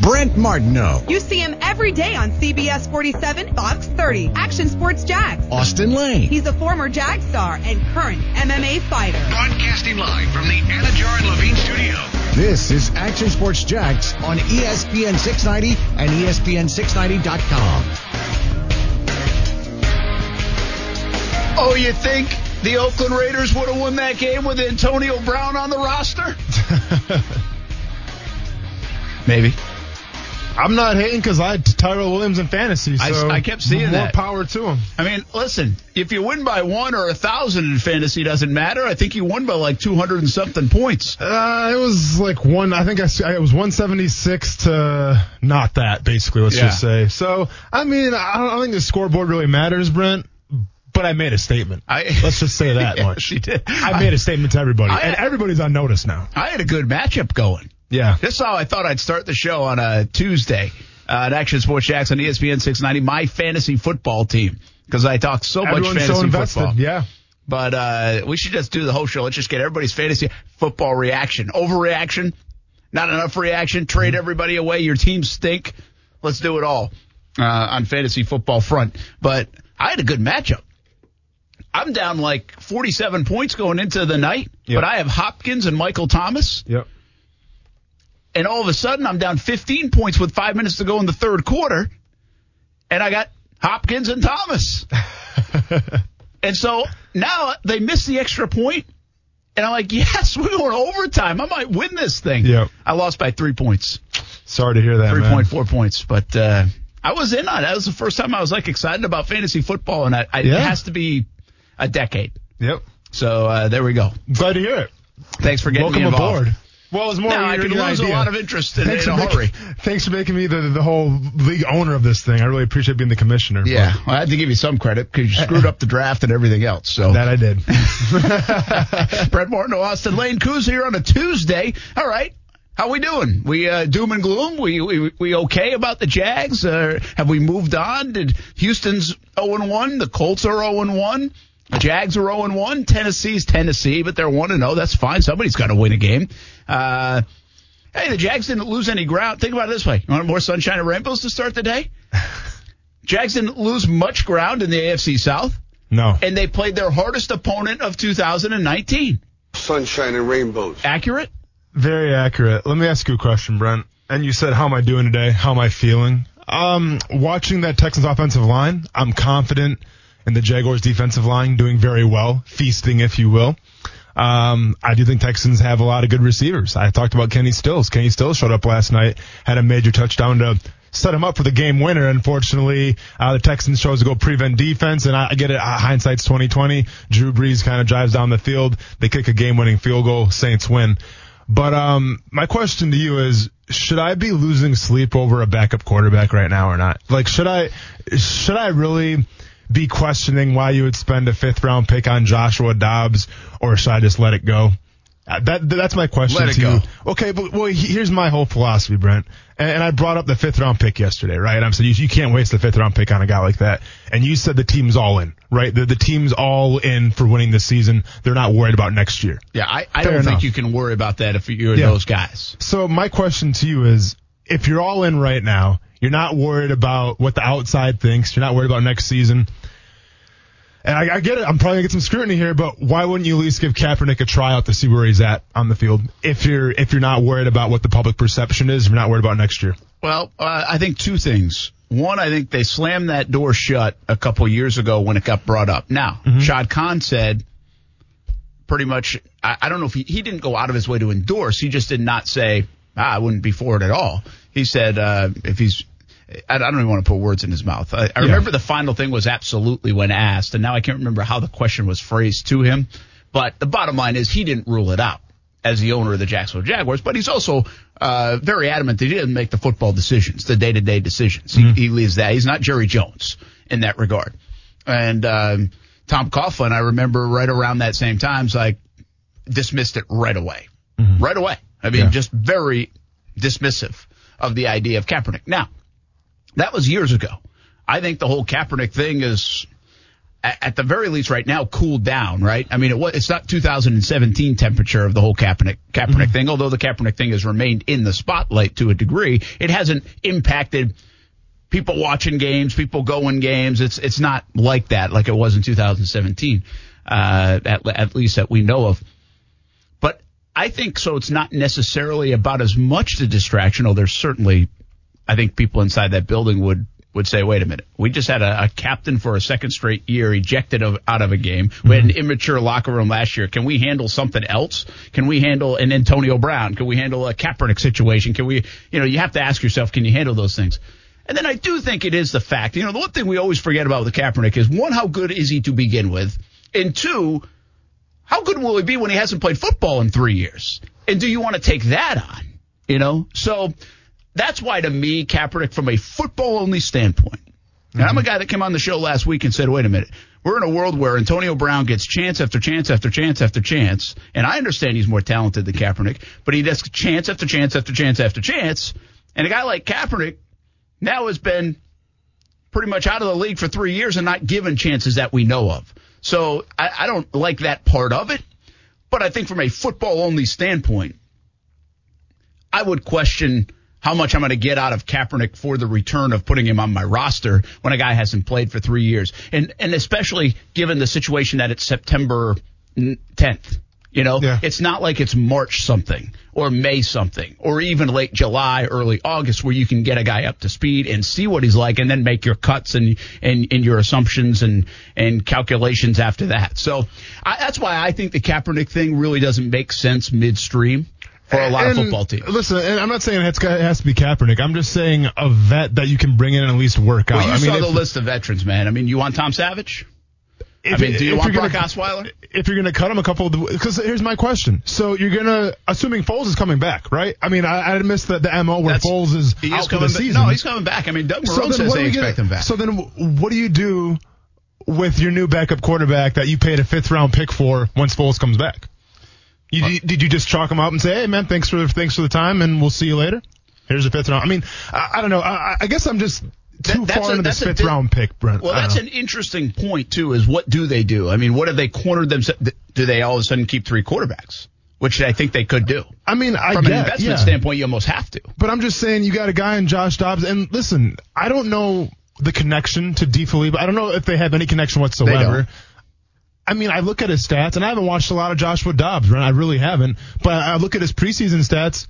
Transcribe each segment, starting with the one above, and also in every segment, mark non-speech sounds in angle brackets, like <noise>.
Brent Martineau. You see him every day on CBS 47, Fox 30, Action Sports Jax. Austin Lane. He's a former Jag star and current MMA fighter. Broadcasting live from the Anajar and Levine studio. This is Action Sports Jax on ESPN 690 and E ESPN690.com. Oh, you think the Oakland Raiders would have won that game with Antonio Brown on the roster? <laughs> Maybe. I'm not hating because I had Tyrell Williams in fantasy. So I kept seeing more that. power to him. I mean, listen, if you win by one or a thousand in fantasy, doesn't matter. I think you won by like 200 and something points. Uh, it was like one. I think I, I- it was 176 to not that. Basically, let's Yeah. just say. So I mean, I don't, I don't think the scoreboard really matters, Brent. But I made a statement. I- <laughs> let's just say that <laughs> Yes, much. you did. I made a statement to everybody, I- and everybody's on notice now. I had a good matchup going. Yeah. This is how I thought I'd start the show on a Tuesday uh, at Action Sports Jax on E ESPN 690, my fantasy football team. Because I talk so much Everyone's fantasy so invested. football. Yeah. But uh, we should just do the whole show. Let's just get everybody's fantasy football reaction. Overreaction, not enough reaction. Trade Mm-hmm. everybody away. Your teams stink. Let's do it all uh, on fantasy football front. But I had a good matchup. I'm down like 47 points going into the night, Yep. but I have Hopkins and Michael Thomas. Yep. And all of a sudden, I'm down 15 points with five minutes to go in the third quarter, and I got Hopkins and Thomas. <laughs> and so now they miss the extra point, and I'm like, yes, <laughs> we're going overtime. I might win this thing. Yep. I lost by three points, Sorry to hear that, three man. point four points, but uh, I was in on it. That was the first time I was like excited about fantasy football, and I, I, Yeah. it has to be a decade. Yep. So uh, there we go. Glad to hear it. Thanks for getting Welcome me involved. aboard. Well, it was more No, I your, could lose idea. a lot of interest in, Thanks in for a making, hurry. Thanks for making me the, the whole league owner of this thing. I really appreciate being the commissioner. Yeah, well, I had to give you some credit because you <laughs> screwed up the draft and everything else. So That I did. <laughs> Brett Martin, Austin Lane, Coos here on a Tuesday. All right. How we doing? We uh, doom and gloom? We, we we okay about the Jags? Uh, have we moved on? Did Houston's 0 and 1? The Colts are 0 and 1. The Jags are 0 and 1. Tennessee's Tennessee, but they're 1 and 0. That's fine. Somebody's got to win a game. Uh, hey, the Jags didn't lose any ground. Think about it this way: you want more sunshine and rainbows to start the day? <laughs> Jags didn't lose much ground in the AFC South, No. and they played their hardest opponent of 2019. sunshine and rainbows. Accurate? Very accurate. Let me ask you a question, Brent. And you said, how am I doing today? How am I feeling? Um, watching that Texans offensive line, I'm confident in the Jaguars defensive line doing very well, feasting, if you will. Um, I do think Texans have a lot of good receivers. I talked about Kenny Stills. Kenny Stills showed up last night, had a major touchdown to set him up for the game winner. Unfortunately, uh, the Texans chose to go prevent defense, and I, get it. uh, Hindsight's 2020. Drew Brees kind of drives down the field. They kick a game-winning field goal. Saints win. But um, my question to you is: Should I be losing sleep over a backup quarterback right now or not? Like, should I? Should I really? Be questioning why you would spend a fifth round pick on Joshua Dobbs, or should I just let it go? Uh, That that's my question Let it to go. you. Okay, but well, here's my whole philosophy, Brent. And, and I brought up the fifth round pick yesterday, right? I'm saying you, you can't waste the fifth round pick on a guy like that. And you said the team's all in, right? The the team's all in for winning this season. They're not worried about next year. Yeah, I, I Fair don't think you can worry about that if you're Yeah. those guys. So my question to you is, if you're all in right now, you're not worried about what the outside thinks. You're not worried about next season. And I, I get it. I'm probably gonna get some scrutiny here, but why wouldn't you at least give Kaepernick a tryout to see where he's at on the field? If you're if you're not worried about what the public perception is, if you're not worried about next year. Well, uh, I think two things. One, I think they slammed that door shut a couple years ago when it got brought up. Now, Shad Khan said pretty much, I, I don't know if he, he didn't go out of his way to endorse. He just did not say, ah, I wouldn't be for it at all. He said, uh, if he's, I, I don't even want to put words in his mouth. I, I remember the final thing was absolutely when asked, and now I can't remember how the question was phrased to him. But the bottom line is he didn't rule it out as the owner of the Jacksonville Jaguars, but he's also uh, very adamant that he didn't make the football decisions, the day to day decisions. He, he leaves that. He's not Jerry Jones in that regard. And um, Tom Coughlin, I remember right around that same time's like dismissed it right away, right away. I mean, Yeah. just very dismissive of the idea of Kaepernick. Now, that was years ago. I think the whole Kaepernick thing is at, the very least right now cooled down, right? I mean, it was, it's not 2017 temperature of the whole Kaepernick, Kaepernick thing, although the Kaepernick thing has remained in the spotlight to a degree. It hasn't impacted people watching games, people going games. It's, it's not like that, like it was in 2017, uh, at, at least that we know of. But I think so. It's not necessarily about as much the distraction, although there's certainly, I think people inside that building would would say, wait a minute, we just had a, a captain for a second straight year ejected of, out of a game. We had an mm-hmm. immature locker room last year. Can we handle something else? Can we handle an Antonio Brown? Can we handle a Kaepernick situation? Can we, you know, you have to ask yourself, can you handle those things? And then I do think it is the fact, you know, the one thing we always forget about with Kaepernick is one, how good is he to begin with? And two, how good will he be when he hasn't played football in three years? And do you want to take that on? You know, so that's why to me, Kaepernick, from a football only standpoint, and I'm a mm-hmm. guy that came on the show last week and said, wait a minute, we're in a world where Antonio Brown gets chance after chance after chance after chance, and I understand he's more talented than Kaepernick, but he gets chance after chance after chance after chance, and a guy like Kaepernick now has been pretty much out of the league for three years and not given chances that we know of. So I, I don't like that part of it, but I think from a football only standpoint, I would question how much I'm going to get out of Kaepernick for the return of putting him on my roster when a guy hasn't played for three years. And, and especially given the situation that it's September 10th. You know, Yeah. it's not like it's March something or May something or even late July, early August where you can get a guy up to speed and see what he's like and then make your cuts and, and, and your assumptions and, and calculations after that. So I, that's why I think the Kaepernick thing really doesn't make sense midstream for a lot of football teams. Listen, and I'm not saying it has to be Kaepernick. I'm just saying a vet that you can bring in and at least work out. Well, you I mean, saw if, the list of veterans, man. I mean, you want Tom Savage? I if- mean, do you want Brock gonna- Osweiler? If you're going to cut him a couple of the, because here's my question. So you're going to, assuming Foles is coming back, right? I mean, I, I missed the, the MO where That's- Foles is He out is for the coming back. season. No, he's coming back. I mean, Doug Marrone then says they do we get- expect him back. So then what do you do with your new backup quarterback that you paid a fifth round pick for once Foles comes back? You, did you just chalk them up and say, "Hey, man, thanks for thanks for the time, and we'll see you later"? Here's a fifth round. I mean, I, I don't know. I, I guess I'm just too That- far a- into this fifth bit- round pick, Brent. Well, that's know. an interesting point too. Is what do they do? I mean, what have they cornered themselves? Do they all of a sudden keep three quarterbacks? Which I think they could do. I mean, I From get, an investment yeah. standpoint, you almost have to. But I'm just saying, you got a guy in Josh Dobbs, and listen, I don't know the connection to DeFilippo. I don't know if they have any connection whatsoever. I mean, I look at his stats, and I haven't watched a lot of Joshua Dobbs, right? I really haven't. But I look at his preseason stats,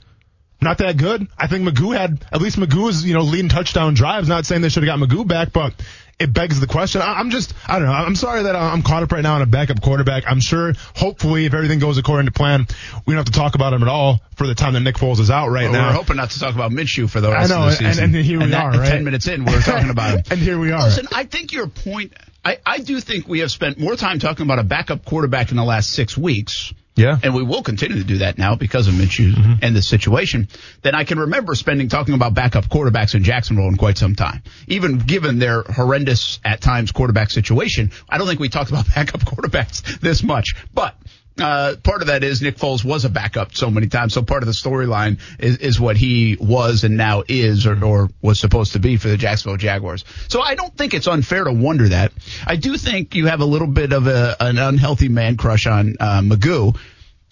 not that good. I think McGough had, at least McGough is, you know, leading touchdown drives. Not saying they should have got McGough back, but it begs the question. I, I'm just, I don't know. I'm sorry that I'm caught up right now on a backup quarterback. I'm sure, hopefully, if everything goes according to plan, we don't have to talk about him at all for the time that Nick Foles is out right But now. We're hoping not to talk about Minshew for the rest know, of the and- season. and here we that- are, right? Ten minutes in, we're talking about him. <laughs> and here we are. Listen, I think your point. I, I do think we have spent more time talking about a backup quarterback in the last six weeks. Yeah. And we will continue to do that now because of Minshew mm-hmm. and the situation. Than I can remember spending talking about backup quarterbacks in Jacksonville in quite some time. Even given their horrendous at times quarterback situation, I don't think we talked about <laughs> backup quarterbacks this much. But uh, part of that is Nick Foles was a backup so many times. So part of the storyline is, is what he was and now is or, or was supposed to be for the Jacksonville Jaguars. So I don't think it's unfair to wonder that. I do think you have a little bit of a, an unhealthy man crush on uh, McGough.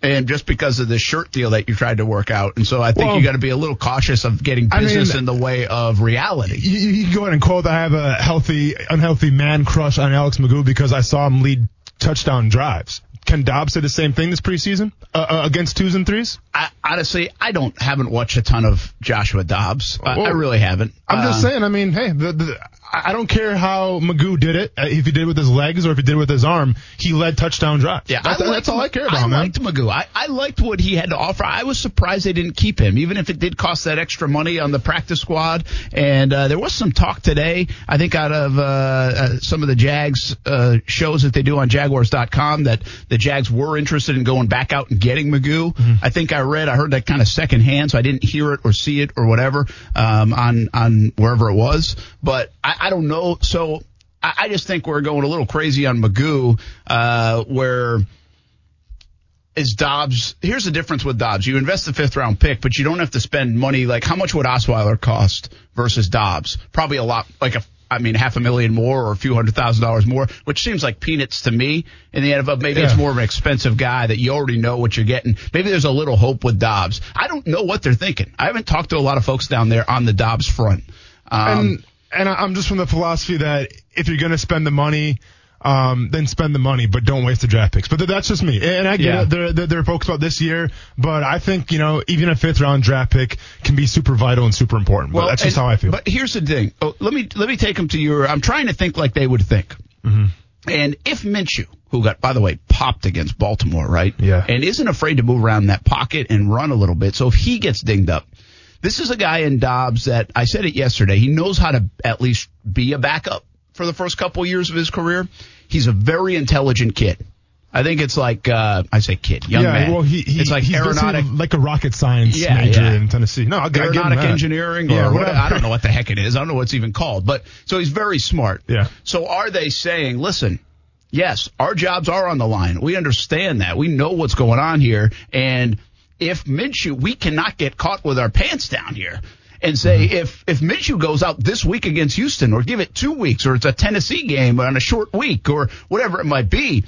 And just because of the shirt deal that you tried to work out. And so I think Well- you got to be a little cautious of getting I mean- business in the way of reality. you, you can go ahead and quote, I have a healthy, unhealthy man crush on Alex McGough because I saw him lead touchdown drives. Can Dobbs say the same thing this preseason uh, uh, against twos and threes? I, honestly, I don't haven't watched a ton of Joshua Dobbs. I, I really haven't. I'm just Uh, saying. I mean, hey, the, the, I don't care how McGough did it. uh, If he did it with his legs or if he did it with his arm, he led touchdown drives. Yeah, that's, liked that's all I care about, I man. liked McGough. I, I liked what he had to offer. I was surprised they didn't keep him, even if it did cost that extra money on the practice squad. And uh, there was some talk today, I think, out of uh, uh, some of the Jags uh, shows that they do on Jaguars.com that the Jags were interested in going back out and getting McGough. Mm-hmm. I think I read, I heard that kind of secondhand, so I didn't hear it or see it or whatever um, on on wherever it was. But I, I don't know. So I, I just think we're going a little crazy on McGough, uh, where is Dobbs. Here's the difference with Dobbs. You invest the fifth round pick, but you don't have to spend money. Like, how much would Osweiler cost versus Dobbs? Probably a lot, like a I mean, half a million more or a few hundred thousand dollars more, which seems like peanuts to me. In the NFL, maybe it's more of an expensive guy that you already know what you're getting. Maybe there's a little hope with Dobbs. I don't know what they're thinking. I haven't talked to a lot of folks down there on the Dobbs front. Um, and and I'm just from the philosophy that if you're going to spend the money, um, then spend the money, but don't waste the draft picks. But th- that's just me. And I get Yeah. it. They're, they're, they're focused about this year, but I think, you know, even a fifth round draft pick can be super vital and super important. But that's just and- how I feel. But here's the thing. Oh, let me let me take them to your. I'm trying to think like they would think. Mm-hmm. And if Minshew, who got by the way popped against Baltimore, right? Yeah. And isn't afraid to move around that pocket and run a little bit. So if he gets dinged up, this is a guy in Dobbs that I said it yesterday. He knows how to at least be a backup for the first couple years of his career. He's a very intelligent kid. I think it's like uh, I say kid, young yeah, man. well, he, he it's like he's aeronautic like a rocket science Yeah, major yeah. in Tennessee. No, I, I give aeronautic engineering or whatever. I don't know what the heck it is. I don't know what's even called. But so he's very smart. Yeah. So are they saying, listen, yes, our jobs are on the line. We understand that. We know what's going on here. And if Minshew, we cannot get caught with our pants down here. And say Mm-hmm. if if Minshew goes out this week against Houston, or give it two weeks, or it's a Tennessee game on a short week, or whatever it might be,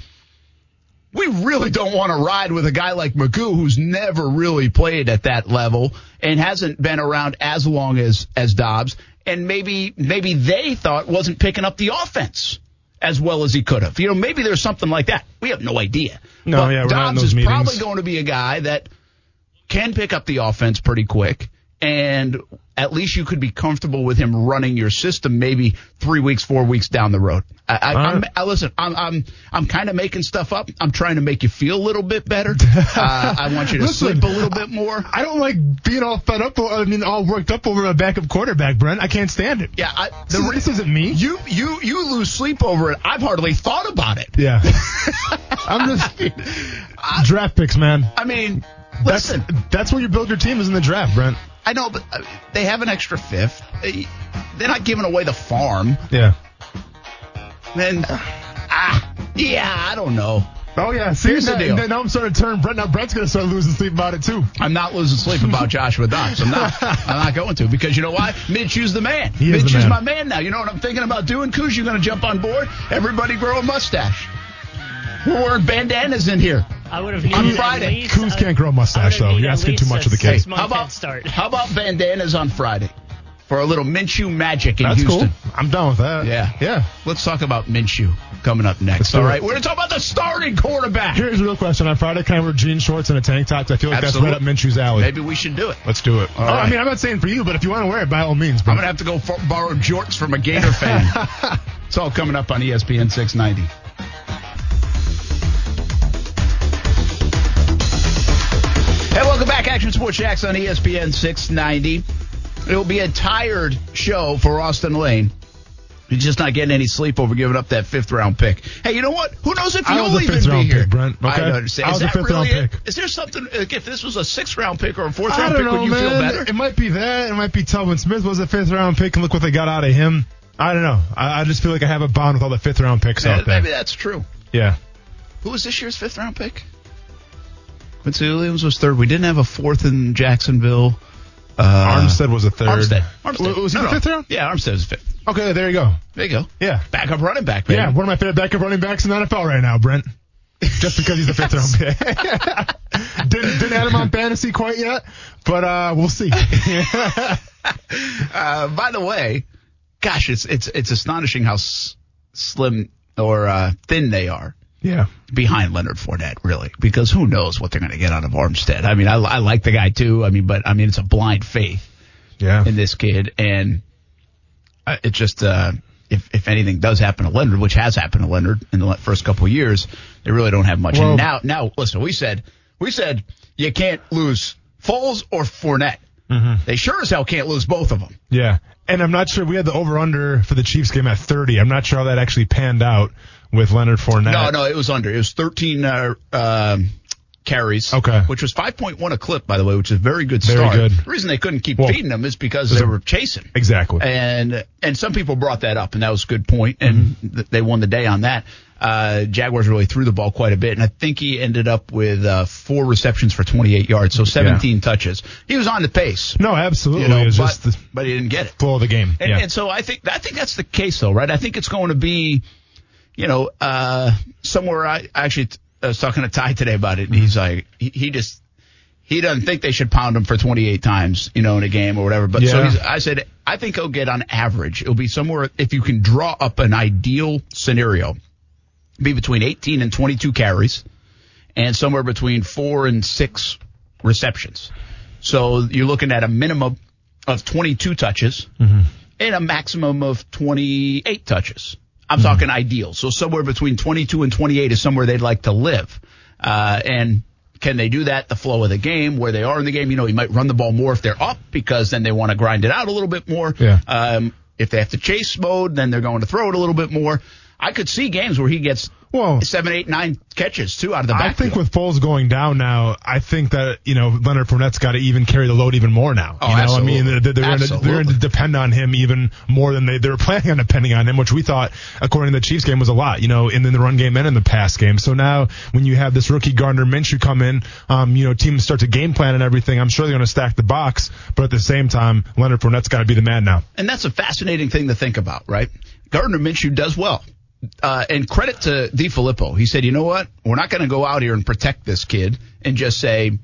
we really don't want to ride with a guy like McGough who's never really played at that level and hasn't been around as long as as Dobbs and maybe maybe they thought wasn't picking up the offense as well as he could have. You know, maybe there's something like that. We have no idea. No, But yeah, we're not in Dobbs is probably going to be a guy that can pick up the offense pretty quick and at least you could be comfortable with him running your system maybe three weeks, four weeks down the road. I, I, I'm. I listen. I'm I'm I'm kind of making stuff up. I'm trying to make you feel a little bit better. <laughs> Uh, I want you to Listen, sleep a little bit more. I don't like being all fed up. I mean, all worked up over a backup quarterback, Brent. I can't stand it. Yeah, I, This, is- this isn't me. you you you lose sleep over it. I've hardly thought about it. Yeah. <laughs> I'm just draft picks, man. I mean, listen. that's where you build your team is in the draft, Brent. I know, but uh, they have an extra fifth. They, they're not giving away the farm. Yeah. Then, ah, yeah, I don't know. Oh yeah. See, Here's the now, deal. now I'm starting to turn Brent. Now Brent's gonna start losing sleep about it too. I'm not losing sleep about <laughs> Joshua Dobbs. I'm not. I'm not going to because you know why? Mitch is the man. He is the Minshew's man. my man now. You know what I'm thinking about doing? Kuz, you're going to jump on board? Everybody grow a mustache. We're wearing bandanas in here. I would have On needed Friday. At least, Coos can't grow a I mustache, though. You're asking too much of the kid. How about start? how about bandanas on Friday for a little Minshew magic in That's Houston? cool. I'm down with that. Yeah. Yeah. Let's talk about Minshew coming up next. Let's do All it. right, we're going to talk about the starting quarterback. Here's a real question. On Friday, can I wear jean shorts and a tank top? 'Cause I feel like Absolutely. that's right up Minshew's alley. Maybe we should do it. Let's do it. All Oh, right. I mean, I'm not saying for you, but if you want to wear it, by all means, Bro. I'm going to have to go for, borrow jorts from a Gator fan. <laughs> it's all coming up on ESPN 690. Hey, welcome back. Action Sports Jax on ESPN 690. It will be a tired show for Austin Lane. He's just not getting any sleep over giving up that fifth round pick. Hey, you know what? Who knows if you'll even fifth be round here? pick, Brent, I don't understand. I Is that fifth really round pick. Is there something? like, If this was a sixth round pick or a fourth round pick, know, would you man. feel better? It might be that. It might be Telvin Smith was a fifth round pick, and look what they got out of him. I don't know. I, I just feel like I have a bond with all the fifth round picks Yeah, out there. maybe that's true. Yeah. Who was this year's fifth round pick? Quincy Williams was third. We didn't have a fourth in Jacksonville. Uh, Armstead was a third. Armstead. Armstead. Was he No, the fifth round? Yeah, Armstead was fifth. Okay, there you go. There you go. Yeah. Backup running back, man. Yeah, one of my favorite backup running backs in the NFL right now, Brent. Just because he's the fifth round pick. <laughs> didn't, didn't add him on fantasy quite yet, but uh, we'll see. <laughs> Uh, by the way, gosh, it's it's it's astonishing how s- slim or uh, thin they are yeah. behind Leonard Fournette, really, because who knows what they're going to get out of Armstead. I mean, I, I like the guy too. I mean, but I mean, it's a blind faith. Yeah. in this kid, and uh, it just uh, if if anything does happen to Leonard, which has happened to Leonard in the first couple of years, they really don't have much. Well- and now, now listen, we said we said you can't lose Foles or Fournette. Mm-hmm. They sure as hell can't lose both of them. Yeah. And I'm not sure we had the over under for the Chiefs game at 30. I'm not sure how that actually panned out with Leonard Fournette. No, no, it was under. It was thirteen uh, um carries. Okay. Which was 5.1 a clip, by the way, which is a very good Very good. The reason they couldn't keep Well, feeding them is because they were chasing. Exactly. And and some people brought that up, and that was a good point, and Mm-hmm. th- they won the day on that. Uh, Jaguars really threw the ball quite a bit, and I think he ended up with uh, four receptions for 28 yards, so 17 touches. He was on the pace, no, absolutely. you know, but, just the but he didn't get it. flow of the game. And, yeah. and so I think I think that's the case, though, right? I think it's going to be, you know, uh, somewhere. I actually I was talking to Ty today about it, and he's like, he, he just he doesn't think they should pound him for 28 times, you know, in a game or whatever. But so Yeah. he's, I said, I think he'll get on average. It'll be somewhere if you can draw up an ideal scenario, be between 18 and 22 carries, and somewhere between four and six receptions. So you're looking at a minimum of 22 touches and a maximum of 28 touches. I'm talking ideal. So somewhere between 22 and 28 is somewhere they'd like to live. Uh, and can they do that the flow of the game where they are in the game? You know, you might run the ball more if they're up because then they want to grind it out a little bit more. Yeah. Um, if they have to chase mode, then they're going to throw it a little bit more. I could see games where he gets Well- seven, eight, nine catches too out of the backfield. I think with Foles going down now, I think that you know Leonard Fournette's got to even carry the load even more now. Oh, you know, absolutely. I mean, they're, they're, going to, they're going to depend on him even more than they they were planning on depending on him, which we thought, according to the Chiefs game, was a lot. You know, in, in the run game and in the pass game. So now when you have this rookie Gardner Minshew come in, um, you know, teams start to game plan and everything. I'm sure they're going to stack the box, but at the same time, Leonard Fournette's got to be the man now. And that's a fascinating thing to think about, right? Gardner Minshew does well. Uh, and credit to DeFilippo. He said, you know what? We're not going to go out here and protect this kid and just say,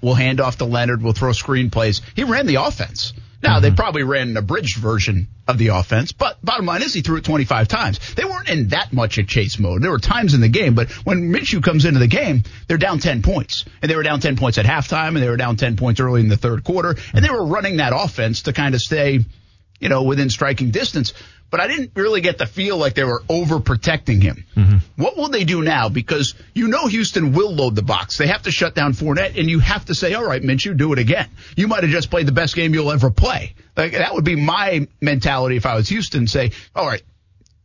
we'll hand off to Leonard, we'll throw screenplays. He ran the offense. Now, they probably ran an abridged version of the offense, but bottom line is he threw it 25 times. They weren't in that much of chase mode. There were times in the game, but when Minshew comes into the game, they're down 10 points. And they were down 10 points at halftime, and they were down 10 points early in the third quarter, and they were running that offense to kind of stay you know, within striking distance. But I didn't really get the feel like they were overprotecting him. Mm-hmm. What will they do now? Because you know Houston will load the box. They have to shut down Fournette, and you have to say, all right, Minshew, do it again. You might have just played the best game you'll ever play. Like that would be my mentality if I was Houston. Say, all right,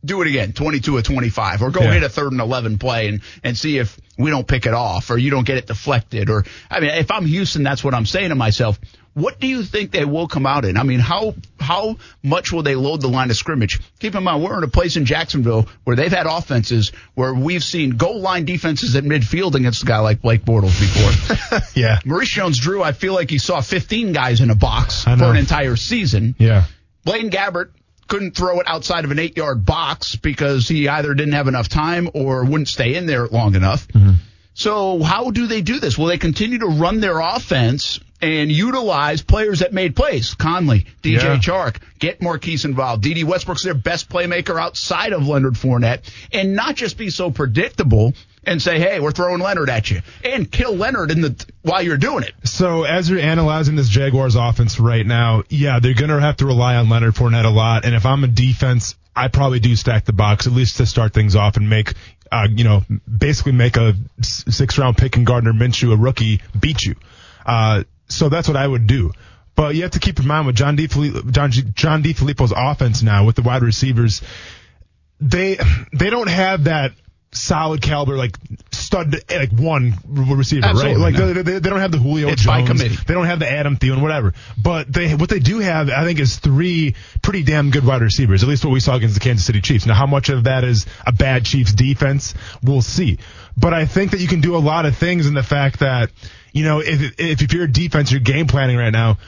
do it again, 22 or 25, or go Yeah. hit a third and 11 play and, and see if we don't pick it off or you don't get it deflected. Or, I mean, if I'm Houston, that's what I'm saying to myself. What do you think they will come out in? I mean, how, how much will they load the line of scrimmage? Keep in mind, we're in a place in Jacksonville where they've had offenses where we've seen goal line defenses at midfield against a guy like Blake Bortles before. <laughs> Yeah. Maurice Jones-Drew, I feel like he saw 15 guys in a box for an entire season. Yeah. Blaine Gabbert couldn't throw it outside of an eight yard box because he either didn't have enough time or wouldn't stay in there long enough. Mm-hmm. So how do they do this? Will they continue to run their offense and utilize players that made plays? Conley, DJ Yeah. Chark, get Marquise involved. D.D. Westbrook's their best playmaker outside of Leonard Fournette and not just be so predictable and say, hey, we're throwing Leonard at you and kill Leonard in the while you're doing it. So as you're analyzing this Jaguars offense right now, yeah, they're gonna have to rely on Leonard Fournette a lot. And if I'm a defense, I probably do stack the box at least to start things off and make, uh, you know, basically make a six round pick and Gardner Minshew, a rookie, beat you. Uh, so that's what I would do. But you have to keep in mind with John D. John, G- John DeFilippo's offense now with the wide receivers, they they don't have that solid caliber like stud like one receiver Absolutely, right like no. they, they, they don't have the Julio It's Jones they don't have the Adam Thielen whatever but they what they do have I think is three pretty damn good wide receivers at least what we saw against the Kansas City Chiefs now how much of that is a bad Chiefs defense we'll see but I think that you can do a lot of things in the fact that you know if if, if you're a defense you're game planning right now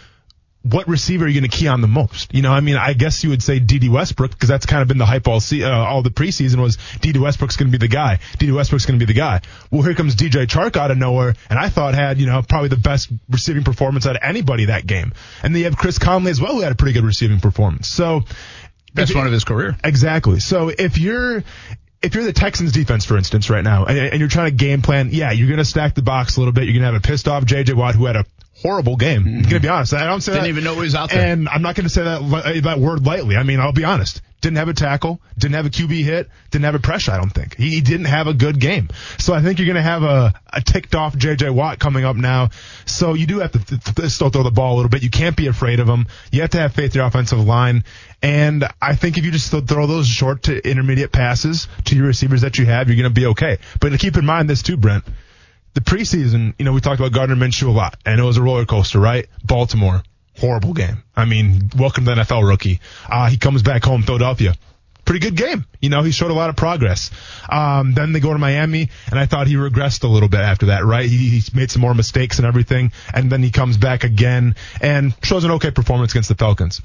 what receiver are you going to key on the most? You know, I mean, I guess you would say D.D. Westbrook because that's kind of been the hype all se- uh, all the preseason was D.D. Westbrook's going to be the guy. D.D. Westbrook's going to be the guy. Well, here comes DJ Chark out of nowhere, and I thought had you know probably the best receiving performance out of anybody that game. And then you have Chris Conley as well, who had a pretty good receiving performance. So Best one of his career. Exactly. So if you're if you're the Texans defense, for instance, right now, and, and you're trying to game plan, yeah, you're going to stack the box a little bit. You're going to have a pissed off J.J. Watt who had a horrible game. Mm-hmm. I'm going to be honest. I don't say Didn't that- even know he was out there. And I'm not going to say that that word lightly. I mean, I'll be honest. Didn't have a tackle. Didn't have a QB hit. Didn't have a pressure. I don't think he, he didn't have a good game. So I think you're going to have a, a ticked off J.J. Watt coming up now. So you do have to th- th- still throw the ball a little bit. You can't be afraid of him. You have to have faith in your offensive line. And I think if you just throw those short to intermediate passes to your receivers that you have, you're going to be okay. But keep in mind this too, Brent the preseason, you know, we talked about Gardner Minshew a lot, and it was a roller coaster, right? Baltimore, horrible game. I mean, welcome to the NFL rookie. Uh, he comes back home, Philadelphia. Pretty good game. You know, he showed a lot of progress. Um, then they go to Miami, and I thought he regressed a little bit after that, right? He, he made some more mistakes and everything, and then he comes back again and shows an okay performance against the Falcons.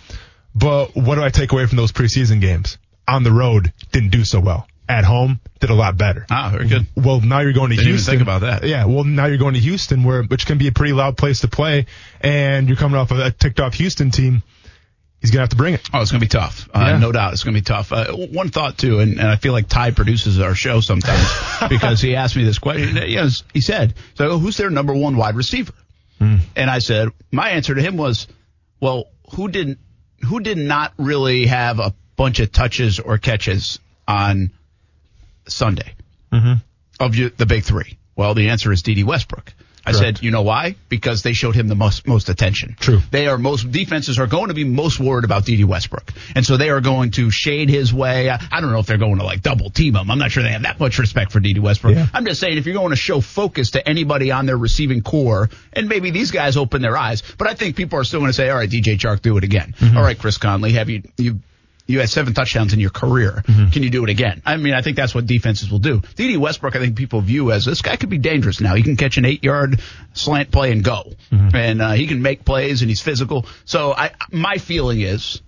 But what do I take away from those preseason games? On the road, didn't do so well. At home, did a lot better. Ah, very good. Well, now you're going to Didn't even Houston. think about that. Yeah, well, now you're going to Houston, where which can be a pretty loud place to play, and you're coming off of a ticked off Houston team. He's gonna have to bring it. Oh, it's going to be tough. Uh, Yeah. No doubt. It's going to be tough. Uh, one thought, too, and, and I feel like Ty produces our show sometimes <laughs> because he asked me this question. Yes, he said, so who's their number one wide receiver? Hmm. And I said, my answer to him was, well, who didn't, who did not really have a bunch of touches or catches on Sunday Mm-hmm. of you, the big three? Well, the answer is D.D. Westbrook. I Correct. said, you know why? Because they showed him the most most attention. True. They are most defenses are going to be most worried about D.D. Westbrook, and so they are going to shade his way. I, I don't know if they're going to like double team him. I'm not sure they have that much respect for D.D. Westbrook. Yeah. I'm just saying if you're going to show focus to anybody on their receiving core, and maybe these guys open their eyes, but I think people are still going to say, all right, DJ Chark, do it again. Mm-hmm. All right, Chris Conley, have you you. You had seven touchdowns in your career. Mm-hmm. Can you do it again? I mean, I think that's what defenses will do. D.D. Westbrook, I think people view as this guy could be dangerous now. He can catch an eight yard slant play and go. Mm-hmm. And uh, he can make plays and he's physical. So I, my feeling is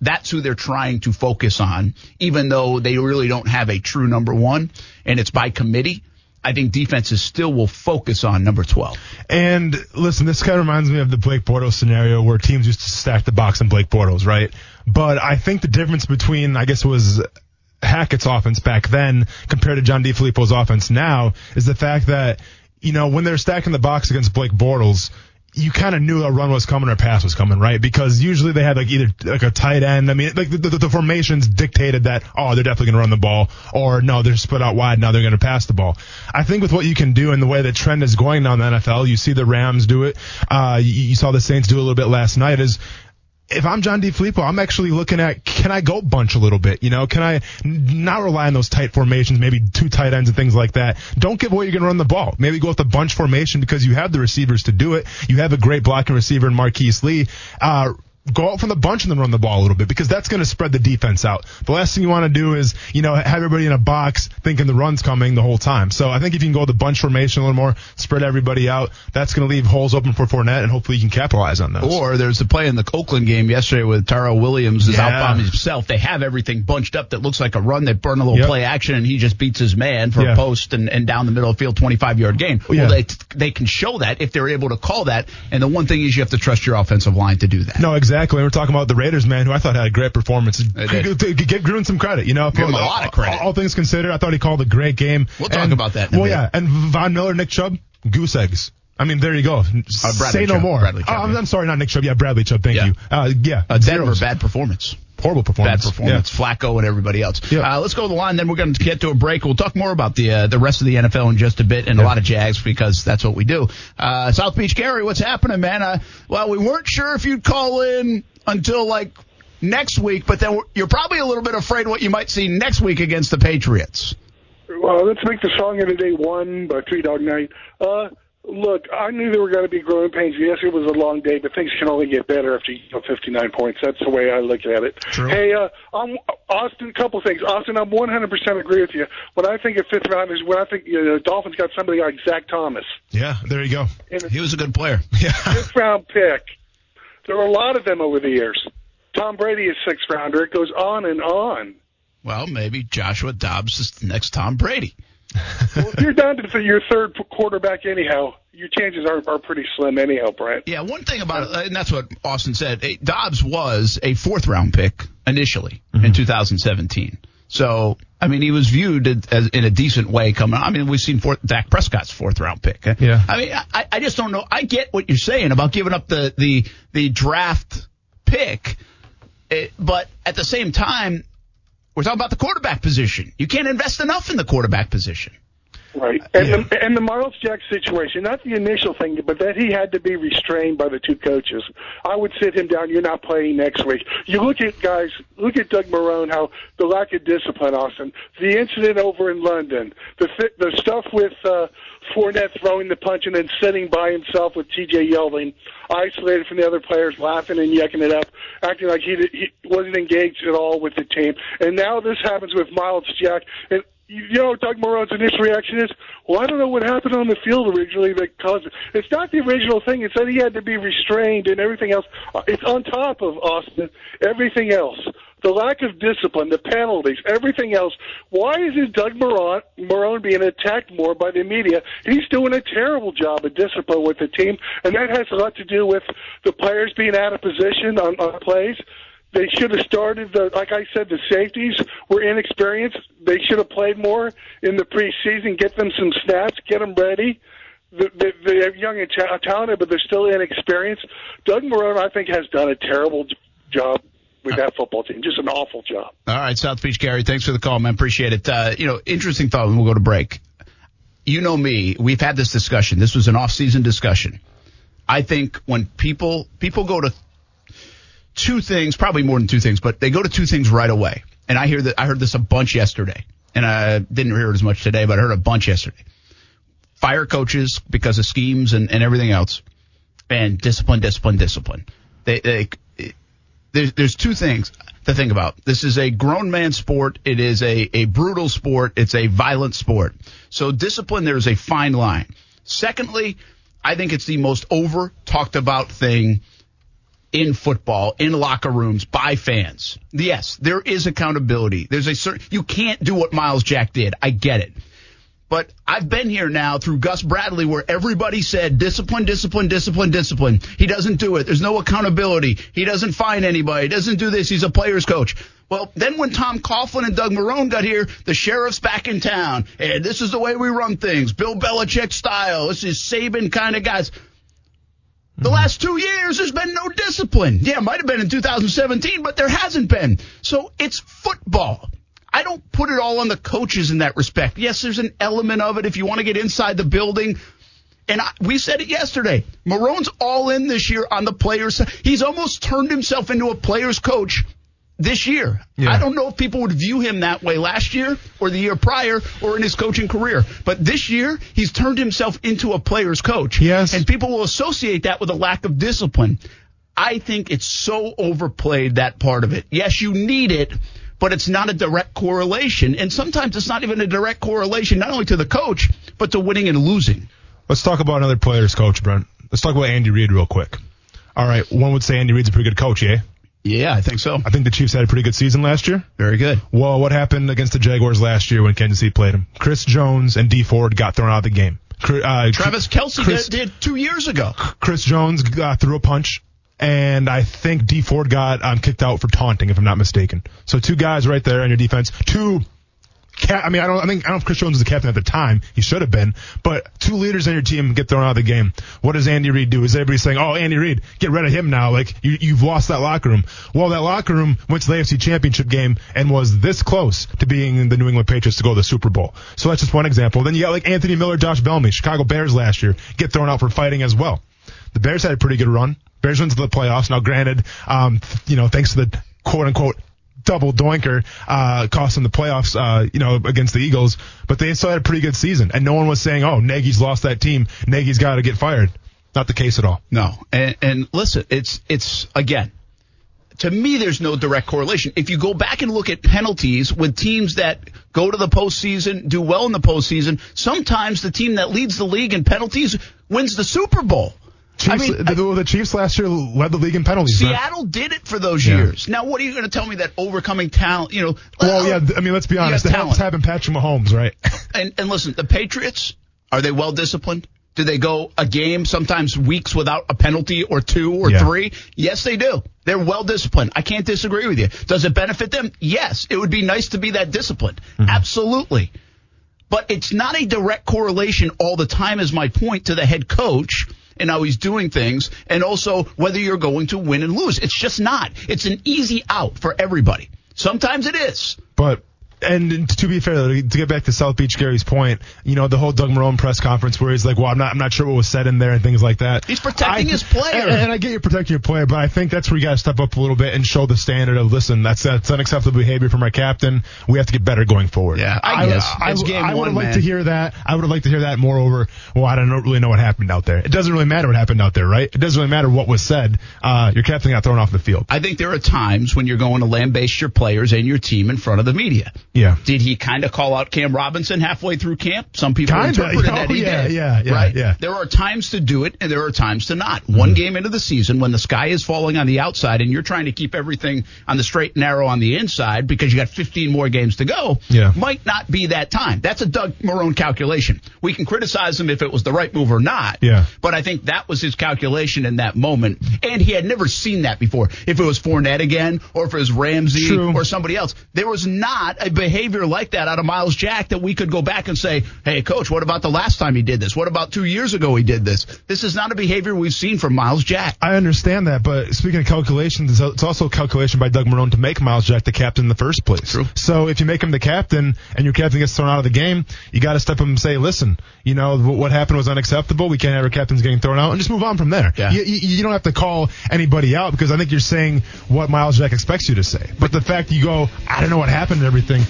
that's who they're trying to focus on, even though they really don't have a true number one and it's by committee. I think defenses still will focus on number 12. And listen, this kind of reminds me of the Blake Bortles scenario where teams used to stack the box on Blake Bortles, right? But I think the difference between, I guess it was Hackett's offense back then compared to John DeFilippo's offense now is the fact that, you know, when they're stacking the box against Blake Bortles, you kind of knew a run was coming or a pass was coming, right? Because usually they had like either like a tight end. I mean, like the, the, the formations dictated that, oh, they're definitely going to run the ball or no, they're split out wide. Now they're going to pass the ball. I think with what you can do and the way the trend is going now in the NFL, you see the Rams do it. Uh, you, you saw the Saints do a little bit last night is if I'm John DeFilippo, I'm actually looking at can I go bunch a little bit? You know, can I not rely on those tight formations, maybe two tight ends and things like that? Don't give away you're going to run the ball. Maybe go with the bunch formation because you have the receivers to do it. You have a great blocking receiver in Marquise Lee. Uh, Go out from the bunch and then run the ball a little bit because that's going to spread the defense out. The last thing you want to do is, you know, have everybody in a box thinking the run's coming the whole time. So I think if you can go the bunch formation a little more, spread everybody out, that's going to leave holes open for Fournette and hopefully you can capitalize on those. Or there's the play in the Oakland game yesterday with Tyrell Williams is Yeah. out himself. They have everything bunched up that looks like a run. They burn a little Yep. play action and he just beats his man for Yeah. a post and, and down the middle of the field, 25 yard gain. Yeah. Well, they, they can show that if they're able to call that. And the one thing is you have to trust your offensive line to do that. No, exactly. And we're talking about the Raiders, man, who I thought had a great performance. did. G- g- Give Gruden some credit, you know. Give him a lot of credit. All, all things considered, I thought he called a great game. We'll talk about that in a well, yeah, and Von Miller, Nick Chubb, goose eggs. I mean, there you go. Uh, Say no Chubb. more. Chubb, Oh, I'm, yeah. I'm sorry, not Nick Chubb. Yeah, Bradley Chubb. Thank Yeah. you. Uh, yeah, Uh, Denver, zeros. bad performance. Horrible performance. Bad performance. performance. Flacco and everybody else. Yeah. Uh, let's go to the line. Then we're going to get to a break. We'll talk more about the uh, the rest of the NFL in just a bit and a lot of Jags because that's what we do. Uh, South Beach Gary, what's happening, man? Uh, well, we weren't sure if you'd call in until like next week, but then we're- you're probably a little bit afraid what you might see next week against the Patriots. Well, let's make the song of the day one by Three Dog Night. Uh, look, I knew there were going to be growing pains. Yes, it was a long day, but things can only get better after you get 59 points. That's the way I look at it. True. Hey, uh, I'm, Austin, a couple things. Austin, I'm 100% agree with you. When I think of fifth round is when I think you know, Dolphins got somebody like Zach Thomas. Yeah, there you go. And He was a good player. <laughs> Yeah. fifth round pick. There were a lot of them over the years. Tom Brady is sixth rounder. It goes on and on. Well, maybe Joshua Dobbs is the next Tom Brady. Well, <laughs> if you're down to your third quarterback anyhow, your chances are, are pretty slim anyhow, Brent. Yeah, one thing about it, and that's what Austin said. Dobbs was a fourth round pick initially in 2017. So, I mean, he was viewed as in a decent way coming. I mean, we've seen fourth, Dak Prescott's fourth round pick. Yeah. I mean, I, I just don't know. I get what you're saying about giving up the the the draft pick, eh, but at the same time, we're talking about the quarterback position. You can't invest enough in the quarterback position. Right, and the and the Myles Jack situation, not the initial thing, but that he had to be restrained by the two coaches. I would sit him down. You're not playing next week. You look at guys, look at Doug Marrone, how the lack of discipline, Austin, the incident over in London, the the stuff with uh, Fournette throwing the punch and then sitting by himself with T.J. Yeldon, isolated from the other players, laughing and yucking it up, acting like he, he wasn't engaged at all with the team. And now this happens with Myles Jack. And you know, Doug Marrone's initial reaction is, well, I don't know what happened on the field originally that caused it. It's not the original thing. It's that he had to be restrained and everything else. Uh, It's on top of Austin, everything else. The lack of discipline, the penalties, everything else. Why isn't Doug Marrone, Marrone being attacked more by the media? He's doing a terrible job of discipline with the team, and that has a lot to do with the players being out of position on, on plays. They should have started the, like I said, the safeties were inexperienced. They should have played more in the preseason. Get them some snaps. Get them ready. The- the- They're young and ta- talented, but they're still inexperienced. Doug Marrone, I think, has done a terrible job with that football team. Just an awful job. All right, South Beach Gary, thanks for the call, man. Appreciate it. Uh, you know, interesting thought, and we'll go to break. You know me, we've had this discussion. This was an off-season discussion. I think when people people go to two things, probably more than two things, but they go to two things right away. And I hear that I heard this a bunch yesterday, and I didn't hear it as much today, but I heard a bunch yesterday. Fire coaches because of schemes and, and everything else, and discipline, discipline, discipline. They, they there's there's two things to think about. This is a grown man sport. It is a, a brutal sport. It's a violent sport. So discipline, there is a fine line. Secondly, I think it's the most over talked about thing in football, in locker rooms, by fans. Yes, there is accountability. There's a certain, you can't do what Myles Jack did. I get it. But I've been here now through Gus Bradley where everybody said discipline, discipline, discipline, discipline. He doesn't do it. There's no accountability. He doesn't find anybody. He doesn't do this. He's a player's coach. Well, then when Tom Coughlin and Doug Marrone got here, the sheriff's back in town. And this is the way we run things. Bill Belichick style. This is Saban kind of guys. The last two years, there's been no discipline. Yeah, might have been in 2017, but there hasn't been. So it's football. I don't put it all on the coaches in that respect. Yes, there's an element of it if you want to get inside the building. And I, we said it yesterday. Marrone's all in this year on the players. He's almost turned himself into a player's coach this year. Yeah. I don't know if people would view him that way last year or the year prior or in his coaching career. But this year, he's turned himself into a player's coach. Yes. And people will associate that with a lack of discipline. I think it's so overplayed, that part of it. Yes, you need it, but it's not a direct correlation. And sometimes it's not even a direct correlation, not only to the coach, but to winning and losing. Let's talk about another player's coach, Brent. Let's talk about Andy Reid real quick. All right, one would say Andy Reid's a pretty good coach, yeah? Yeah, I think so. I think the Chiefs had a pretty good season last year. Very good. Well, what happened against the Jaguars last year when Kansas City played them? Chris Jones and Dee Ford got thrown out of the game. Uh, Travis Kelce Chris- did, did two years ago. Chris Jones uh, threw a punch, and I think Dee Ford got um, kicked out for taunting, if I'm not mistaken. So two guys right there on your defense. Two. I mean, I don't. I think I don't know if Chris Jones was the captain at the time. He should have been. But two leaders on your team get thrown out of the game. What does Andy Reid do? Is everybody saying, "Oh, Andy Reid, get rid of him now"? Like you, you've lost that locker room. Well, that locker room went to the AFC Championship game and was this close to being the New England Patriots to go to the Super Bowl. So that's just one example. Then you got like Anthony Miller, Josh Bellamy, Chicago Bears last year get thrown out for fighting as well. The Bears had a pretty good run. Bears went to the playoffs. Now, granted, um, you know, thanks to the quote unquote double doinker, uh, cost them the playoffs, uh, you know, against the Eagles, but they still had a pretty good season. And no one was saying, oh, Nagy's lost that team. Nagy's got to get fired. Not the case at all. No, and, and listen, it's it's again. To me, there's no direct correlation. If you go back and look at penalties with teams that go to the postseason, do well in the postseason, sometimes the team that leads the league in penalties wins the Super Bowl. Chiefs, I mean, the, the Chiefs last year led the league in penalties. right? Seattle did it for those Yeah. years. Now, what are you going to tell me that overcoming talent? You know, Well, yeah, I mean, let's be honest. helps talent. having Patrick Mahomes, right? <laughs> And, and listen, the Patriots, are they well disciplined? Do they go a game, sometimes weeks without a penalty or two or Yeah. three? Yes, they do. They're well disciplined. I can't disagree with you. Does it benefit them? Yes. It would be nice to be that disciplined. Mm-hmm. Absolutely. But it's not a direct correlation all the time, is my point to the head coach and how he's doing things, and also whether you're going to win and lose. It's just not. It's an easy out for everybody. Sometimes it is. But and to be fair, to get back to South Beach Gary's point, you know, the whole Doug Marrone press conference where he's like, "Well, I'm not, I'm not sure what was said in there" and things like that. He's protecting I- his player. and, and I get you protecting your player, but I think that's where you got to step up a little bit and show the standard of, listen, that's that's unacceptable behavior from our captain. We have to get better going forward. Yeah, I guess. I, It's game I would one, have liked to hear that. I would have liked to hear that. Moreover, well, I don't really know what happened out there. It doesn't really matter what happened out there, right? It doesn't really matter what was said. Uh, your captain got thrown off the field. I think there are times when you're going to lambaste your players and your team in front of the media. Yeah. Did he kind of call out Cam Robinson halfway through camp? Some people Kinda. interpreted <laughs> Oh, that he yeah, did. yeah, yeah, right? yeah. There are times to do it and there are times to not. One mm-hmm. game into the season when the sky is falling on the outside and you're trying to keep everything on the straight and narrow on the inside because you got 15 more games to go Yeah. might not be that time. That's a Doug Marrone calculation. We can criticize him if it was the right move or not. Yeah. But I think that was his calculation in that moment. And he had never seen that before. If it was Fournette again, or if it was Ramsey True. or somebody else, there was not a behavior like that out of Myles Jack that we could go back and say, hey, coach, what about the last time he did this? What about two years ago he did this? This is not a behavior we've seen from Myles Jack. I understand that, but speaking of calculations, it's also a calculation by Doug Marrone to make Myles Jack the captain in the first place. True. So if you make him the captain and your captain gets thrown out of the game, you got to step up and say, listen, you know, what happened was unacceptable. We can't have our captains getting thrown out and just move on from there. Yeah. You, you, don't have to call anybody out because I think you're saying what Myles Jack expects you to say. But the fact you go, I don't know what happened and everything,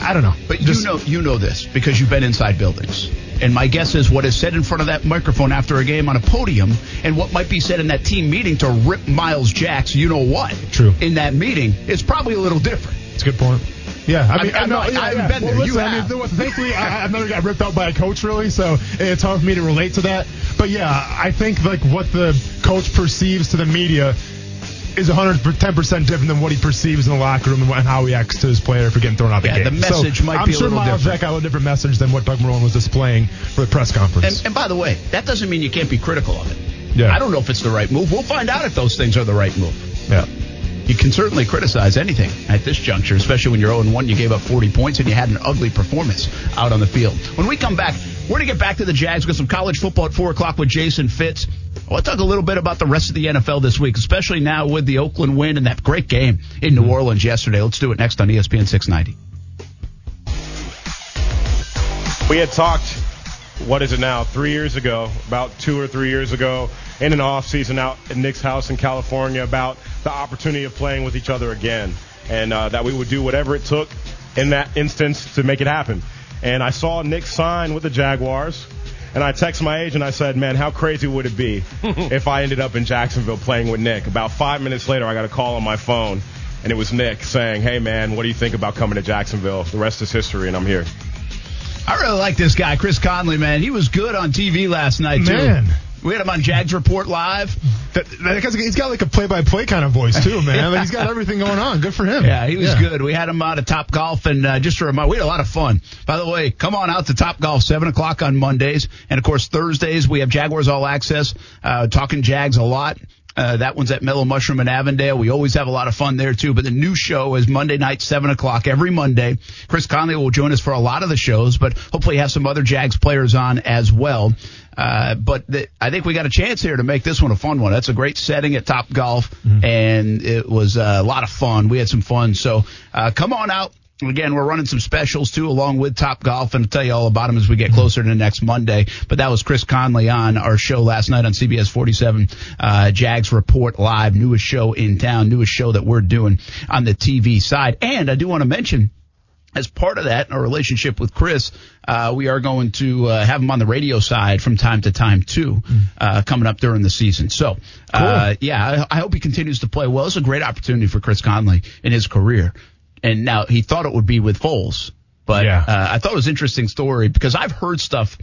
I don't know. But Just- you know you know this because you've been inside buildings. And my guess is what is said in front of that microphone after a game on a podium and what might be said in that team meeting to rip Myles Jack's you know what True. in that meeting it's probably a little different. It's a good point. Yeah, I mean, I- I know, yeah, I haven't yeah. been there. Well, You listen, I have. mean, th- thankfully, I, I've never got ripped out by a coach really, so it's hard for me to relate to that. But yeah, I think like what the coach perceives to the media is 110 percent different than what he perceives in the locker room and, how he acts to his player for getting thrown out Yeah, the the game. message so might I'm be a sure little Myles different. Jack got a different message than what Doug Marrone was displaying for the press conference. And, and by the way, that doesn't mean you can't be critical of it. Yeah. I don't know if it's the right move. We'll find out if those things are the right move. yeah. You can certainly criticize anything at this juncture, especially when you're 0 1. You gave up 40 points and you had an ugly performance out on the field. When we come back, we're going to get back to the Jags. We've got some college football at 4 o'clock with Jason Fitz. I want to talk a little bit about the rest of the NFL this week, especially now with the Oakland win and that great game in New Orleans yesterday. Let's do it next on ESPN 690. We had talked, what is it now, three years ago, about two or three years ago, in an off season out at Nick's house in California about the opportunity of playing with each other again, and uh, that we would do whatever it took in that instance to make it happen. And I saw Nick sign with the Jaguars. And I texted my agent. I said, "Man, how crazy would it be <laughs> if I ended up in Jacksonville playing with Nick?" About five minutes later, I got a call on my phone, and it was Nick saying, "Hey, man, what do you think about coming to Jacksonville? The rest is history, and I'm here." I really like this guy, Chris Conley, man. He was good on TV last night, too. Man. We had him on Jags Report Live. That, that guy's, he's got like a play-by-play kind of voice too, man. Like, he's got <laughs> everything going on. Good for him. Yeah, he was good. We had him out at Top Golf, and uh, just to remind, we had a lot of fun. By the way, come on out to Top Golf, seven o'clock on Mondays, and of course Thursdays we have Jaguars All Access, uh, talking Jags a lot. Uh, that one's at Mellow Mushroom in Avondale. We always have a lot of fun there too. But the new show is Monday night, seven o'clock every Monday. Chris Conley will join us for a lot of the shows, but hopefully have some other Jags players on as well. Uh, but the, I think we got a chance here to make this one a fun one. That's a great setting at Top Golf, and it was uh, a lot of fun. We had some fun. So uh, come on out. Again, we're running some specials too, along with Top Golf, and I'll tell you all about them as we get closer to next Monday. But that was Chris Conley on our show last night on CBS 47, uh, Jags Report Live, newest show in town, newest show that we're doing on the TV side. And I do want to mention, as part of that, our relationship with Chris, uh, we are going to uh, have him on the radio side from time to time too, uh, coming up during the season. So, uh, yeah, I, I hope he continues to play well. It's a great opportunity for Chris Conley in his career. And now he thought it would be with Foles, but Yeah. uh, I thought it was an interesting story because I've heard stuff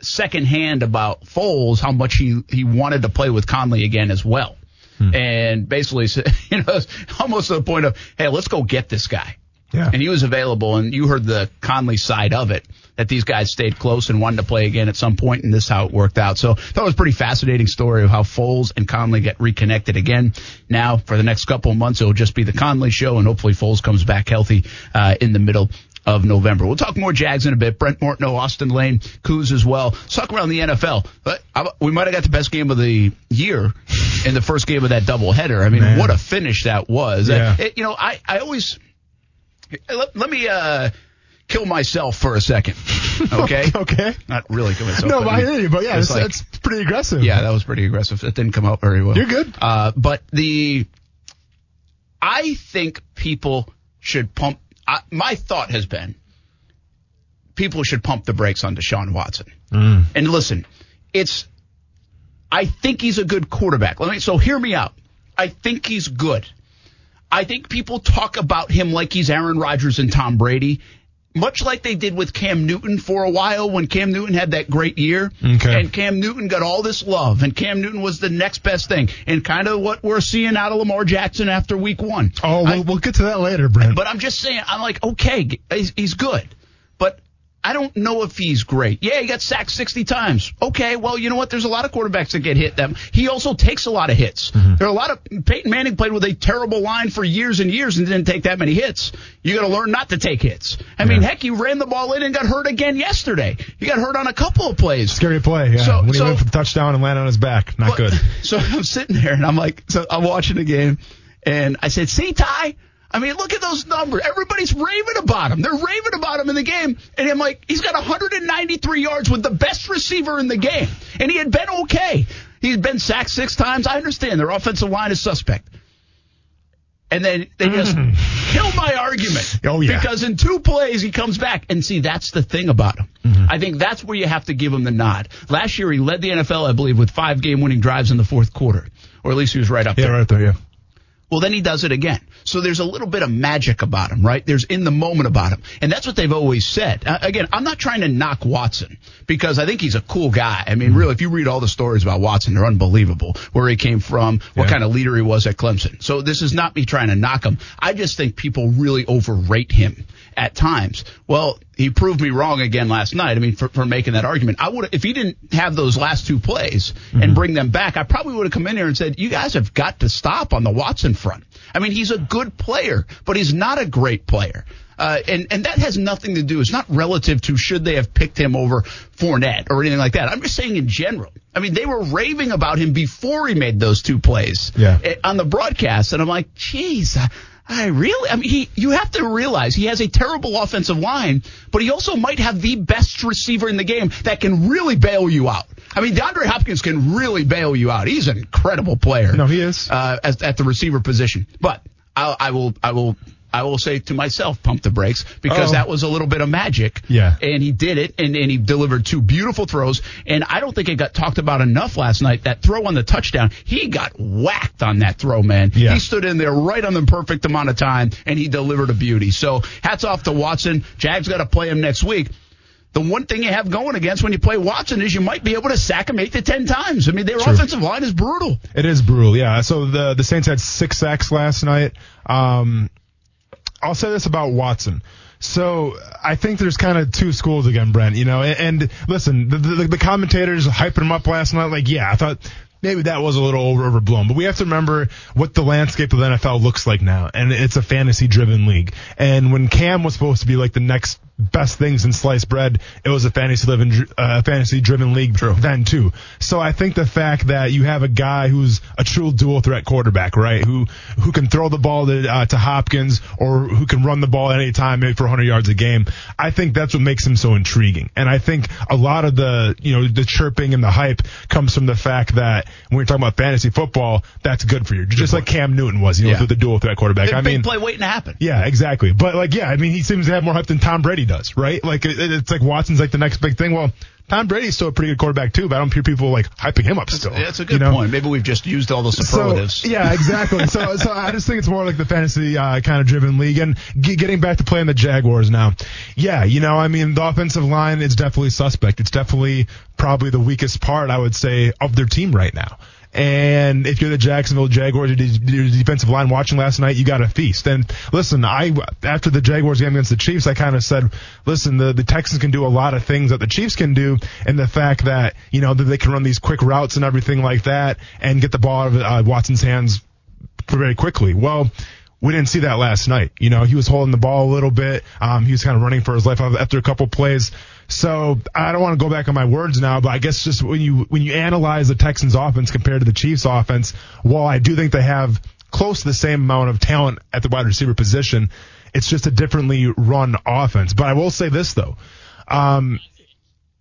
secondhand about Foles, how much he, he wanted to play with Conley again as well. And basically, <laughs> you know, almost to the point of, hey, let's go get this guy. Yeah. And he was available, and you heard the Conley side of it, that these guys stayed close and wanted to play again at some point, and this is how it worked out. So that was a pretty fascinating story of how Foles and Conley get reconnected again. Now, for the next couple of months, it will just be the Conley show, and hopefully Foles comes back healthy uh, in the middle of November. We'll talk more Jags in a bit. Brent Martineau, Austin Lane, Coos as well. Let's talk around the NFL. But we might have got the best game of the year in the first game of that doubleheader. I mean, Man. what a finish that was. Yeah. It- you know, I, I always Let, let me uh, kill myself for a second. <laughs> Okay. okay. Not really kill myself. No, but I hear you. But yeah, it's it's, like- it's pretty aggressive. Yeah, that was pretty aggressive. That didn't come out very well. You're good. Uh, but the, I think people should pump. I, my thought has been, people should pump the brakes on Deshaun Watson. Mm. And listen, it's, I think he's a good quarterback. Let me. So hear me out. I think he's good. I think people talk about him like he's Aaron Rodgers and Tom Brady, much like they did with Cam Newton for a while when Cam Newton had that great year. Okay. And Cam Newton got all this love, and Cam Newton was the next best thing, and kind of what we're seeing out of Lamar Jackson after week one. Oh, I- we'll, we'll get to that later, Brent. but I'm just saying, I'm like, okay, he's, he's good. I don't know if he's great. Yeah, he got sacked 60 times. Okay, well, you know what? There's a lot of quarterbacks that get hit. Them. He also takes a lot of hits. Mm-hmm. There are a lot of Peyton Manning played with a terrible line for years and years and didn't take that many hits. You got to learn not to take hits. I mean, heck, he ran the ball in and got hurt again yesterday. He got hurt on a couple of plays. Scary play, yeah. So- when he so- went for the touchdown and landed on his back, not good. <laughs> So I'm sitting there and I'm like, so I'm watching the game and I said, see, Ty, I mean, look at those numbers. Everybody's raving about him. They're raving about him in the game. And I'm like, he's got 193 yards with the best receiver in the game. And he had been okay. He'd been sacked six times. I understand their offensive line is suspect. And then they just kill my argument. Oh, yeah. Because in two plays, he comes back. And see, that's the thing about him. Mm-hmm. I think that's where you have to give him the nod. Last year, he led the NFL, I believe, with five game winning drives in the fourth quarter. Or at least he was right up Yeah, there. Yeah, right there, yeah. Well, then he does it again. So there's a little bit of magic about him, right? There's in the moment about him. And that's what they've always said. Uh, again, I'm not trying to knock Watson because I think he's a cool guy. I mean, really, if you read all the stories about Watson, they're unbelievable. Where he came from, what Yeah. kind of leader he was at Clemson. So this is not me trying to knock him. I just think people really overrate him at times. Well, he proved me wrong again last night. I mean, for, for making that argument, I would if he didn't have those last two plays and mm-hmm. bring them back, I probably would have come in here and said, "You guys have got to stop on the Watson front." I mean, he's a good player, but he's not a great player. Uh, and, and that has nothing to do, it's not relative to should they have picked him over Fournette or anything like that. I'm just saying in general. I mean, they were raving about him before he made those two plays Yeah. eh, on the broadcast. And I'm like, geez, I, I really, I mean, he, you have to realize he has a terrible offensive line, but he also might have the best receiver in the game that can really bail you out. I mean, DeAndre Hopkins can really bail you out. He's an incredible player. No, he is. Uh, at, at the receiver position. But I, I will, I will, I will say to myself, pump the brakes because Oh. that was a little bit of magic. Yeah. And he did it and, and he delivered two beautiful throws. And I don't think it got talked about enough last night. That throw on the touchdown, he got whacked on that throw, man. Yeah. He stood in there right on the perfect amount of time and he delivered a beauty. So hats off to Watson. Jags got to play him next week. The one thing you have going against when you play Watson is you might be able to sack him eight to ten times. I mean, their True. offensive line is brutal. It is brutal, yeah. So the the Saints had six sacks last night. Um, I'll say this about Watson. So I think there's kind of two schools again, Brent. You know, and, and listen, the, the the commentators hyping him up last night. Like, yeah, I thought maybe that was a little over, overblown, but we have to remember what the landscape of the NFL looks like now, and it's a fantasy driven league. And when Cam was supposed to be like the next best things in sliced bread, it was a fantasy living, uh, fantasy driven league then too. So I think the fact that you have a guy who's a true dual threat quarterback, right? Who, who can throw the ball to, uh, to Hopkins or who can run the ball at any time maybe for 100 yards a game. I think that's what makes him so intriguing. And I think a lot of the, you know, the chirping and the hype comes from the fact that when you're talking about fantasy football, that's good for you. Just like Cam Newton was, you know, Yeah. with the dual threat quarterback. The I big mean, play waiting to happen. yeah, exactly. But like, yeah, I mean, he seems to have more hype than Tom Brady does, right? Like, it, it's like Watson's like the next big thing. Well, Tom Brady's still a pretty good quarterback too, but I don't hear people like hyping him up still. That's a good you know? point. Maybe we've just used all the superlatives. So, yeah, exactly. so, so I just think it's more like the fantasy uh, kind of driven league. And ge- getting back to playing the Jaguars now, yeah, you know, I mean, the offensive line is definitely suspect. It's definitely probably the weakest part, I would say, of their team right now. And if you're the Jacksonville Jaguars, your defensive line watching last night, you got a feast. And listen, I after the Jaguars game against the Chiefs, I kind of said, listen, the the Texans can do a lot of things that the Chiefs can do, and the fact that you know that they can run these quick routes and everything like that, and get the ball out of uh, Watson's hands very quickly. Well, we didn't see that last night. You know, he was holding the ball a little bit. Um, he was kind of running for his life after a couple plays. So I don't want to go back on my words now, but I guess just when you when you analyze the Texans offense compared to the Chiefs offense, while I do think they have close to the same amount of talent at the wide receiver position, It's just a differently run offense. But I will say this though. Um,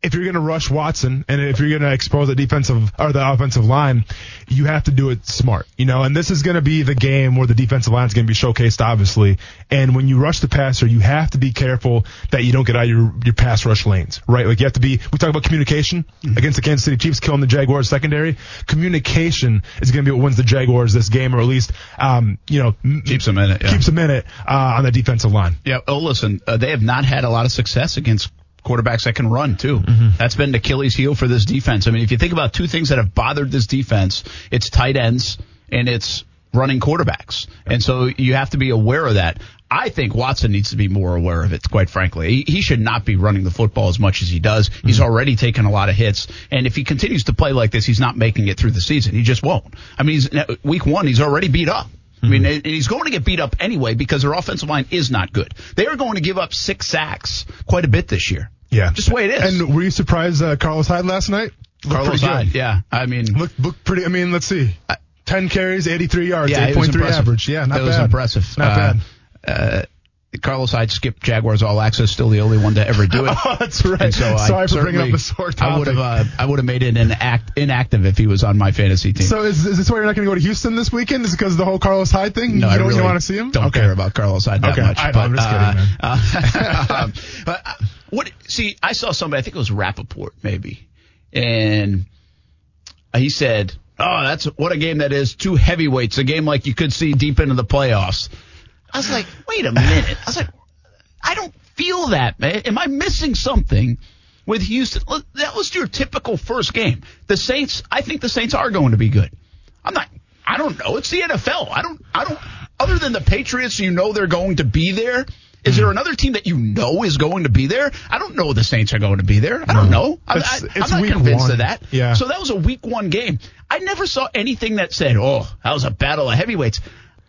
if you're going to rush Watson and if you're going to expose the defensive or the offensive line, you have to do it smart, you know. And this is going to be the game where the defensive line is going to be showcased, obviously. And when you rush the passer, you have to be careful that you don't get out of your your pass rush lanes, right? Like you have to be. We talk about communication against the Kansas City Chiefs killing the Jaguars secondary. Communication is going to be what wins the Jaguars this game, or at least, um, you know, Keeps in it, yeah. Keeps in it uh, on the defensive line. Yeah. Oh, listen, uh, they have not had a lot of success against quarterbacks that can run too. Mm-hmm. That's been Achilles heel for this defense. I mean, if you think about two things that have bothered this defense, it's tight ends and it's running quarterbacks. And so you have to be aware of that. I think Watson needs to be more aware of it, quite frankly. He, he should not be running the football as much as he does. He's Mm-hmm. already taken a lot of hits. And if he continues to play like this, he's not making it through the season. He just won't. I mean, he's, week one, he's already beat up. I mean, Mm-hmm. and he's going to get beat up anyway because their offensive line is not good. They are going to give up six sacks quite a bit this year. Yeah, Just the way it is. And were you surprised uh, Carlos Hyde last night? Looked Carlos. Hyde, yeah. I mean, Look, look pretty. I mean, let's see. Ten carries, 83 yards, yeah, 8.3 average. Yeah, not it bad. was impressive. Not Uh, bad. Uh, Carlos Hyde skipped Jaguars All Access, still the only one to ever do <laughs> it. Oh, that's right. And so I Sorry for bringing up a sore topic. I would have, uh, I would have made it an act inactive if he was on my fantasy team. So is, is this why you're not going to go to Houston this weekend? Is it because of the whole Carlos Hyde thing? no, you I don't really want to see him? Don't okay. care about Carlos Hyde that Okay. much. I but, I'm just uh, kidding, uh, <laughs> <laughs> um, but uh, what? See, I saw somebody. I think it was Rapoport, maybe, and he said, "Oh, that's what a game that is. Two heavyweights. A game like you could see deep into the playoffs." I was like, "Wait a minute." I was like, "I don't feel that, man. Am I missing something?" With Houston, Look, that was your typical first game. The Saints, I think the Saints are going to be good. I'm not. I don't know. It's the NFL. I don't. I don't. Other than the Patriots, you know they're going to be there. Is there another team that you know is going to be there? I don't know the Saints are going to be there. I don't know. I, It's- it's I'm not week convinced one. of that. Yeah. So that was a week one game. I never saw anything that said, "Oh, that was a battle of heavyweights."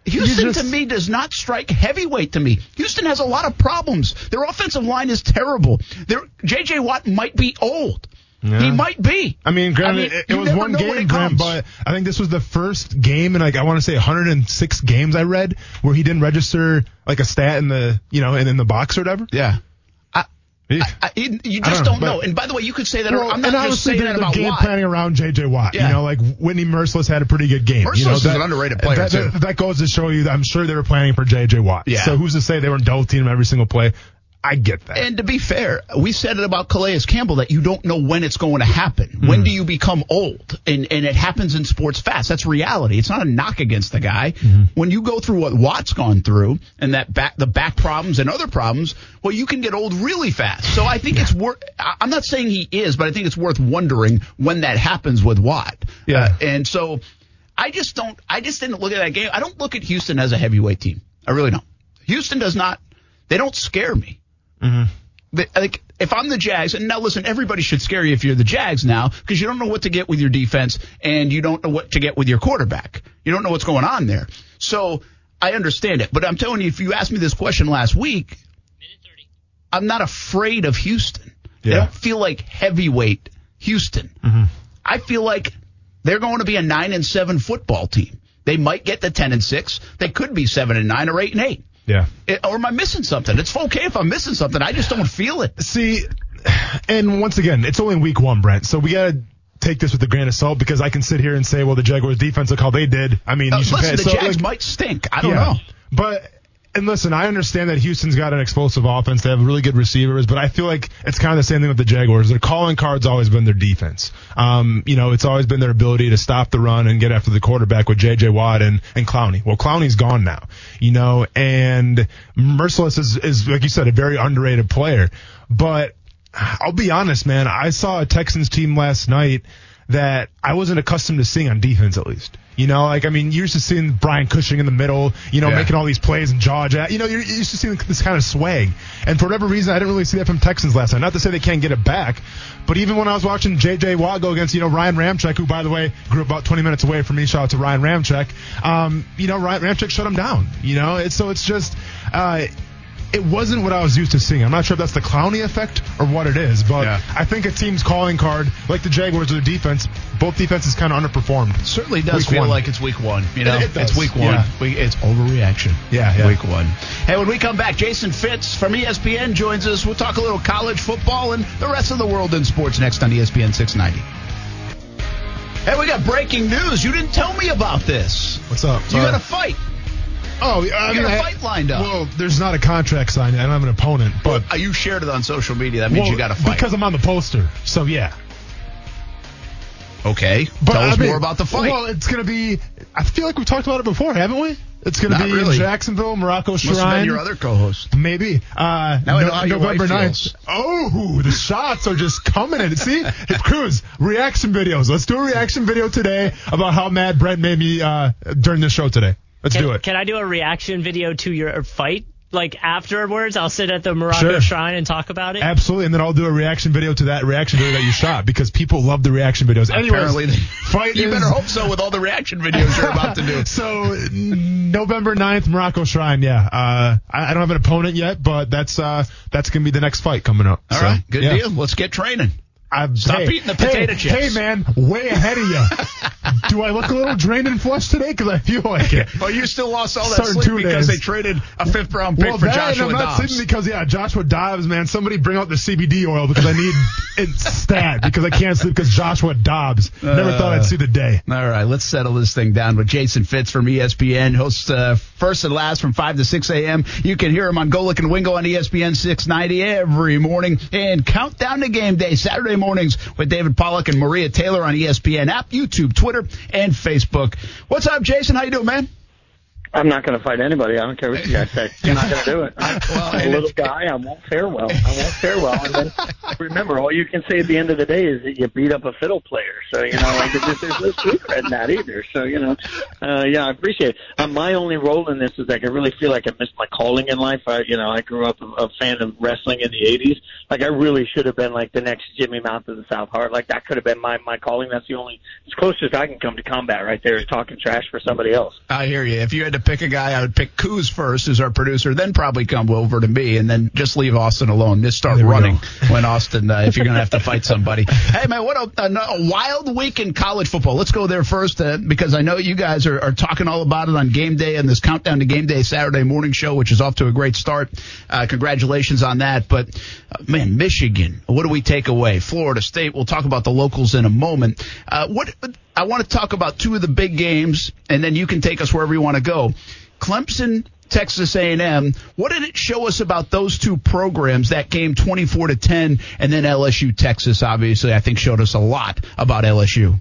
Houston just- to me does not strike heavyweight to me. Houston has a lot of problems. Their offensive line is terrible. Their JJ Watt might be old. He might be. I mean, granted, I mean, it, it was one game, but I think this was the first game in like I want to say 106 games I read where he didn't register like a stat in the you know and in the box or whatever. yeah. I, I, you just don't don't know, know. but- And by the way, you could say that. Well, I'm not just saying that about game Watt. planning around J.J. Watt. Yeah. You know, like Whitney Mercilus had a pretty good game. you know, Mercilus is that, an underrated player, that, too. That, that goes to show you that I'm sure they were planning for J.J. Watt. Yeah. So who's to say they weren't double teaming him every single play? I get that. And to be fair, we said it about Calais Campbell that you don't know when it's going to happen. Hmm. When do you become old? And and it happens in sports fast. That's reality. It's not a knock against the guy. Hmm. When you go through what Watt's gone through and that back the back problems and other problems, well, you can get old really fast. So I think it's worth. I'm not saying he is, but I think it's worth wondering when that happens with Watt. Yeah. Uh, and so I just don't. I just didn't look at that game. I don't look at Houston as a heavyweight team. I really don't. Houston does not. They don't scare me. Mm-hmm. They- like if I'm the Jags, and now listen, everybody should scare you if you're the Jags now because you don't know what to get with your defense and you don't know what to get with your quarterback. You don't know what's going on there. So I understand it, but I'm telling you, if you asked me this question last week, I'm not afraid of Houston. They Yeah. don't feel like heavyweight Houston. Mm-hmm. I feel like they're going to be a nine and seven football team. They might get to ten and six. They could be seven and nine or eight and eight. Yeah. It- or am I missing something? It's okay if I'm missing something. I just don't feel it. See, and once again, it's only week one, Brent. So we gotta take this with a grain of salt because I can sit here and say, well, the Jaguars defense, look how they did. I mean, Uh, you should listen, pay. the so, Jags like, might stink. I don't yeah. know. But and listen, I understand that Houston's got an explosive offense. They have really good receivers, but I feel like it's kind of the same thing with the Jaguars. Their calling card's always been their defense. Um, you know, it's always been their ability to stop the run and get after the quarterback with J.J. Watt and, and Clowney. Well, Clowney's gone now, you know, and Mercilus is, is, like you said, a very underrated player. But I'll be honest, man, I saw a Texans team last night that I wasn't accustomed to seeing on defense, at least. You know, like I mean, you're used to seeing Brian Cushing in the middle, you know, Yeah. making all these plays and jaw jab. You know, you're used to seeing this kind of swag. And for whatever reason, I didn't really see that from Texans last night. Not to say they can't get it back, but even when I was watching J.J. Watt go against, you know, Ryan Ramczyk, who by the way grew about 20 minutes away from me. Shout out to Ryan Ramczyk. Um, you know, Ryan Ramczyk shut him down. You know, it's so it's just. Uh, it wasn't what I was used to seeing. I'm not sure if that's the Clowney effect or what it is, but Yeah. I think a team's calling card, like the Jaguars or the defense, both defenses kind of underperformed. Certainly does Week feel one. like it's week one. You know, <laughs> It- it it's week one. yeah. We, it's overreaction. Yeah, yeah. Week one. Hey, when we come back, Jason Fitz from ESPN joins us. We'll talk a little college football and the rest of the world in sports next on ESPN 690. Hey, we got breaking news. You didn't tell me about this. What's up? You got a fight. Oh, I mean, got a I- fight lined up. Well, there's not a contract signed. I don't have an opponent, but Uh, you shared it on social media. That means well, you got a fight. because I'm on the poster. So yeah. okay. But tell us mean, more about the fight. Well, it's going to be. I feel like we've talked about it before, haven't we? It's going to be really. in Jacksonville, Morocco Must have been your other co-host. Maybe. Uh, Now I know no- how your November wife 9th. feels. Oh, the shots are just coming in. See, Cruz, reaction videos. Let's do a reaction video today about how mad Brent made me uh, during the show today. Let's Can, do it. can I do a reaction video to your fight? Like afterwards, I'll sit at the Morocco Sure. Shrine and talk about it. Absolutely, and then I'll do a reaction video to that reaction video that you shot because people love the reaction videos. Anyways, Apparently, they- fight you is- better hope so with all the reaction videos you're about to do. <laughs> So November 9th, Morocco Shrine. Yeah, uh, I, I don't have an opponent yet, but that's uh, that's gonna be the next fight coming up. All So, right, good yeah. deal. Let's get training. I'm, Stop hey, eating the potato hey, chips. Hey man, way ahead of you. <laughs> Do I look a little drained and flushed today? Because I feel like it. Well, you still lost all that sleep because days. they traded a fifth round pick well, for that, Joshua I'm not Dobbs. sleeping because yeah, Joshua Dobbs, man. Somebody bring out the CBD oil because I need it stat because I can't sleep because Joshua Dobbs. Never Uh, thought I'd see the day. All right, let's settle this thing down with Jason Fitz from ESPN, hosts uh, first and last from 5 to 6 a.m. You can hear him on Golic and Wingo on ESPN 690 every morning. And Countdown to Game Day, Saturday mornings with David Pollack and Maria Taylor on ESPN app, YouTube, Twitter, and Facebook. What's up, Jason? How you doing, man? I'm not going to fight anybody. I don't care what you guys say. I'm not going to do it. <laughs> I'm Well, a little guy. I won't fare well. I won't fare well. And then remember, all you can say at the end of the day is that you beat up a fiddle player. So you know, like there's, there's no secret in that either. So you know, uh, yeah, I appreciate it. Uh, my only role in this is like I really feel like I missed my calling in life. I, you know, I grew up a, a fan of wrestling in the '80s. Like I really should have been like the next Jimmy Mouth of the South Hart. Like that could have been my my calling. That's the only as closest I can come to combat right there is talking trash for somebody else. I hear you. If you had to pick a guy, I would pick Coos first as our producer, then probably come over to me, and then just leave Austin alone. Just start running <laughs> when Austin, uh, if you're going to have to fight somebody. hey, man, what a, a, a wild week in college football. Let's go there first uh, because I know you guys are, are talking all about it on game day and this countdown to game day Saturday morning show, which is off to a great start. Uh, congratulations on that. But, uh, man, Michigan, what do we take away? Florida State, we'll talk about the locals in a moment. Uh, what I want to talk about two of the big games, and then you can take us wherever you want to go. Clemson, Texas A&M. What did it show us about those two programs? That game 24 to 10, and then LSU, Texas. Obviously, I think showed us a lot about LSU.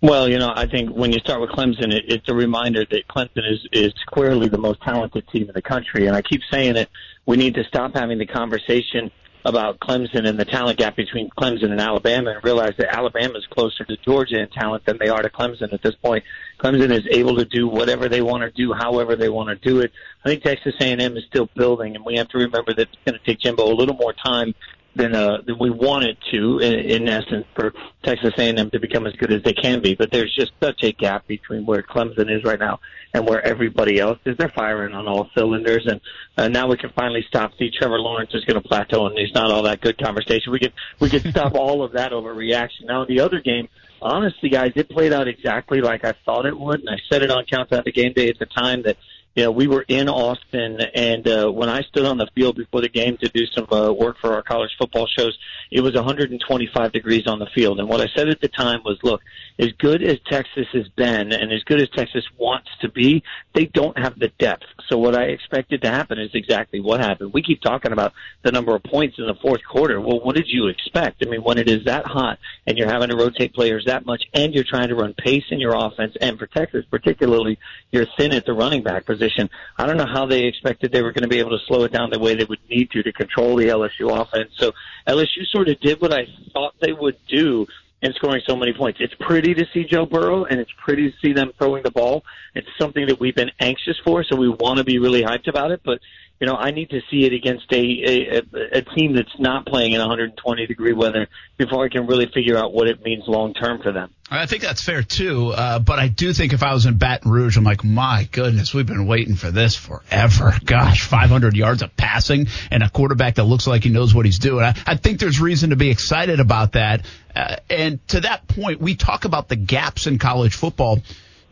Well, you know, I think when you start with Clemson, it, it's a reminder that Clemson is is squarely the most talented team in the country. And I keep saying it. We need to stop having the conversation about Clemson and the talent gap between Clemson and Alabama, and realize that Alabama is closer to Georgia in talent than they are to Clemson at this point. Clemson is able to do whatever they want to do, however they want to do it. I think Texas A&M is still building, and we have to remember that it's going to take Jimbo a little more time than uh, than we wanted to, in, in essence, for Texas A&M to become as good as they can be. But there's just such a gap between where Clemson is right now and where everybody else is. They're firing on all cylinders, and uh, now we can finally stop. See, Trevor Lawrence is going to plateau, and he's not all that good. Conversation. We could we could stop <laughs> all of that overreaction. Now, the other game. Honestly, guys, it played out exactly like I thought it would, and I said it on Countdown to Game Day at the time that you know, we were in Austin, and uh, when I stood on the field before the game to do some uh, work for our college football shows, it was 125 degrees on the field. And what I said at the time was, look, as good as Texas has been, and as good as Texas wants to be, they don't have the depth. So what I expected to happen is exactly what happened. We keep talking about the number of points in the fourth quarter. Well, what did you expect? I mean, when it is that hot, and you're having to rotate players that much, and you're trying to run pace in your offense, and for Texas particularly, you're thin at the running back position. I don't know how they expected they were going to be able to slow it down the way they would need to to control the LSU offense. So LSU sort of did what I thought they would do in scoring so many points. It's pretty to see Joe Burrow and it's pretty to see them throwing the ball. It's something that we've been anxious for, so we want to be really hyped about it. But you know, I need to see it against a, a, a team that's not playing in 120 degree weather before I can really figure out what it means long term for them. I think that's fair too, uh, but I do think if I was in Baton Rouge, I'm like, my goodness, we've been waiting for this forever. <laughs> Gosh, 500 yards of passing and a quarterback that looks like he knows what he's doing. I, I think there's reason to be excited about that. Uh, and to that point, we talk about the gaps in college football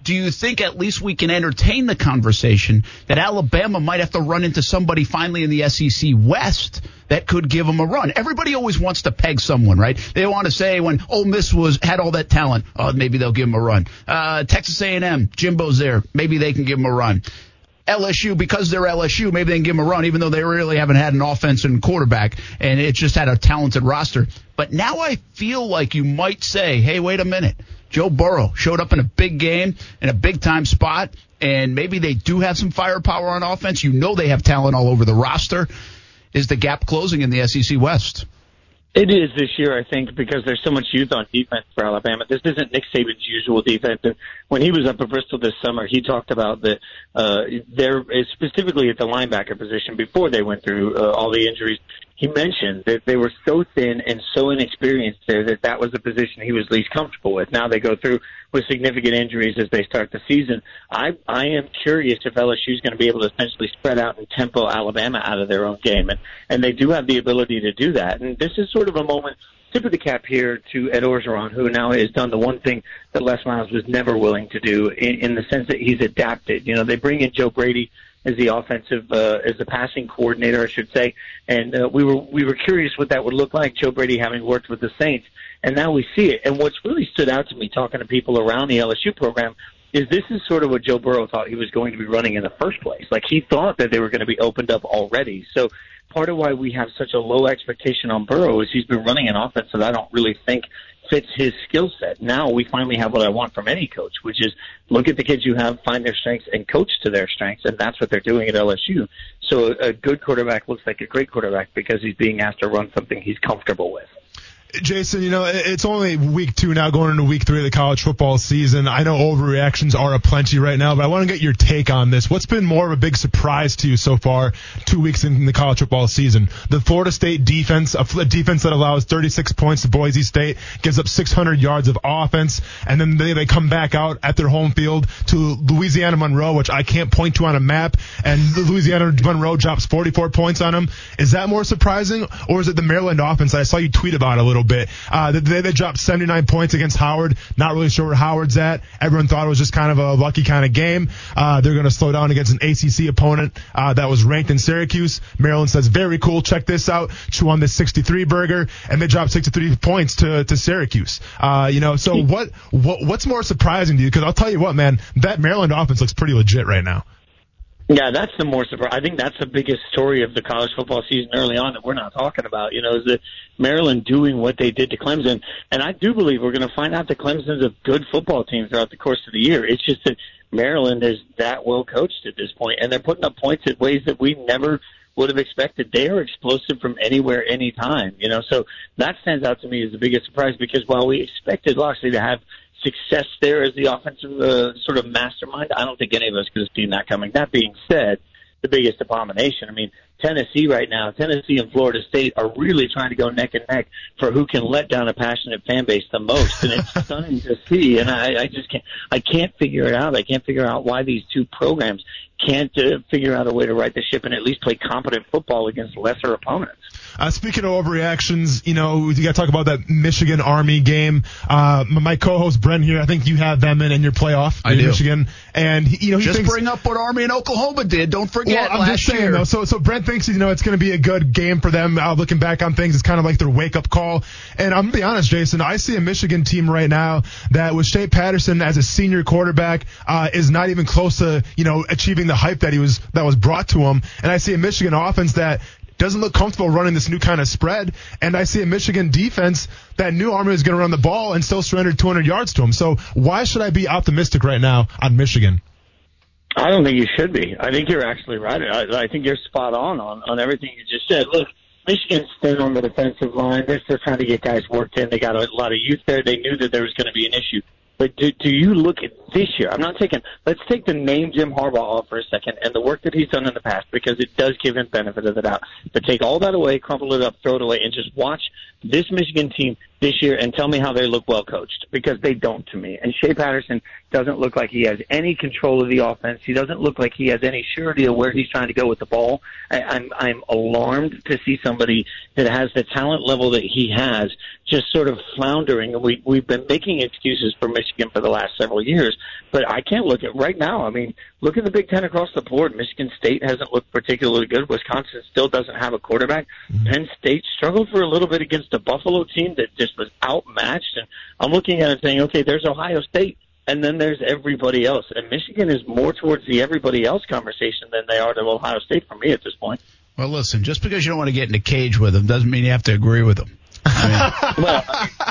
do you think at least we can entertain the conversation that Alabama might have to run into somebody finally in the SEC West that could give them a run? Everybody always wants to peg someone, right? They want to say when Ole Miss was had all that talent, oh, maybe they'll give them a run. Uh, Texas A&M, Jimbo's there, maybe they can give them a run. LSU, because they're LSU, maybe they can give them a run, even though they really haven't had an offense and quarterback, and it just had a talented roster. But now I feel like you might say, hey, wait a minute. Joe Burrow showed up in a big game in a big time spot, and maybe they do have some firepower on offense. You know they have talent all over the roster. Is the gap closing in the SEC West? It is this year, I think, because there's so much youth on defense for Alabama. This isn't Nick Saban's usual defense. When he was up at Bristol this summer, he talked about that uh, there specifically at the linebacker position before they went through uh, all the injuries he mentioned that they were so thin and so inexperienced there that that was the position he was least comfortable with. Now they go through with significant injuries as they start the season. I I am curious if LSU is going to be able to essentially spread out and tempo Alabama out of their own game, and and they do have the ability to do that. And this is sort of a moment. Tip of the cap here to Ed Orgeron, who now has done the one thing that Les Miles was never willing to do, in, in the sense that he's adapted. You know, they bring in Joe Brady as the offensive uh, as the passing coordinator, I should say. And uh, we were we were curious what that would look like. Joe Brady having worked with the Saints, and now we see it. And what's really stood out to me talking to people around the LSU program is this is sort of what Joe Burrow thought he was going to be running in the first place. Like he thought that they were going to be opened up already. So part of why we have such a low expectation on Burrow is he's been running an offense that I don't really think fits his skill set. Now we finally have what I want from any coach, which is look at the kids you have, find their strengths, and coach to their strengths, and that's what they're doing at LSU. So a good quarterback looks like a great quarterback because he's being asked to run something he's comfortable with. Jason, you know, it's only week two now, going into week three of the college football season. I know overreactions are aplenty right now, but I want to get your take on this. What's been more of a big surprise to you so far, two weeks in the college football season? The Florida State defense, a defense that allows 36 points to Boise State, gives up 600 yards of offense, and then they, they come back out at their home field to Louisiana Monroe, which I can't point to on a map, and Louisiana Monroe drops 44 points on them. Is that more surprising, or is it the Maryland offense? I saw you tweet about a little bit. Uh, they, they dropped 79 points against Howard. Not really sure where Howard's at. Everyone thought it was just kind of a lucky kind of game. Uh, they're going to slow down against an ACC opponent uh, that was ranked in Syracuse. Maryland says, very cool. Check this out. Chew on this 63 burger, and they dropped 63 points to to Syracuse. Uh, you know, so what what what's more surprising to you? Because I'll tell you what, man, that Maryland offense looks pretty legit right now. Yeah, that's the more surprise. I think that's the biggest story of the college football season early on that we're not talking about. You know, is that Maryland doing what they did to Clemson, and I do believe we're going to find out that Clemson's a good football team throughout the course of the year. It's just that Maryland is that well coached at this point, and they're putting up points in ways that we never would have expected. They are explosive from anywhere, anytime. You know, so that stands out to me as the biggest surprise because while we expected Locksley to have success there as the offensive uh, sort of mastermind. I don't think any of us could have seen that coming. That being said, the biggest abomination. I mean, Tennessee right now, Tennessee and Florida State are really trying to go neck and neck for who can let down a passionate fan base the most, and it's <laughs> stunning to see. And I, I just can't, I can't figure it out. I can't figure out why these two programs can't uh, figure out a way to right the ship and at least play competent football against lesser opponents. Uh, speaking of overreactions, you know, you got to talk about that Michigan Army game. Uh, my co-host Brent here, I think you have them in, in your playoff I in do. Michigan, and he, you know, he Just thinks, bring up what Army and Oklahoma did. Don't forget well, I'm last just saying year. though. So, so Brent thinks you know it's going to be a good game for them. Uh, looking back on things, it's kind of like their wake up call. And I'm gonna be honest, Jason, I see a Michigan team right now that with Shea Patterson as a senior quarterback uh, is not even close to you know achieving the hype that he was that was brought to him. And I see a Michigan offense that doesn't look comfortable running this new kind of spread. And I see a Michigan defense that knew Army was going to run the ball and still surrendered 200 yards to him. So why should I be optimistic right now on Michigan? I don't think you should be. I think you're actually right. I, I think you're spot on, on on everything you just said. Look, Michigan's thin on the defensive line. They're still trying to get guys worked in. They got a lot of youth there. They knew that there was going to be an issue But do, do you look at this year? I'm not taking. Let's take the name Jim Harbaugh off for a second and the work that he's done in the past because it does give him benefit of the doubt. But take all that away, crumple it up, throw it away, and just watch this Michigan team this year and tell me how they look well coached because they don't to me. And Shea Patterson doesn't look like he has any control of the offense. He doesn't look like he has any surety of where he's trying to go with the ball. I, I'm I'm alarmed to see somebody that has the talent level that he has just sort of floundering. And we we've been making excuses for Michigan for the last several years, but I can't look at right now. I mean, look at the Big Ten across the board. Michigan State hasn't looked particularly good. Wisconsin still doesn't have a quarterback. Mm-hmm. Penn State struggled for a little bit against a Buffalo team that just was outmatched. And I'm looking at it saying, okay, there's Ohio State. And then there's everybody else. And Michigan is more towards the everybody else conversation than they are to Ohio State for me at this point. Well, listen, just because you don't want to get in a cage with them doesn't mean you have to agree with them. <laughs> well,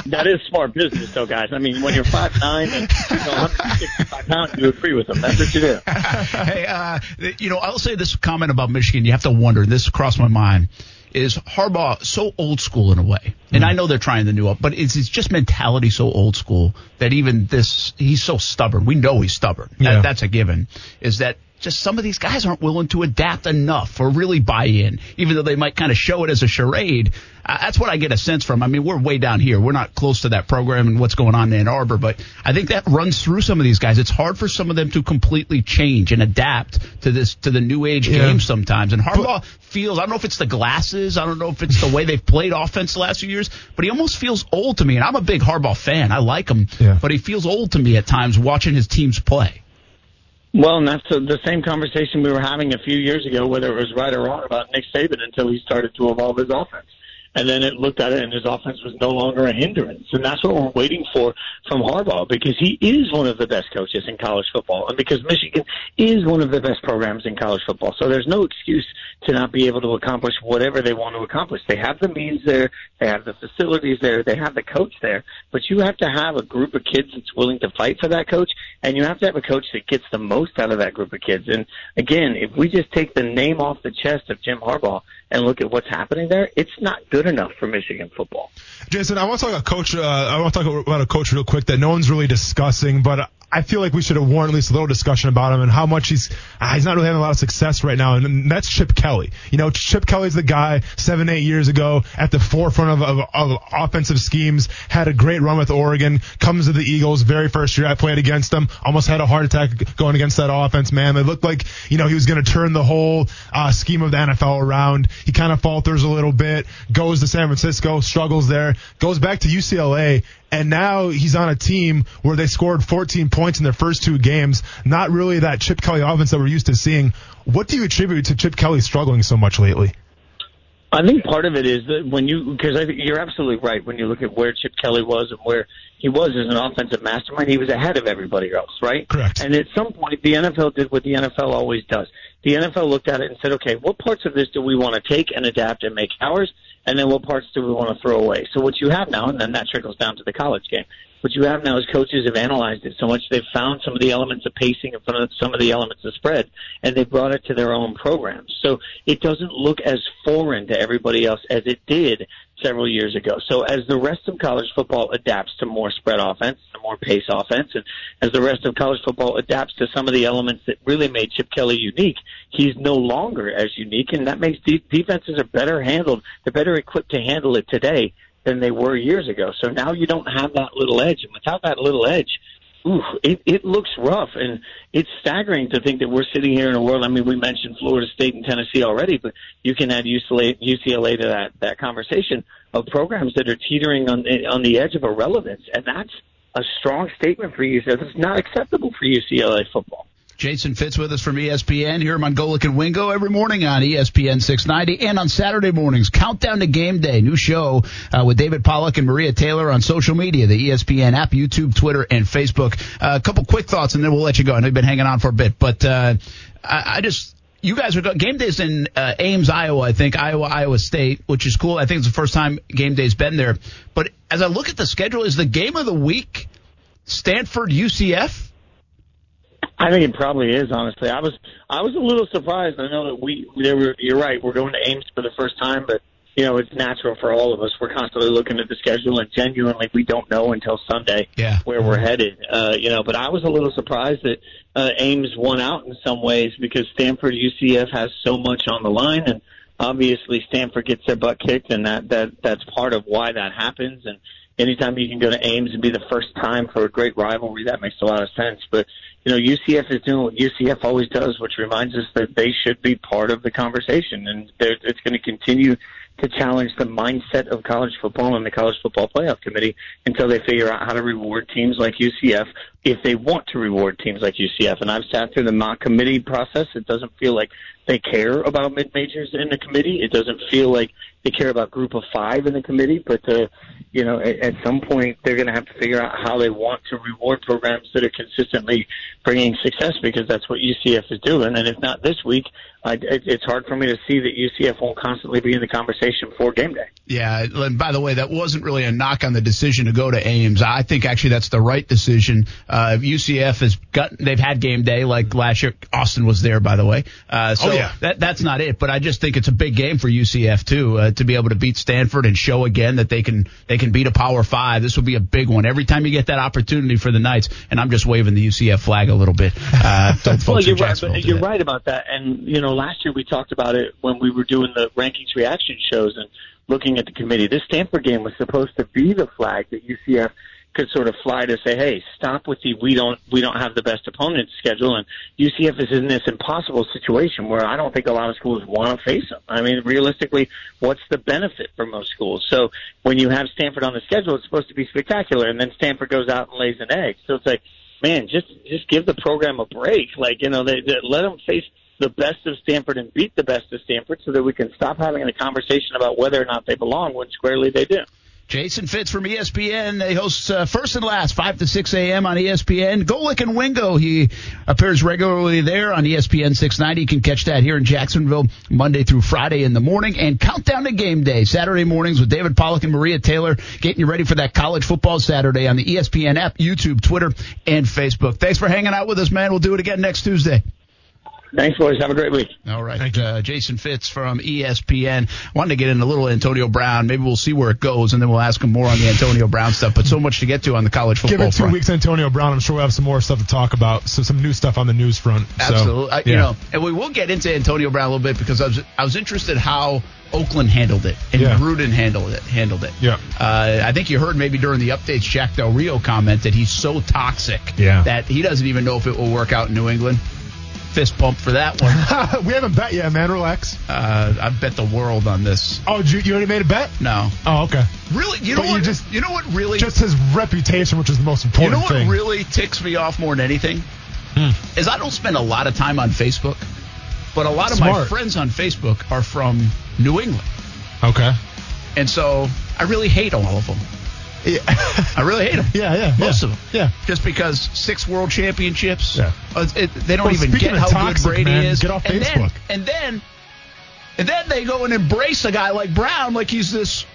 that is smart business, though, guys. I mean, when you're five nine and you know, 165 pounds, you agree with them. That's what you do. <laughs> hey, uh, you know, I'll say this comment about Michigan. You have to wonder. This crossed my mind. Is Harbaugh so old school in a way? And I know they're trying the new up, but it's, it's just mentality so old school that even this, he's so stubborn. We know he's stubborn. Yeah. That, that's a given. Is that just some of these guys aren't willing to adapt enough or really buy in, even though they might kind of show it as a charade. Uh, that's what I get a sense from. I mean, we're way down here. We're not close to that program and what's going on in Ann Arbor, but I think that runs through some of these guys. It's hard for some of them to completely change and adapt to this, to the new age Yeah. game sometimes. And Harbaugh feels, I don't know if it's the glasses. I don't know if it's the way they've played offense the last few years, but he almost feels old to me. And I'm a big Harbaugh fan. I like him, Yeah. but he feels old to me at times watching his teams play. Well, and that's the the same conversation we were having a few years ago, whether it was right or wrong about Nick Saban until he started to evolve his offense. And then it looked at it and his offense was no longer a hindrance. And that's what we're waiting for from Harbaugh because he is one of the best coaches in college football and because Michigan is one of the best programs in college football. So there's no excuse to not be able to accomplish whatever they want to accomplish. They have the means there. They have the facilities there. They have the coach there. But you have to have a group of kids that's willing to fight for that coach and you have to have a coach that gets the most out of that group of kids. And again, if we just take the name off the chest of Jim Harbaugh and look at what's happening there, it's not good enough for Michigan football. Jason, I want to talk about coach. Uh, I want to talk about a coach real quick that no one's really discussing, but I feel like we should have warned at least a little discussion about him and how much he's ah, he's not really having a lot of success right now, and that's Chip Kelly. You know, Chip Kelly's the guy seven, eight years ago at the forefront of, of, of offensive schemes, had a great run with Oregon, comes to the Eagles, very first year I played against them, almost had a heart attack going against that offense. Man, it looked like you know he was going to turn the whole uh, scheme of the NFL around. He kind of falters a little bit, goes to San Francisco, struggles there, goes back to UCLA, and now he's on a team where they scored 14 points in their first two games. Not really that Chip Kelly offense that we're used to seeing. What do you attribute to Chip Kelly struggling so much lately? I think part of it is that when you, because I think you're absolutely right. When you look at where Chip Kelly was and where he was as an offensive mastermind, he was ahead of everybody else, right? Correct. And at some point, the NFL did what the NFL always does. The NFL looked at it and said, okay, what parts of this do we want to take and adapt and make ours? And then what parts do we want to throw away? So what you have now, and then that trickles down to the college game. What you have now is coaches have analyzed it so much they've found some of the elements of pacing and some of the- elements of spread, and they've brought it to their own programs. So it doesn't look as foreign to everybody else as it did several years ago. So as the rest of college football adapts to more spread offense, to more pace offense, and as the rest of college football adapts to some of the elements that really made Chip Kelly unique, he's no longer as unique, and that makes de- defenses are better handled. They're better equipped to handle it today than they were years ago. So now you don't have that little edge, and without that little edge, ooh, it, it looks rough, and it's staggering to think that we're sitting here in a world. I mean, we mentioned Florida State and Tennessee already, but you can add UCLA, UCLA to that that conversation of programs that are teetering on on the edge of irrelevance, and that's a strong statement for UCLA. It's not acceptable for UCLA football. Jason Fitz with us from ESPN here on Golic and Wingo every morning on ESPN 690 and on Saturday mornings. Countdown to Game Day, new show uh, with David Pollack and Maria Taylor on social media, the ESPN app, YouTube, Twitter, and Facebook. Uh, a couple quick thoughts and then we'll let you go. I know you've been hanging on for a bit, but uh, I, I just you guys are go- game days in uh, Ames, Iowa. I think Iowa, Iowa State, which is cool. I think it's the first time game day's been there. But as I look at the schedule, is the game of the week Stanford UCF? I think it probably is. Honestly, I was I was a little surprised. I know that we they were. You're right. We're going to Ames for the first time, but you know, it's natural for all of us. We're constantly looking at the schedule, and genuinely, we don't know until Sunday Yeah. where we're headed. Uh, you know, but I was a little surprised that uh, Ames won out in some ways because Stanford UCF has so much on the line, and obviously Stanford gets their butt kicked, and that that that's part of why that happens. And anytime you can go to Ames and be the first time for a great rivalry, that makes a lot of sense. But you know, UCF is doing what UCF always does, which reminds us that they should be part of the conversation, and it's going to continue to challenge the mindset of college football and the college football playoff committee until they figure out how to reward teams like UCF if they want to reward teams like UCF. And I've sat through the mock committee process. It doesn't feel like they care about mid majors in the committee. It doesn't feel like they care about group of five in the committee. But uh, you know, at, at some point they're going to have to figure out how they want to reward programs that are consistently bringing success because that's what UCF is doing. And if not this week, I, it, it's hard for me to see that UCF won't constantly be in the conversation for game day. Yeah, and by the way, that wasn't really a knock on the decision to go to Ames. I think actually that's the right decision. Uh, UCF has got they've had game day like last year. Austin was there, by the way. Uh, so Oh, yeah. that that's not it. But I just think it's a big game for UCF too uh, to be able to beat Stanford and show again that they can they can beat a Power Five. This will be a big one. Every time you get that opportunity for the Knights, and I'm just waving the UCF flag a little bit. Uh, <laughs> well, you're right. But you're that. right about that. And you know, last year we talked about it when we were doing the rankings reaction shows and looking at the committee. This Stanford game was supposed to be the flag that UCF could sort of fly to say, "Hey, stop with the we don't we don't have the best opponent schedule." And UCF is in this impossible situation where I don't think a lot of schools want to face them. I mean, realistically, what's the benefit for most schools? So when you have Stanford on the schedule, it's supposed to be spectacular, and then Stanford goes out and lays an egg. So it's like, man, just just give the program a break. Like you know, they, they let them face the best of Stanford and beat the best of Stanford, so that we can stop having a conversation about whether or not they belong when squarely they do. Jason Fitz from ESPN. They host uh, first and last, 5 to 6 a.m. on ESPN. Golic and Wingo. He appears regularly there on ESPN 690. You can catch that here in Jacksonville Monday through Friday in the morning. And countdown to game day, Saturday mornings with David Pollack and Maria Taylor, getting you ready for that college football Saturday on the ESPN app, YouTube, Twitter, and Facebook. Thanks for hanging out with us, man. We'll do it again next Tuesday. Thanks, boys. Have a great week. All right. Uh, Jason Fitz from ESPN. Wanted to get in a little Antonio Brown. Maybe we'll see where it goes, and then we'll ask him more on the Antonio Brown stuff. But so much to get to on the college football Give it two front. weeks, Antonio Brown. I'm sure we'll have some more stuff to talk about. So some new stuff on the news front. So, Absolutely. I- You know, and we will get into Antonio Brown a little bit because I was I was interested how Oakland handled it and Yeah. Gruden handled it. Handled it. Yeah. Uh, I think you heard maybe during the updates, Jack Del Rio commented he's so toxic Yeah. that he doesn't even know if it will work out in New England. Fist pump for that one. <laughs> we haven't bet yet, man. Relax. Uh, I bet the world on this. Oh, you, you already made a bet? No. Oh, okay. Really? You know But what? just- you know what really? Just his reputation, which is the most important. you know what thing. really ticks me off more than anything Hmm. is I don't spend a lot of time on Facebook, but a lot of my friends on Facebook are from New England, okay. and so I really hate all of them. Yeah. <laughs> I really hate them. yeah, yeah. Most yeah. of them. Yeah. Just because six world championships. Yeah. uh, it- they don't Well, even get how toxic, good Brady man, is. get off and Facebook. Then, and then, and then they go and embrace a guy like Brown, like he's this.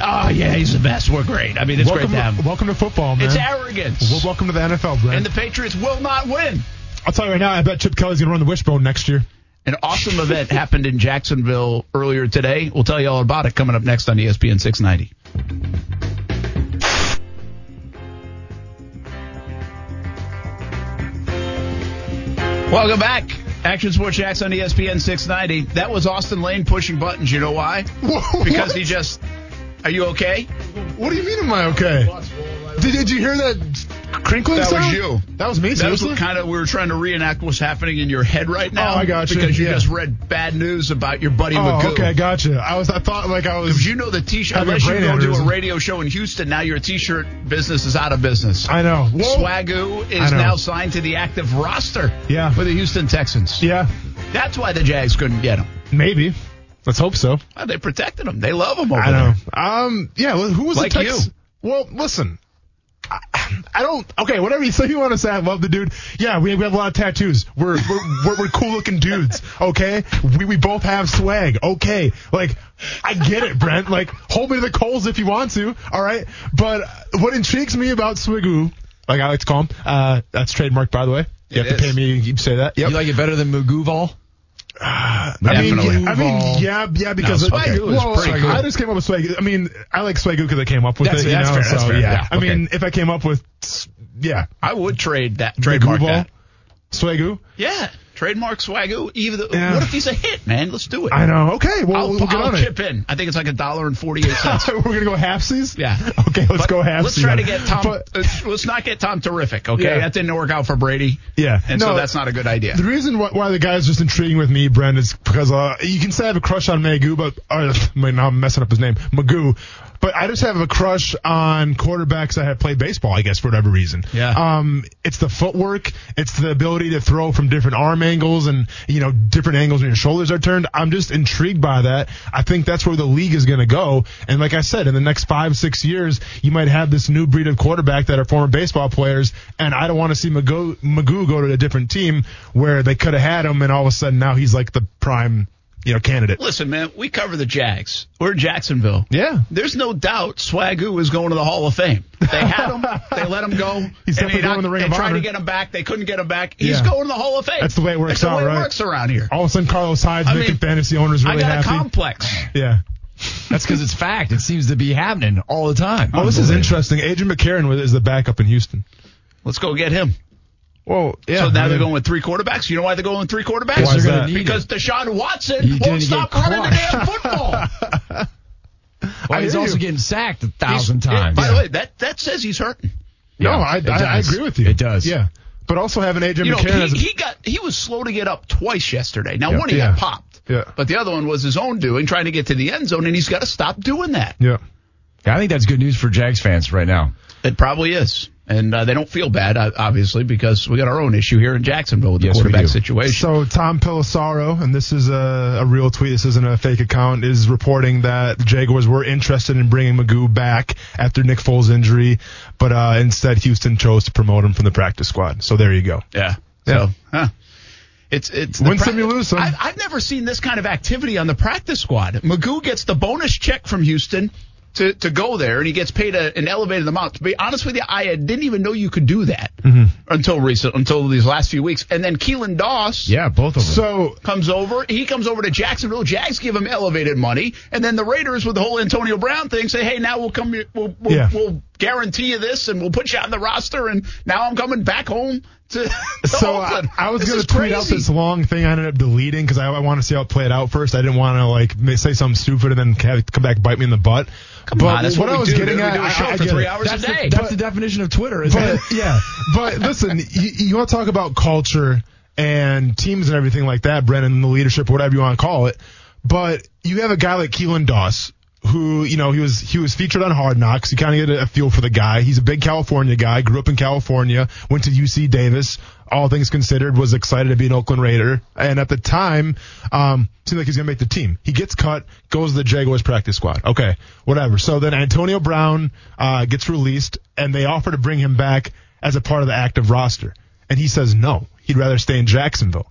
Oh yeah, he's the best. We're great. I mean, it's welcome, great to have him. welcome to football, man. It's arrogance. Well, welcome to the NFL, Brent. and the Patriots will not win. I'll tell you right now, I bet Chip Kelly's going to run the wishbone next year. An awesome event <laughs> happened in Jacksonville earlier today. We'll tell you all about it coming up next on ESPN 690. Welcome back. Action Sports Jax on ESPN 690. That was Austin Lane pushing buttons. You know why? <laughs> Because he just. Are you okay? What do you mean, am I okay? Did, did you hear that crinkling That was you. That was me, That seriously? was kind of we were trying to reenact what's happening in your head right now. Oh, I got you. Because you Yeah. just read bad news about your buddy oh, McGough. okay, gotcha. I was, I thought like I was. Because you know the t-shirt, unless you go do a radio show in Houston, now your t-shirt business is out of business. I know. Whoa. Swagoo is now signed to the active roster Yeah. for the Houston Texans. Yeah, That's why the Jags couldn't get him. maybe. Let's hope so. They protected him. They love him over I know. there. Um, yeah. Who was Like the Tex- you. Well, listen. I, don't. Okay, whatever you say you want to say. I love the dude. Yeah, we, we have a lot of tattoos. We're we're, we're, we're cool looking dudes. Okay, we we both have swag. Okay, like I get it, Brent. Like hold me to the coals if you want to. All right, but what intrigues me about Swigoo, like I like to call him, uh, that's trademark by the way. You It have to is. pay me. You say that. Yep. You like it better than Muguval? <sighs> Uh, I mean, Definitely. I mean, yeah, yeah, because No, is well, cool. I just came up with Swagoo. I mean, I like Swagoo because I came up with That's- it. You know, fair, so yeah. Yeah, I mean, if I came up with, yeah, I would trade that, trademark that. Swagoo. Yeah, trademark Swagoo. Even Yeah. what if he's a hit, man? Let's do it. I know. Okay, well, I'll, we'll get I'll on chip it. in. I think it's like a dollar and forty eight <laughs> cents. We're gonna go halfsies. Yeah. Okay, let's But go halfsies. Let's try to get Tom. But- uh, let's not get Tom terrific. Okay, Yeah. that didn't work out for Brady. Yeah, and no, so that's not a good idea. The reason why, why the guy's just intriguing with me, Brent, is because uh, you can say I have a crush on McGough, but uh, now <laughs> I'm messing up his name, McGough. But I just have a crush on quarterbacks that have played baseball, I guess, for whatever reason. Yeah. Um, it's the footwork, it's the ability to throw from different arm angles and you know different angles when your shoulders are turned. I'm just intrigued by that. I think that's where the league is going to go. And like I said, in the next five, six years, you might have this new breed of quarterback that are former baseball players. And I don't want to see McGough, McGough go to a different team where they could have had him, and all of a sudden now he's like the prime, you know, candidate. Listen, man, we cover the Jags. We're in Jacksonville. Yeah. There's no doubt Swagoo is going to the Hall of Fame. They had him. <laughs> they let him go. He's definitely they going in the Ring They of tried to get him back. They couldn't get him back. He's Yeah. going to the Hall of Fame. That's the way it works That's out, the way right? it works around here. All of a sudden, Carlos Hyde's I making mean, fantasy owners really I got happy. a complex. <laughs> yeah. That's because it's fact. It seems to be happening all the time. Oh, this is interesting. AJ McCarron is the backup in Houston. Let's go get him. Well, yeah. so now I they're going with three quarterbacks. You know why they're going with three quarterbacks? Why is that? Because Deshaun Watson He's gonna won't stop running the damn football. <laughs> Well, he's also you. getting sacked a thousand He's- times. By the way, that that says he's hurting. No, Yeah, I, I, I agree with you. It does. Yeah. But also having Adrian You know, McCarron he, as a, he got he was slow to get up twice yesterday. Now Yeah. one he Yeah. got popped, Yeah. but the other one was his own doing, trying to get to the end zone, and he's got to stop doing that. Yeah. I think that's good news for Jags fans right now. It probably is, and uh, they don't feel bad, uh, obviously, because we got our own issue here in Jacksonville with the Yes, quarterback situation. So Tom Pelissero, and this is a, a real tweet. This isn't a fake account. Is reporting that the Jaguars were interested in bringing McGough back after Nick Foles' injury, but uh, instead Houston chose to promote him from the practice squad. So there you go. Yeah. Yeah. So, huh. It's it's Win the some, you lose some. I, I've never seen this kind of activity on the practice squad. McGough gets the bonus check from Houston to, to go there, and he gets paid a, an elevated amount. To be honest with you, I didn't even know you could do that Mm-hmm. until recent, until these last few weeks. And then Keelan Doss Yeah, both of them. So comes over. He comes over to Jacksonville. Jags give him elevated money, and then the Raiders, with the whole Antonio Brown thing, say, "Hey, now we'll come. We'll we'll, Yeah. we'll guarantee you this, and we'll put you on the roster." And now I'm coming back home to. <laughs> So I, I was going to tweet out this long thing. I ended up deleting because I, I want to see how it played out first. I didn't want to like say something stupid and then come back and bite me in the butt. Come but on, that's what, I was do. getting at, we do a I- show I for three hours that's a the, day. that's the definition of Twitter, isn't But it? <laughs> yeah, but listen, you, you want to talk about culture and teams and everything like that, Brennan, the leadership, whatever you want to call it. But you have a guy like Keelan Doss, who you know he was he was featured on Hard Knocks. You kind of get a, a feel for the guy. He's a big California guy. Grew up in California. Went to UC Davis. All things considered, was excited to be an Oakland Raider. And at the time, um, seemed like he's gonna make the team. He gets cut, goes to the Jaguars practice squad. Okay, whatever. So then Antonio Brown uh, gets released, and they offer to bring him back as a part of the active roster. And he says no. He'd rather stay in Jacksonville.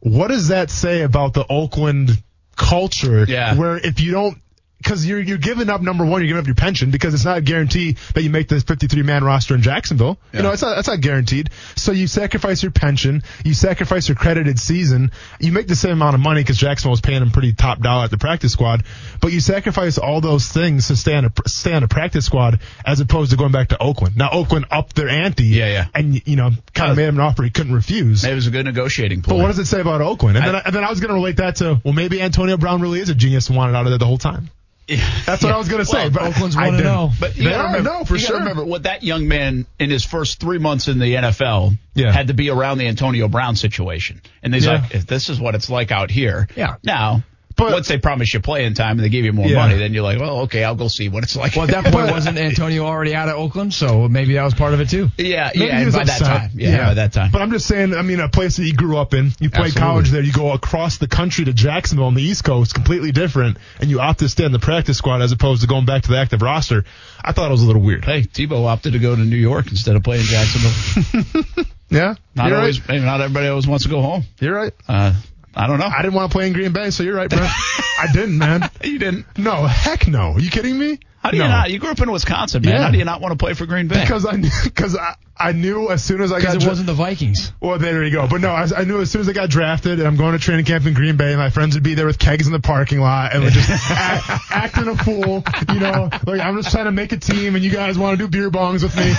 What does that say about the Oakland culture? Yeah. Where if you don't, because you're you're giving up number one, you're giving up your pension because it's not a guarantee that you make the 53 man roster in Jacksonville. You know, it's not that's not guaranteed. So you sacrifice your pension, you sacrifice your credited season, you make the same amount of money because Jacksonville was paying him pretty top dollar at the practice squad, but you sacrifice all those things to stay on a stay on a practice squad as opposed to going back to Oakland. Now Oakland upped their ante, Yeah, yeah. and you know kind of made him an offer he couldn't refuse. It was a good negotiating But point. what does it say about Oakland? And, I- then, and then I was going to relate that to, well, maybe Antonio Brown really is a genius and wanted out of there the whole time. <laughs> That's what I was going to say. Well, but Oakland's I 1-0. didn't. But you are, remember, no, for you sure. remember what that young man in his first three months in the NFL Yeah. had to be around the Antonio Brown situation. And he's Yeah. like, this is what it's like out here. Yeah. Now, But- once they promise you playing time and they give you more Yeah. money, then you're like, well, okay, I'll go see what it's like. Well, at that point, <laughs> wasn't Antonio already out of Oakland? So maybe that was part of it too. yeah, Maybe yeah, by that time. Yeah, by that time. But I'm just saying, I mean, a place that you grew up in, you played Absolutely. college there, you go across the country to Jacksonville on the East Coast, completely different, and you opt to stay in the practice squad as opposed to going back to the active roster. I thought it was a little weird. hey, Tebow opted to go to New York instead of playing Jacksonville. <laughs> Yeah, Not you're always, right. not everybody always wants to go home. You're right. Uh, I don't know. I didn't want to play in Green Bay, so you're right, Brent. <laughs> I didn't, man. <laughs> you didn't. No, heck no. Are you kidding me? How do you No. not? You grew up in Wisconsin, man. Yeah. How do you not want to play for Green Bay? Because I because I, I knew as soon as I got Because it dra- wasn't the Vikings. Well, there you go. But no, I, I knew as soon as I got drafted and I'm going to training camp in Green Bay, and my friends would be there with kegs in the parking lot and we're just <laughs> act, acting a fool. You know, like I'm just trying to make a team and you guys want to do beer bongs with me.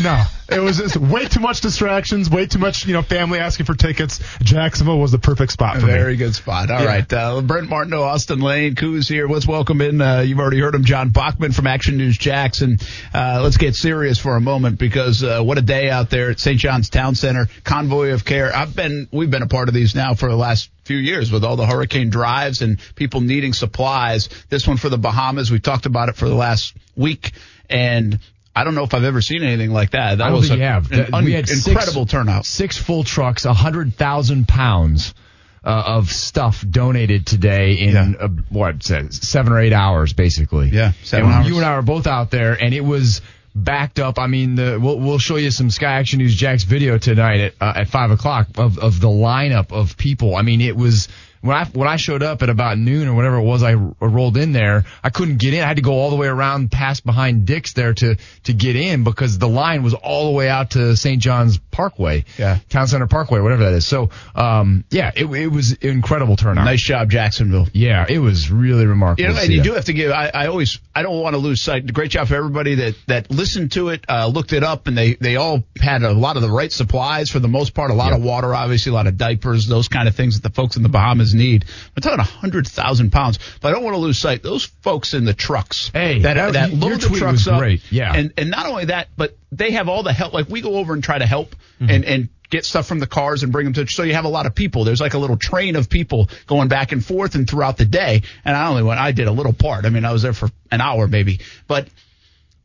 No, it was just way too much distractions, way too much, you know, family asking for tickets. Jacksonville was the perfect spot for that. Very me. good spot. All Yeah. right, Uh, Brent Martineau, Austin Lane, Coos here. Let's welcome in. Uh, you've already heard him, John Bachman from Action News Jackson. Uh, let's get serious for a moment because uh, what a day out there at St. John's Town Center. Convoy of Care. I've been, we've been a part of these now for the last few years with all the hurricane drives and people needing supplies. This one for the Bahamas. We talked about it for the last week and I don't know if I've ever seen anything like that. That was think a- have. an un- we had incredible six, turnout. Six full trucks, a hundred thousand pounds uh, of stuff donated today in Yeah. uh, what seven or eight hours, basically. Yeah, seven And hours. You and I were both out there, and it was backed up. I mean, the, we'll, we'll show you some Sky Action News Jax video tonight at uh, at five o'clock of of the lineup of people. I mean, it was. When I when I showed up at about noon or whatever it was, I r- rolled in there. I couldn't get in. I had to go all the way around, past behind Dick's there to to get in because the line was all the way out to St. John's Parkway, Yeah. Town Center Parkway, whatever that is. So, um, yeah, it, it was incredible turnout. Nice job, Jacksonville. Yeah, it was really remarkable. You know, and you that. do have to give. I, I always, I don't want to lose sight. Great job for everybody that that listened to it, uh, looked it up, and they they all had a lot of the right supplies for the most part. A lot of water, obviously, a lot of diapers, those kind of things that the folks in the Bahamas need. I'm talking a hundred thousand pounds, but I don't want to lose sight. Those folks in the trucks, Hey, that that- that load the trucks up, great. Yeah. and and not only that, but they have all the help. Like we go over and try to help Mm-hmm. and and get stuff from the cars and bring them to. So you have a lot of people. There's like a little train of people going back and forth and throughout the day. And I only went. I did a little part. I mean, I was there for an hour maybe, but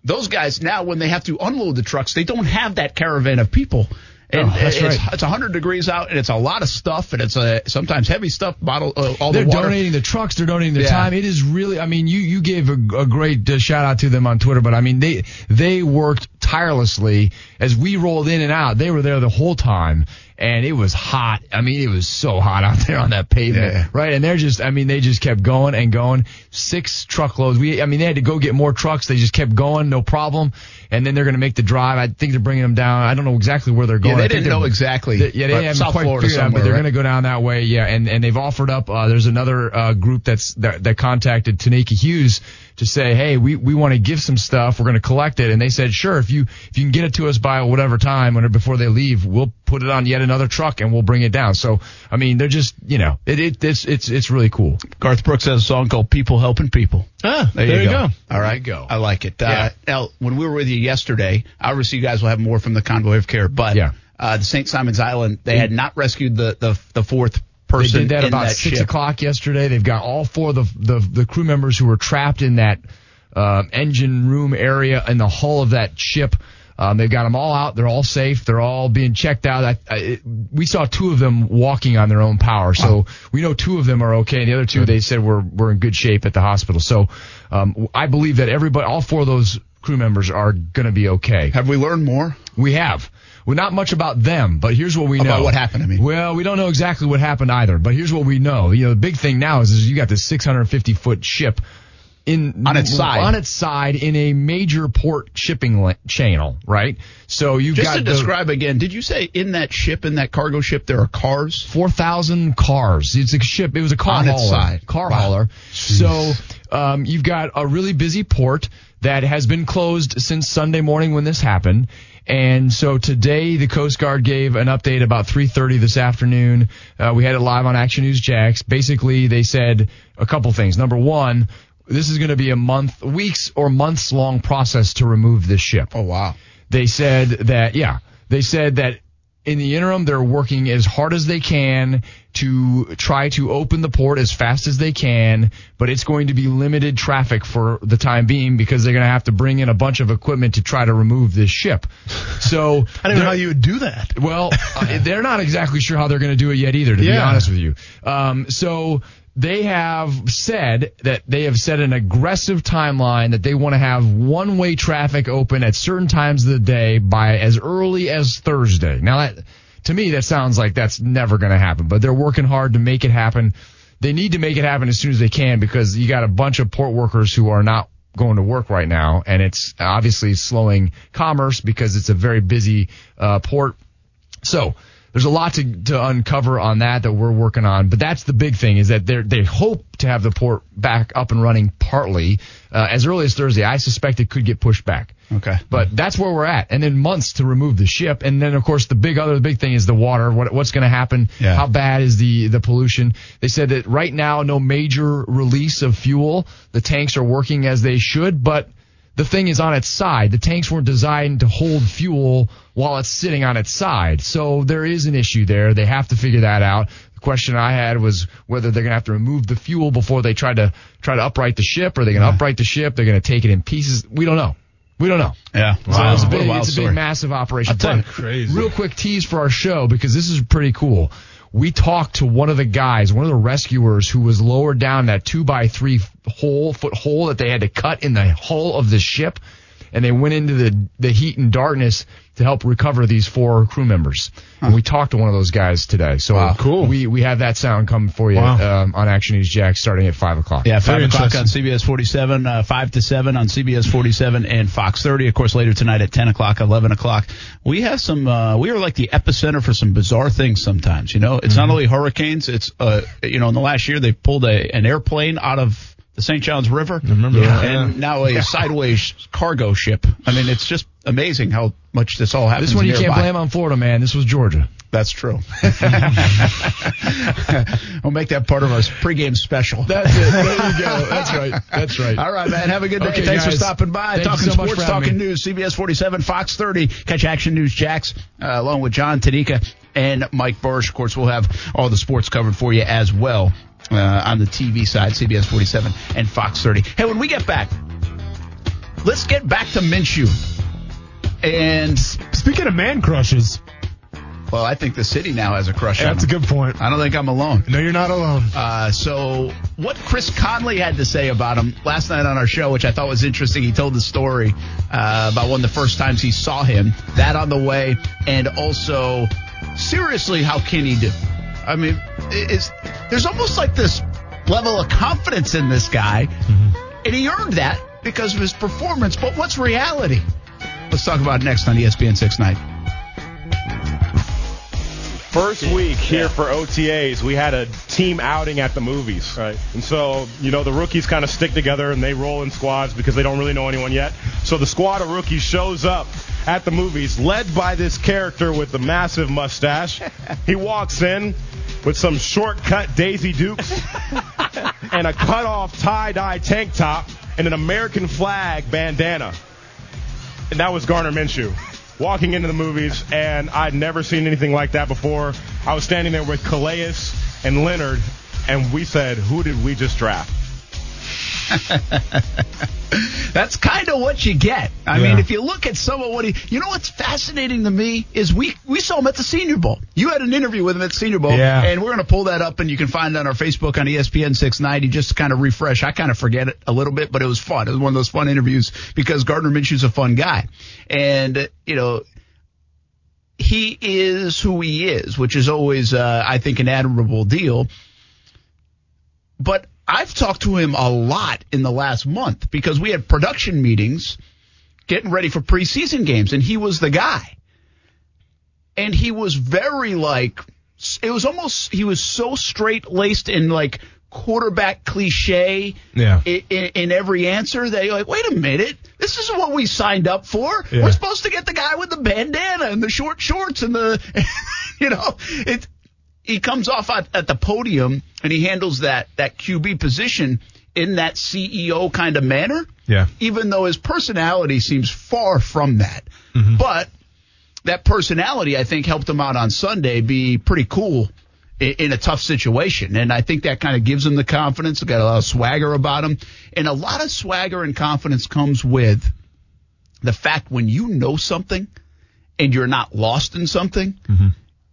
those guys now when they have to unload the trucks, they don't have that caravan of people. And Oh, that's it's, right. it's 100 degrees out, and it's a lot of stuff, and it's a sometimes heavy stuff. Bottle, uh, all they're the water. donating the trucks. They're donating their Yeah. time. It is really. I mean, you you gave a, a great uh, shout out to them on Twitter, but I mean they they worked tirelessly as we rolled in and out. They were there the whole time, and it was hot. I mean, it was so hot out <laughs> there on that pavement, Yeah. right? And they're just. I mean, they just kept going and going. Six truckloads. We. I mean, they had to go get more trucks. They just kept going, no problem. And then they're going to make the drive. I think they're bringing them down. I don't know exactly where they're going. Yeah, they didn't know exactly. they- yeah, they haven't South quite Florida figured out, but they're right? going to go down that way. Yeah, and and they've offered up. Uh, there's another uh, group that's that, that contacted Tenikka Hughes to say, hey, we we want to give some stuff. We're going to collect it, and they said, sure, if you if you can get it to us by whatever time, when before they leave, we'll put it on yet another truck and we'll bring it down. So I mean, they're just you know, it, it it's it's it's really cool. Garth Brooks has a song called "People Helping People." Ah, There, there you you go. go. All right, go. I like it. Uh, Now, when we were with you yesterday, obviously you guys will have more from the convoy of care, but Yeah. uh, the St. Simons Island, they had not rescued the the, the fourth They person did that in about that six ship. o'clock yesterday. They've got all four of the the, the crew members who were trapped in that uh, engine room area in the hull of that ship. Um, they've got them all out. They're all safe. They're all being checked out. I, I, it, we saw two of them walking on their own power, so we know two of them are okay. The other two, they said, were were in good shape at the hospital. So um, I believe that everybody, all four of those crew members, are going to be okay. Have we learned more? We have. Well, not much about them, but here's what we know. About what happened, I mean. Well, we don't know exactly what happened either, but here's what we know. You know, the big thing now is, is you got this 650 foot ship in On its side. on its side in a major port shipping la- channel, right? So you've Just got to the describe again, did you say in that ship, in that cargo ship, there are cars? 4,000 cars. It's a ship. It was a car On hauler. its side. Car Wow. hauler. So um, you've got a really busy port that has been closed since Sunday morning when this happened. And so today the Coast Guard gave an update about 3:30 this afternoon. Uh, we had it live on Action News Jax. Basically, they said a couple things. Number one, this is going to be a month, weeks or months long process to remove this ship. Oh wow! They said that, yeah, they said that in the interim, they're working as hard as they can to try to open the port as fast as they can, but it's going to be limited traffic for the time being because they're going to have to bring in a bunch of equipment to try to remove this ship. So <laughs> I don't know how you would do that. well, uh, they're not exactly sure how they're going to do it yet either, to be honest with you. Um, so they have said that they have set an aggressive timeline that they want to have one-way traffic open at certain times of the day by as early as Thursday. Now that, to me, that sounds like that's never going to happen, but they're working hard to make it happen. They need to make it happen as soon as they can because you got a bunch of port workers who are not going to work right now, and it's obviously slowing commerce because it's a very busy uh, port. So there's a lot to, to uncover on that that we're working on. But that's the big thing is that they they hope to have the port back up and running partly uh, as early as Thursday. I suspect it could get pushed back. Okay. But that's where we're at. And then months to remove the ship. And then, of course, the big other the big thing is the water. What, what's going to happen? Yeah. How bad is the, the pollution? They said that right now, no major release of fuel. The tanks are working as they should, but the thing is on its side. The tanks weren't designed to hold fuel while it's sitting on its side. So there is an issue there. They have to figure that out. The question I had was whether they're going to have to remove the fuel before they try to try to upright the ship. Are they going to upright the ship? They're going to take it in pieces. We don't know. We don't know. Yeah. So Wow. it's a What a big, it's a big, massive operation. I'll tell you. But Crazy. real quick tease for our show because this is pretty cool. We talked to one of the guys, one of the rescuers who was lowered down that two by three hole foot hole that they had to cut in the hull of the ship, and they went into the the heat and darkness to help recover these four crew members. And we talked to one of those guys today. So Wow. Cool. We we have that sound coming for you Wow. um, on Action News Jack starting at five o'clock. Yeah, five Very o'clock on. CBS 47, uh, five to seven on CBS 47 and Fox 30. Of course, later tonight at 10 o'clock, 11 o'clock. We have some. Uh, we are like the epicenter for some bizarre things. Sometimes, you know, it's not only hurricanes. It's uh, you know, in the last year they pulled a an airplane out of the St. Johns River. remember Yeah. that, And now a sideways cargo ship. I mean, it's just amazing how much this all happens. This one you nearby. can't blame on Florida, man. This was Georgia. That's true. <laughs> we'll make that part of our pregame special. That's it. There you go. That's right. That's right. All right, man. Have a good day. Okay, Thanks for stopping by. Thank talking so much sports, talking me. news. CBS 47, Fox 30. Catch Action News Jax uh, along with John Tenikka and Mike Buresh. Of course, we'll have all the sports covered for you as well uh, on the TV side, CBS 47 and Fox 30. Hey, when we get back, let's get back to Minshew. And Speaking of man crushes, well, I think the city now has a crush on that's a good point. I don't think I'm alone. No, you're not alone. Uh, so what Chris Conley had to say about him last night on our show, which I thought was interesting. He told the story uh, about one of the first times he saw him. That on the way, and also seriously, how can he do? I mean, there's almost like this level of confidence in this guy, and he earned that because of his performance. But what's reality? Let's talk about it next on ESPN 690. First week here for OTAs, we had a team outing at the movies. Right. And so, you know, the rookies kind of stick together and they roll in squads because they don't really know anyone yet. So the squad of rookies shows up at the movies, led by this character with the massive mustache. <laughs> He walks in with some shortcut Daisy Dukes <laughs> and a cut off tie dye tank top and an American flag bandana. And that was Gardner Minshew walking into the movies, and I'd never seen anything like that before. I was standing there with Calais and Leonard, and we said, "Who did we just draft?" <laughs> That's kind of what you get. I Yeah. mean, if you look at some of what he, you know, what's fascinating to me is we we saw him at the Senior Bowl. You had an interview with him at the Senior Bowl, Yeah. and we're going to pull that up, and you can find it on our Facebook on ESPN 690 just to kind of refresh. I kind of forget it a little bit, but it was fun. It was one of those fun interviews because Gardner Minshew's a fun guy, and you know. He is who he is, which is always, uh, I think, an admirable deal but I've talked to him a lot in the last month because we had production meetings getting ready for preseason games, and he was the guy. And he was very like, it was almost, he was so straight laced and like quarterback cliche Yeah. in, in, in every answer that you're like, wait a minute, this isn't what we signed up for. Yeah. We're supposed to get the guy with the bandana and the short shorts and the, <laughs> you know, it, he comes off at, at the podium and he handles that that QB position in that CEO kind of manner. Yeah. Even though his personality seems far from that, Mm-hmm. but that personality I think helped him out on Sunday be pretty cool in, in a tough situation, and I think that kind of gives him the confidence. Got a lot of swagger about him, and a lot of swagger and confidence comes with the fact when you know something and you're not lost in something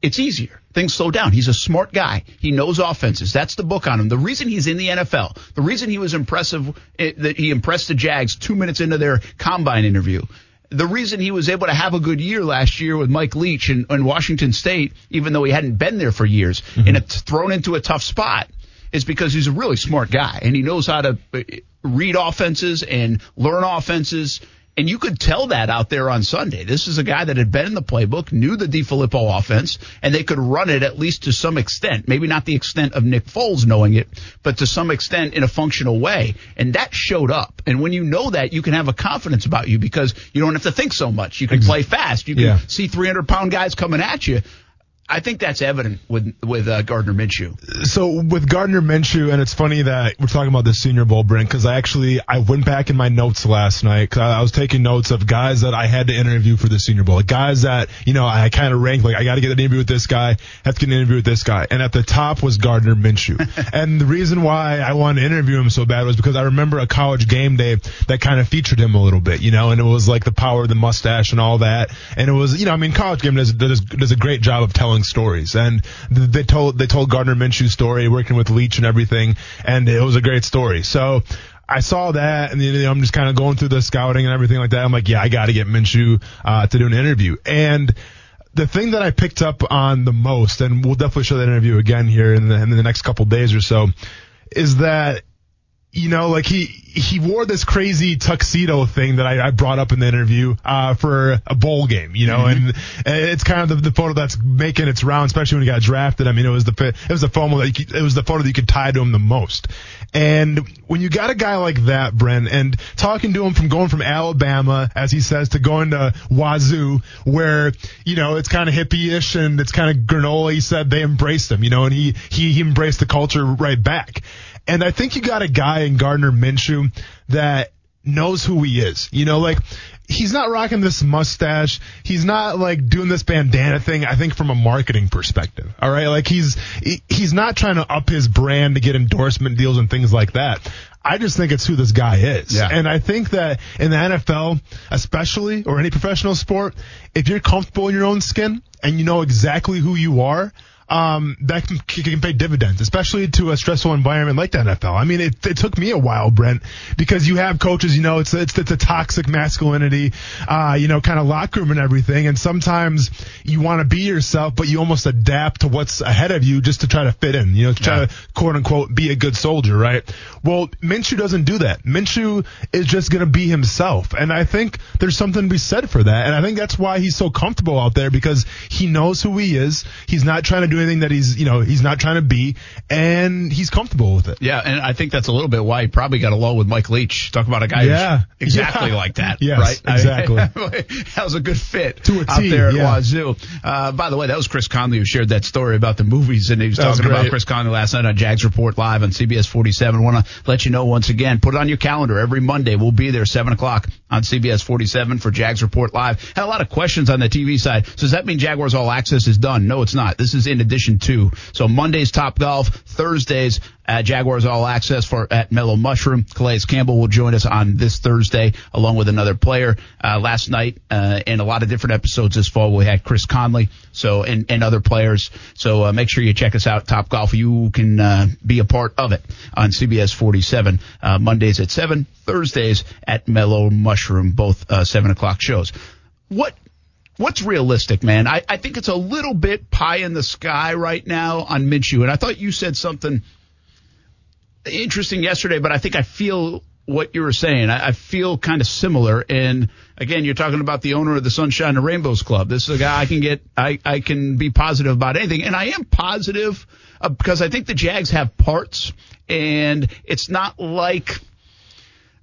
it's easier. Things slow down. He's a smart guy. He knows offenses. That's the book on him. The reason he's in the NFL, the reason he was impressive, eh, that he impressed the Jags two minutes into their combine interview, the reason he was able to have a good year last year with Mike Leach in, in Washington State, even though he hadn't been there for years, and it's thrown into a tough spot. is because he's a really smart guy and he knows how to uh, read offenses and learn offenses. And you could tell that out there on Sunday. This is a guy that had been in the playbook, knew the DeFilippo offense, and they could run it at least to some extent. Maybe not the extent of Nick Foles knowing it, but to some extent in a functional way. And that showed up. And when you know that, you can have a confidence about you because you don't have to think so much. You can play fast. You can Yeah. see 300 pound guys coming at you. I think that's evident with with uh, Gardner Minshew. So with Gardner Minshew, and it's funny that we're talking about the Senior Bowl, Brent, because I actually I went back in my notes last night because I, I was taking notes of guys that I had to interview for the Senior Bowl, like guys that you know I kind of ranked like I got to get an interview with this guy, have to get an interview with this guy, and at the top was Gardner Minshew. <laughs> and the reason why I wanted to interview him so bad was because I remember a college game day that kind of featured him a little bit, you know, and it was like the power of the mustache and all that, and it was you know I mean college game does does, does a great job of telling stories, and they told they told Gardner Minshew's story working with Leach and everything, and it was a great story. So. I saw that, and you know, I'm just kind of going through the scouting and everything like that. I'm like, yeah, I got to get Minshew uh, to do an interview. And the thing that I picked up on the most, and we'll definitely show that interview again here in the, in the next couple days or so, is that you know, like he he wore this crazy tuxedo thing that I, I brought up in the interview uh, for a bowl game, you know, and, and it's kind of the, the photo that's making its round, especially when he got drafted. I mean, it was the it was the photo that you could, it was the photo that you could tie to him the most. And when you got a guy like that, Bren, and talking to him from going from Alabama, as he says, to going to Wazoo, where you know it's kind of hippie-ish and it's kind of granola. He said they embraced him, you know, and he he, he embraced the culture right back. And I think you got a guy in Gardner Minshew that knows who he is. You know, like he's not rocking this mustache. He's not like doing this bandana thing. I think from a marketing perspective. All right, like he's he's not trying to up his brand to get endorsement deals and things like that. I just think it's who this guy is. Yeah. And I think that in the NFL, especially, or any professional sport, if you're comfortable in your own skin and you know exactly who you are, um, that can, can pay dividends, especially to a stressful environment like the NFL. I mean, it, it took me a while, Brent, because you have coaches, you know, it's it's, it's a toxic masculinity, uh, you know, kind of locker room and everything, and sometimes you want to be yourself, but you almost adapt to what's ahead of you just to try to fit in, you know, to try to quote unquote be a good soldier, right? Well, Minshew doesn't do that. Minshew is just going to be himself, and I think there's something to be said for that, and I think that's why he's so comfortable out there because he knows who he is. He's not trying to do anything that he's, you know, he's not trying to be, and he's comfortable with it. Yeah, and I think that's a little bit why he probably got along with Mike Leach. Talk about a guy Yeah. who's <laughs> exactly Yeah. like that, Yes, right? I mean, exactly. <laughs> that was a good fit To a out T, there at yeah. Wazoo. Uh, by the way, that was Chris Conley who shared that story about the movies, and he was That was talking about. Chris Conley last night on Jags Report Live on CBS 47. Want to let you know once again, put it on your calendar. Every Monday we'll be there seven o'clock on CBS 47 for Jags Report Live. Had a lot of questions on the TV side. So does that mean Jaguars All Access is done? No, it's not. This is in addition to. So Mondays Top Golf, Thursdays at Jaguars All Access for at Mellow Mushroom. Calais Campbell will join us on this Thursday along with another player. Uh, last night uh, and a lot of different episodes this fall we had Chris Conley. So and and other players. So uh, make sure you check us out. Top Golf. You can uh, be a part of it on CBS 47 uh, Mondays at seven, Thursdays at Mellow Mushroom. Both uh, seven o'clock shows. What What's realistic, man? I, I think it's a little bit pie in the sky right now on Minshew. And I thought you said something interesting yesterday, but I think I feel what you were saying. I, I feel kind of similar. And again, you're talking about the owner of the Sunshine and Rainbows Club. This is a guy I can get, I, I can be positive about anything. And I am positive uh, because I think the Jags have parts and it's not like,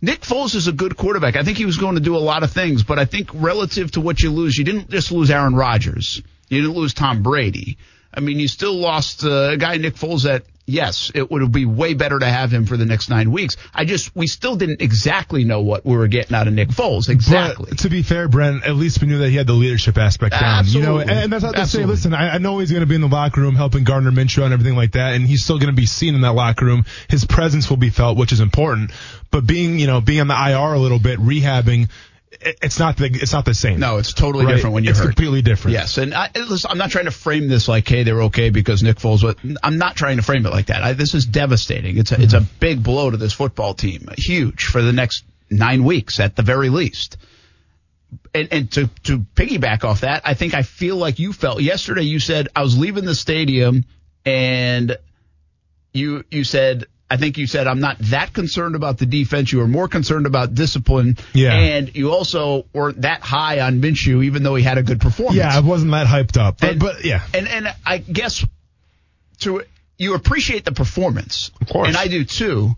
Nick Foles is a good quarterback. I think he was going to do a lot of things, but I think relative to what you lose, you didn't just lose Aaron Rodgers. You didn't lose Tom Brady. I mean, you still lost uh, a guy, Nick Foles, that, yes, it would be way better to have him for the next nine weeks. I just, we still didn't exactly know what we were getting out of Nick Foles. Exactly. But to be fair, Brent, at least we knew that he had the leadership aspect down. You know, Absolutely. and that's not to say, listen, I, I know he's going to be in the locker room helping Gardner Minshew and everything like that, and he's still going to be seen in that locker room. His presence will be felt, which is important. But being, you know, being on the IR a little bit, rehabbing, it's not the, it's not the same. No, it's totally Right? different when you're It's hurt. completely different. Yes, and I, listen, I'm not trying to frame this like, hey, they're okay because Nick Foles. But I'm not trying to frame it like that. I, this is devastating. It's a, it's a mm-hmm. big blow to this football team, huge for the next nine weeks at the very least. And, and to to piggyback off that, I think I feel like you felt yesterday. You said I was leaving the stadium and you you said I think you said I'm not that concerned about the defense. You were more concerned about discipline. Yeah. And you also weren't that high on Minshew, even though he had a good performance. Yeah, I wasn't that hyped up. But, And- but yeah. And and I guess to you appreciate the performance. Of course. And I do too.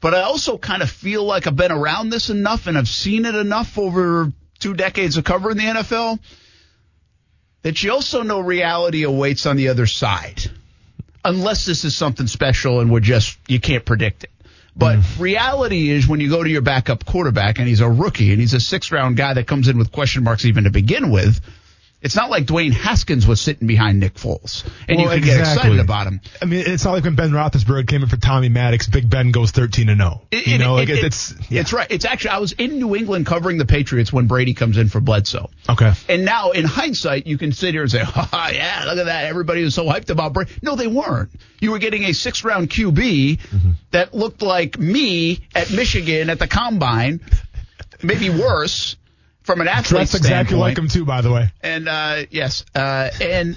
But I also kind of feel like I've been around this enough and I've seen it enough over two decades of covering the NFL that you also know reality awaits on the other side. Unless this is something special and we're just you can't predict it. But mm. reality is when you go to your backup quarterback and he's a rookie and he's a six round guy that comes in with question marks even to begin with, it's not like Dwayne Haskins was sitting behind Nick Foles and Well, you can get excited about him. I mean, it's not like when Ben Roethlisberger came in for Tommy Maddox, Big Ben goes 13 and 0. It- You it- know, like it- it, it's yeah. It's right. It's actually I was in New England covering the Patriots when Brady comes in for Bledsoe. okay. And now, in hindsight, you can sit here and say, <laughs> oh, yeah, look at that. Everybody was so hyped about Brady. No, they weren't. You were getting a six round QB Mm-hmm. that looked like me at Michigan at the combine, maybe worse from an athlete Dressed exactly like him too, by the way. And uh, yes, uh, and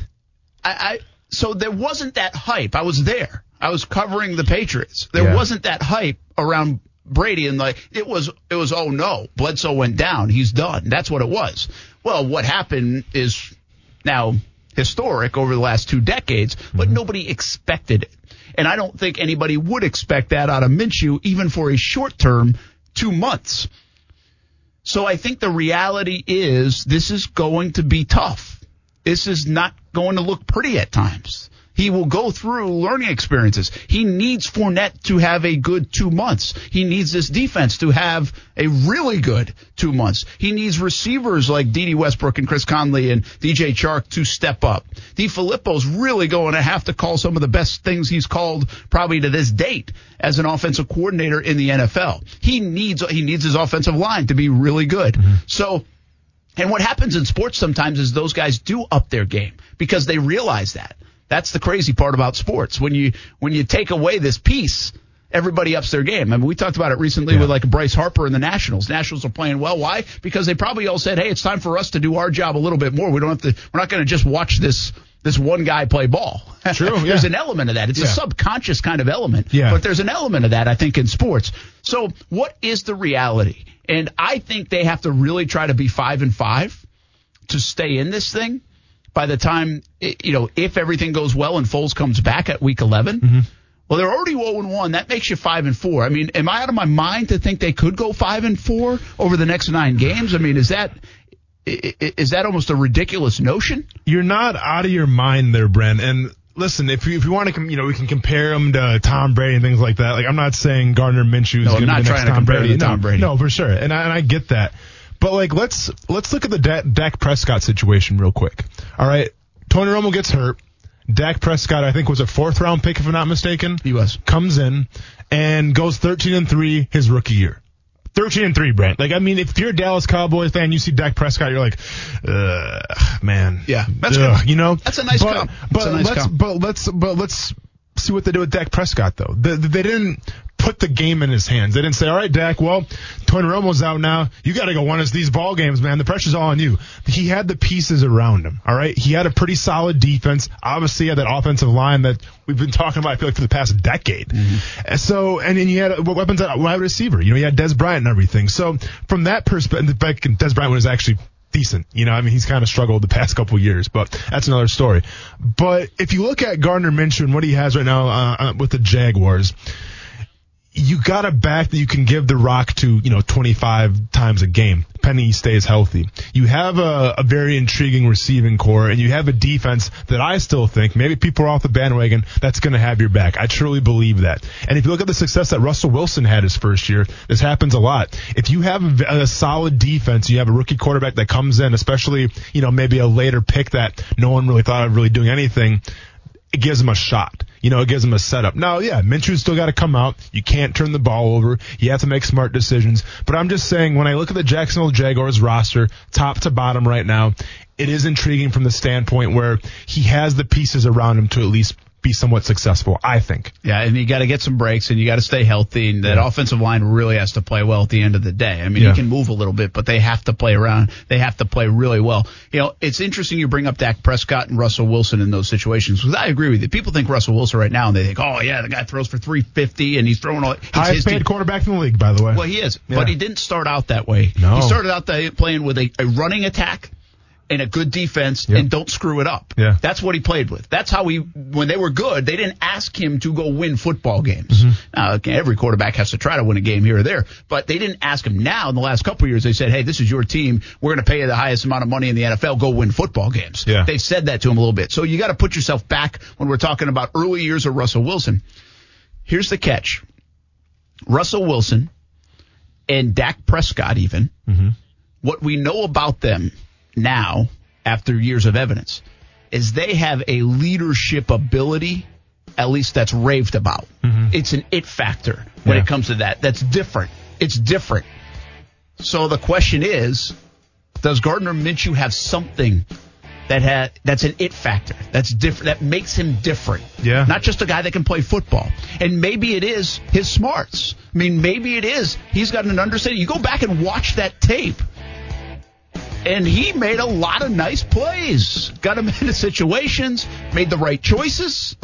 I, I so there wasn't that hype. I was there. I was covering the Patriots. There Yeah. wasn't that hype around Brady, and like it was. It was oh no, Bledsoe went down. He's done. That's what it was. Well, what happened is now historic over the last two decades, but nobody expected it. And I don't think anybody would expect that out of Minshew, even for a short term, two months. So I think the reality is this is going to be tough. This is not going to look pretty at times. He will go through learning experiences. He needs Fournette to have a good two months. He needs this defense to have a really good two months. He needs receivers like Dede Westbrook and Chris Conley and DJ Chark to step up. Filippo's really going to have to call some of the best things he's called probably to this date as an offensive coordinator in the NFL. He needs he needs his offensive line to be really good. Mm-hmm. So and what happens in sports sometimes is those guys do up their game because they realize that. That's the crazy part about sports. When you when you take away this piece, everybody ups their game. I mean, we talked about it recently with like Bryce Harper and the Nationals. Nationals are playing well. Why? Because they probably all said, "Hey, it's time for us to do our job a little bit more. We don't have to. We're not going to just watch this." This one guy play ball. True, <laughs> yeah. there's an element of that. It's a subconscious kind of element. Yeah. But there's an element of that, I think, in sports. So what is the reality? And I think they have to really try to be five and five to stay in this thing by the time, you know, if everything goes well and Foles comes back at week 11. Mm-hmm. Well, they're already 0 and 1. That makes you 5 and 4. I mean, am I out of my mind to think they could go 5 and 4 over the next nine games? I mean, is that. Is that almost a ridiculous notion? You're not out of your mind there, Brent. And listen, if you if you want to, you know, we can compare him to Tom Brady and things like that. Like I'm not saying Gardner Minshew is No, going to be the next Tom Brady. to no, Tom Brady. No, for sure, and I, and I get that. But like, let's let's look at the Da- Dak Prescott situation real quick. All right, Tony Romo gets hurt. Dak Prescott, I think, was a fourth round pick, if I'm not mistaken. He was. Comes in and goes 13 and three his rookie year. 13 and 3, Brent. Like, I mean, if you're a Dallas Cowboys fan, you see Dak Prescott, you're like, man. Yeah, that's Ugh, good. You know? That's a nice but, comp. But a nice let's, comp. but let's, but let's see what they do with Dak Prescott, though. They, they didn't put the game in his hands. They didn't say, all right, Dak, well, Tony Romo's out now. You got to go win us these ball games, man. The pressure's all on you. He had the pieces around him, all right? He had a pretty solid defense. Obviously, he had that offensive line that we've been talking about, I feel like, for the past decade. And So, and then you had weapons at wide receiver. You know, you had Dez Bryant and everything. So, from that perspective, Dez Bryant was actually decent. You know, I mean, he's kind of struggled the past couple years, but that's another story. But if you look at Gardner Minshew and what he has right now uh, uh, with the Jaguars, you got a back that you can give the rock to, you know, 25 times a game, depending he stays healthy. You have a, a very intriguing receiving corps, and you have a defense that I still think, maybe people are off the bandwagon, that's going to have your back. I truly believe that. And if you look at the success that Russell Wilson had his first year, this happens a lot. If you have a, a solid defense, you have a rookie quarterback that comes in, especially, you know, maybe a later pick that no one really thought of really doing anything, it gives him a shot. You know, it gives him a setup. Now, yeah, Minshew's still got to come out. You can't turn the ball over. You have to make smart decisions. But I'm just saying, when I look at the Jacksonville Jaguars roster, top to bottom right now, it is intriguing from the standpoint where he has the pieces around him to at least be somewhat successful. I think. Yeah, and you got to get some breaks, and you got to stay healthy, and that Yeah. offensive line really has to play well at the end of the day. I mean, Yeah. he can move a little bit, but they have to play around. They have to play really well. You know, it's interesting you bring up Dak Prescott and Russell Wilson in those situations because I agree with you. People think Russell Wilson right now, and they think, oh yeah, the guy throws for 350 and he's throwing all. Highest team. quarterback in the league, by the way. Well, he is, Yeah. but he didn't start out that way. No. He started out playing with a, a running attack and a good defense, and don't screw it up. Yeah. That's what he played with. That's how he, when they were good, they didn't ask him to go win football games. Mm-hmm. Now, every quarterback has to try to win a game here or there, but they didn't ask him. Now, in the last couple of years, they said, "Hey, this is your team. We're going to pay you the highest amount of money in the NFL. Go win football games." Yeah. They've said that to him a little bit. So you got to put yourself back when we're talking about early years of Russell Wilson. Here's the catch: Russell Wilson and Dak Prescott, even what we know about them now, after years of evidence, is they have a leadership ability. At least that's raved about. Mm-hmm. It's an it factor when Yeah. it comes to that. That's different. It's different. So the question is, does Gardner Minshew have something that ha- that's an it factor that's different that makes him different? Yeah. Not just a guy that can play football. And maybe it is his smarts. I mean, maybe it is he's got an understanding. You go back and watch that tape. And he made a lot of nice plays. Got him <laughs> into situations, made the right choices.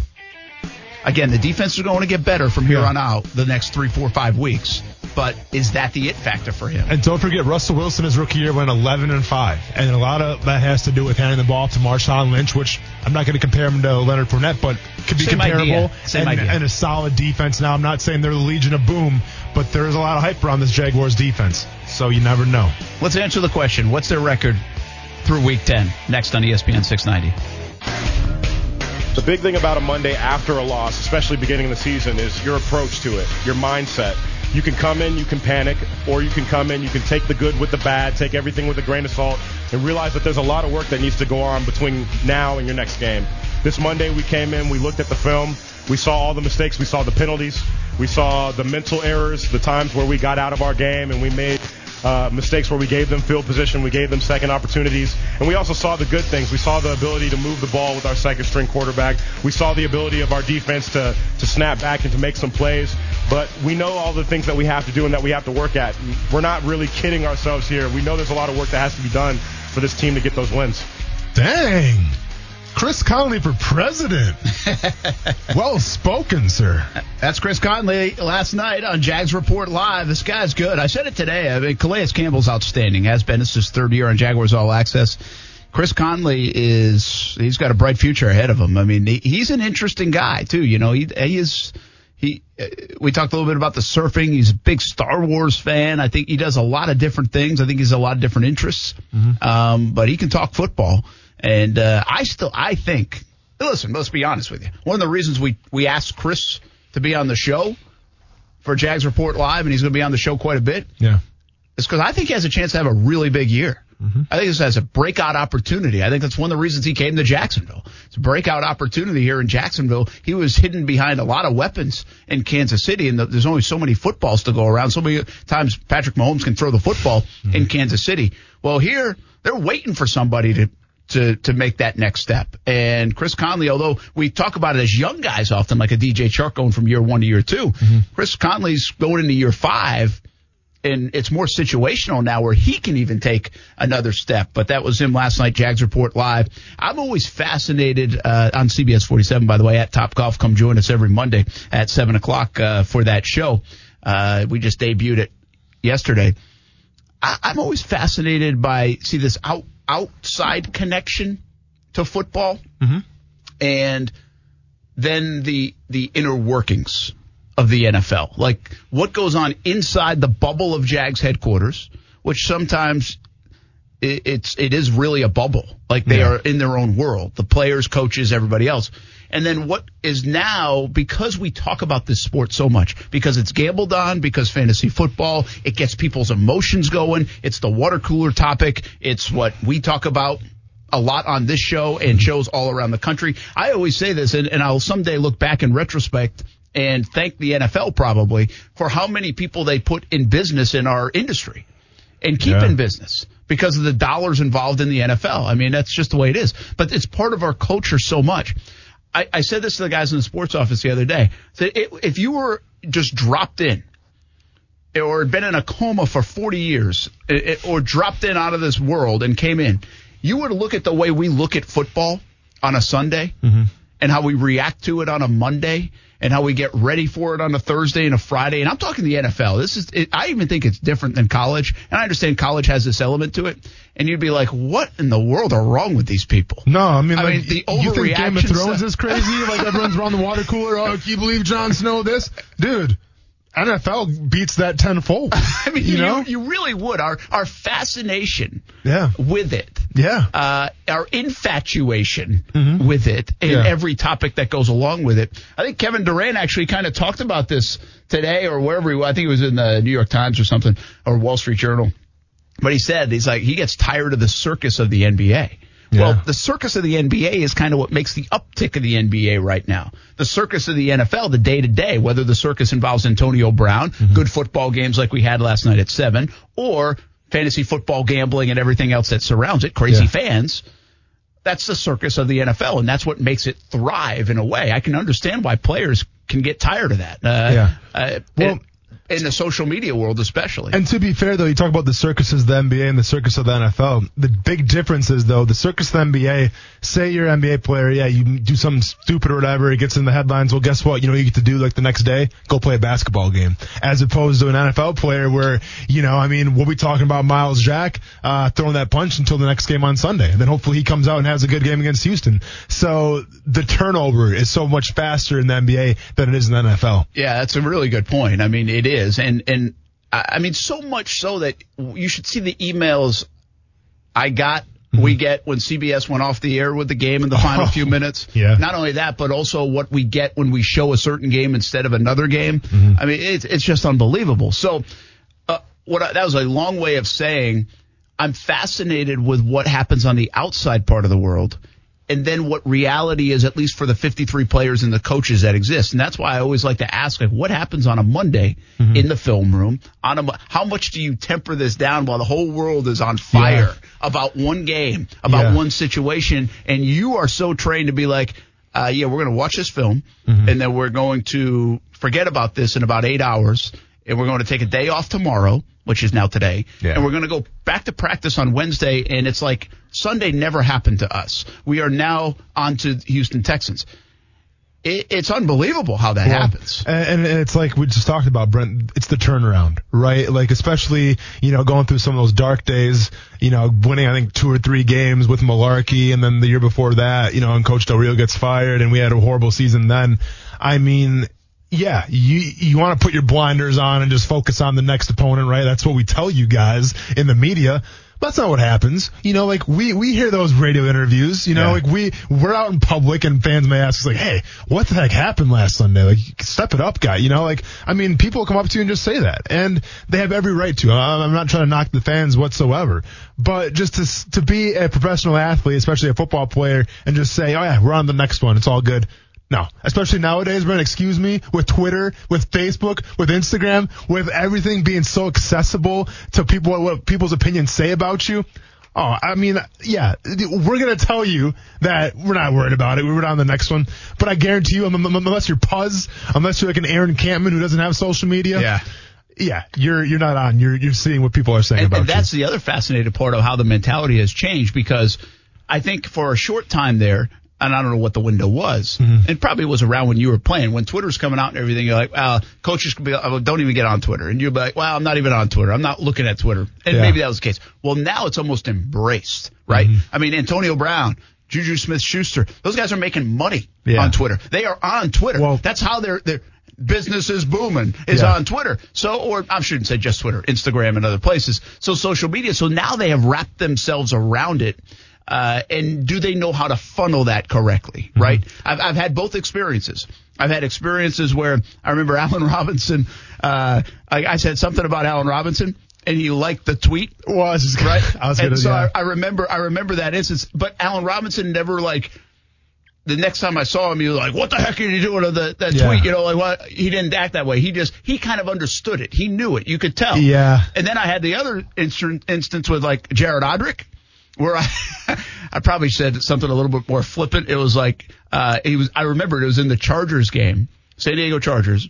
Again, the defense is going to get better from here Yeah. on out the next three, four, five weeks. But is that the it factor for him? And don't forget, Russell Wilson his rookie year went 11 and 5, and a lot of that has to do with handing the ball to Marshawn Lynch, which I'm not going to compare him to Leonard Fournette, but could be Same comparable. idea. Same and, idea. and a solid defense. Now, I'm not saying they're the Legion of Boom, but there is a lot of hype around this Jaguars defense, so you never know. Let's answer the question. What's their record through week 10? Next on ESPN 690. The big thing about a Monday after a loss, especially beginning of the season, is your approach to it, your mindset. You can come in, you can panic, or you can come in, you can take the good with the bad, take everything with a grain of salt, and realize that there's a lot of work that needs to go on between now and your next game. This Monday we came in, we looked at the film, we saw all the mistakes, we saw the penalties, we saw the mental errors, the times where we got out of our game and we made uh, mistakes where we gave them field position, we gave them second opportunities, and we also saw the good things. We saw the ability to move the ball with our second string quarterback. We saw the ability of our defense to to snap back and to make some plays. But we know all the things that we have to do and that we have to work at. We're not really kidding ourselves here. We know there's a lot of work that has to be done for this team to get those wins. Dang. Chris Conley for president. <laughs> well spoken, sir. That's Chris Conley last night on Jags Report Live. This guy's good. I said it today. I mean, Calais Campbell's outstanding. Has been. Is his third year on Jaguars All Access. Chris Conley is, he's got a bright future ahead of him. I mean, he's an interesting guy, too. You know, he, he is, he, uh, we talked a little bit about the surfing. He's a big Star Wars fan. I think he does a lot of different things. I think he's a lot of different interests. Um, but he can talk football. And, uh, I still, I think, listen, let's be honest with you. One of the reasons we, we asked Chris to be on the show for Jags Report Live, and he's going to be on the show quite a bit, Yeah. is because I think he has a chance to have a really big year. I think this has a breakout opportunity. I think that's one of the reasons he came to Jacksonville. It's a breakout opportunity here in Jacksonville. He was hidden behind a lot of weapons in Kansas City, and the, there's only so many footballs to go around. So many times Patrick Mahomes can throw the football in Kansas City. Well, here they're waiting for somebody to to to make that next step. And Chris Conley, although we talk about it as young guys often, like a DJ Chark going from year one to year 2 Chris Conley's going into year five and it's more situational now where he can even take another step. But that was him last night, Jags Report Live. I'm always fascinated uh, on CBS 47, by the way, at Top Golf. Come join us every Monday at 7 o'clock uh, for that show. Uh, we just debuted it yesterday. I, I'm always fascinated by, see, this out, outside connection to football mm-hmm. and then the the inner workings of the NFL. Like what goes on inside the bubble of Jags headquarters, which sometimes it, it's it is really a bubble. Like they Yeah. are in their own world. The players, coaches, everybody else. And then what is now because we talk about this sport so much because it's gambled on because fantasy football it gets people's emotions going. It's the water cooler topic. It's what we talk about a lot on this show and mm-hmm. shows all around the country. I always say this, and, and I'll someday look back in retrospect and thank the NFL probably for how many people they put in business in our industry and keep Yeah. in business because of the dollars involved in the NFL. I mean, that's just the way it is. But it's part of our culture so much. I, I said this to the guys in the sports office the other day. It, if you were just dropped in or had been in a coma for 40 years it, or dropped in out of this world and came in, you would look at the way we look at football on a Sunday mm-hmm. and how we react to it on a Monday and how we get ready for it on a Thursday and a Friday. And I'm talking the NFL. This is, it, I even think it's different than college. And I understand college has this element to it. And you'd be like, what in the world are wrong with these people? No, I mean, I like, mean, the you think Game of Thrones stuff- is crazy? like everyone's around the water cooler. Oh, can you believe Jon Snow this? Dude, NFL beats that tenfold. <laughs> I mean, you you, know? you really would. Our, our fascination Yeah. with it. Yeah. uh, our infatuation with it and Yeah. every topic that goes along with it. I think Kevin Durant actually kind of talked about this today or wherever he was. I think it was in the New York Times or something or Wall Street Journal. But he said he's like he gets tired of the circus of the NBA. Yeah. Well, the circus of the NBA is kind of what makes the uptick of the NBA right now. The circus of the NFL, the day to day, whether the circus involves Antonio Brown, good football games like we had last night at seven, or fantasy football gambling and everything else that surrounds it, crazy Yeah. fans. That's the circus of the NFL, and that's what makes it thrive in a way. I can understand why players can get tired of that. Uh, Yeah. Uh, Well- in, in the social media world, especially. And to be fair, though, you talk about the circuses of the NBA and the circus of the NFL. The big difference is, though, the circus of the NBA, say you're an NBA player, yeah, you do something stupid or whatever, it gets in the headlines. Well, guess what? You know, you get to do like the next day, go play a basketball game. As opposed to an NFL player where, you know, I mean, we'll be talking about Myles Jack, uh, throwing that punch until the next game on Sunday. And then hopefully he comes out and has a good game against Houston. So the turnover is so much faster in the NBA than it is in the NFL. Yeah, that's a really good point. I mean, it is, and and I mean, so much so that you should see the emails I got. We get when CBS went off the air with the game in the final Oh, <laughs> few minutes. yeah. Not only that, but also what we get when we show a certain game instead of another game. I mean, it's it's just unbelievable. So, uh, what I, that was a long way of saying I'm fascinated with what happens on the outside part of the world and then what reality is, at least for the 53 players and the coaches that exist. And that's why I always like to ask, like, what happens on a Monday in the film room? On a, how much do you temper this down while the whole world is on fire about one game, about Yeah. one situation, and you are so trained to be like, uh, yeah, we're going to watch this film, and then we're going to forget about this in about eight hours, and we're going to take a day off tomorrow, which is now today, Yeah. and we're going to go back to practice on Wednesday, and it's like Sunday never happened to us. We are now on to Houston Texans. It, it's unbelievable how that Well, happens. And, and it's like we just talked about, Brent. It's the turnaround, right? Like especially you know going through some of those dark days. You know, winning I think two or three games with Mularkey, and then the year before that, you know, and Coach Del Rio gets fired, and we had a horrible season then. I mean. Yeah, you you want to put your blinders on and just focus on the next opponent, right? That's what we tell you guys in the media. But that's not what happens. You know, like we, we hear those radio interviews, you know, Yeah. like we, we're out in public and fans may ask us like, Hey, what the heck happened last Sunday? Like, step it up, guy. You know, like, I mean, people come up to you and just say that and they have every right to. I'm I'm not trying to knock the fans whatsoever, but just to, to be a professional athlete, especially a football player and just say, Oh yeah, we're on the next one. It's all good. No, especially nowadays, Brent, excuse me, with Twitter, with Facebook, with Instagram, with everything being so accessible to people, what, people's opinions say about you. Oh, I mean, yeah, we're going to tell you that we're not worried about it. We're on the next one. But I guarantee you, unless you're Puzz, unless you're like an Aaron Kampman who doesn't have social media. Yeah. Yeah, you're, you're not on. You're, you're seeing what people are saying and, about and you. that's the other fascinating part of how the mentality has changed because I think for a short time there, and I don't know what the window was, Mm-hmm. it probably was around when you were playing. When Twitter's coming out and everything, you're like, well, coaches could be, like, oh, don't even get on Twitter. And you'll be like, well, I'm not even on Twitter. I'm not looking at Twitter. And Yeah. maybe that was the case. Well, now it's almost embraced, right? Mm-hmm. I mean, Antonio Brown, Juju Smith Schuster, those guys are making money Yeah. on Twitter. They are on Twitter. Well- That's how they're, they're, business is booming is Yeah. on Twitter. So, or I shouldn't say just Twitter, Instagram and other places. So social media. So now they have wrapped themselves around it. Uh, and do they know how to funnel that correctly? Right. I've, I've had both experiences. I've had experiences where I remember Allen <laughs> Robinson, uh, I, I said something about Allen Robinson and he liked the tweet. was just, Right. <laughs> I was and gonna, so yeah. I, I remember, I remember that instance, but Allen Robinson never like, the next time I saw him, he was like, "What the heck are you doing to the, that Yeah. tweet?" You know, like what? He didn't act that way. He just he kind of understood it. He knew it. You could tell. Yeah. And then I had the other instan- instance with like Jared Odrick, where I, <laughs> I probably said something a little bit more flippant. It was like, uh, he was, I remember it was in the Chargers game, San Diego Chargers,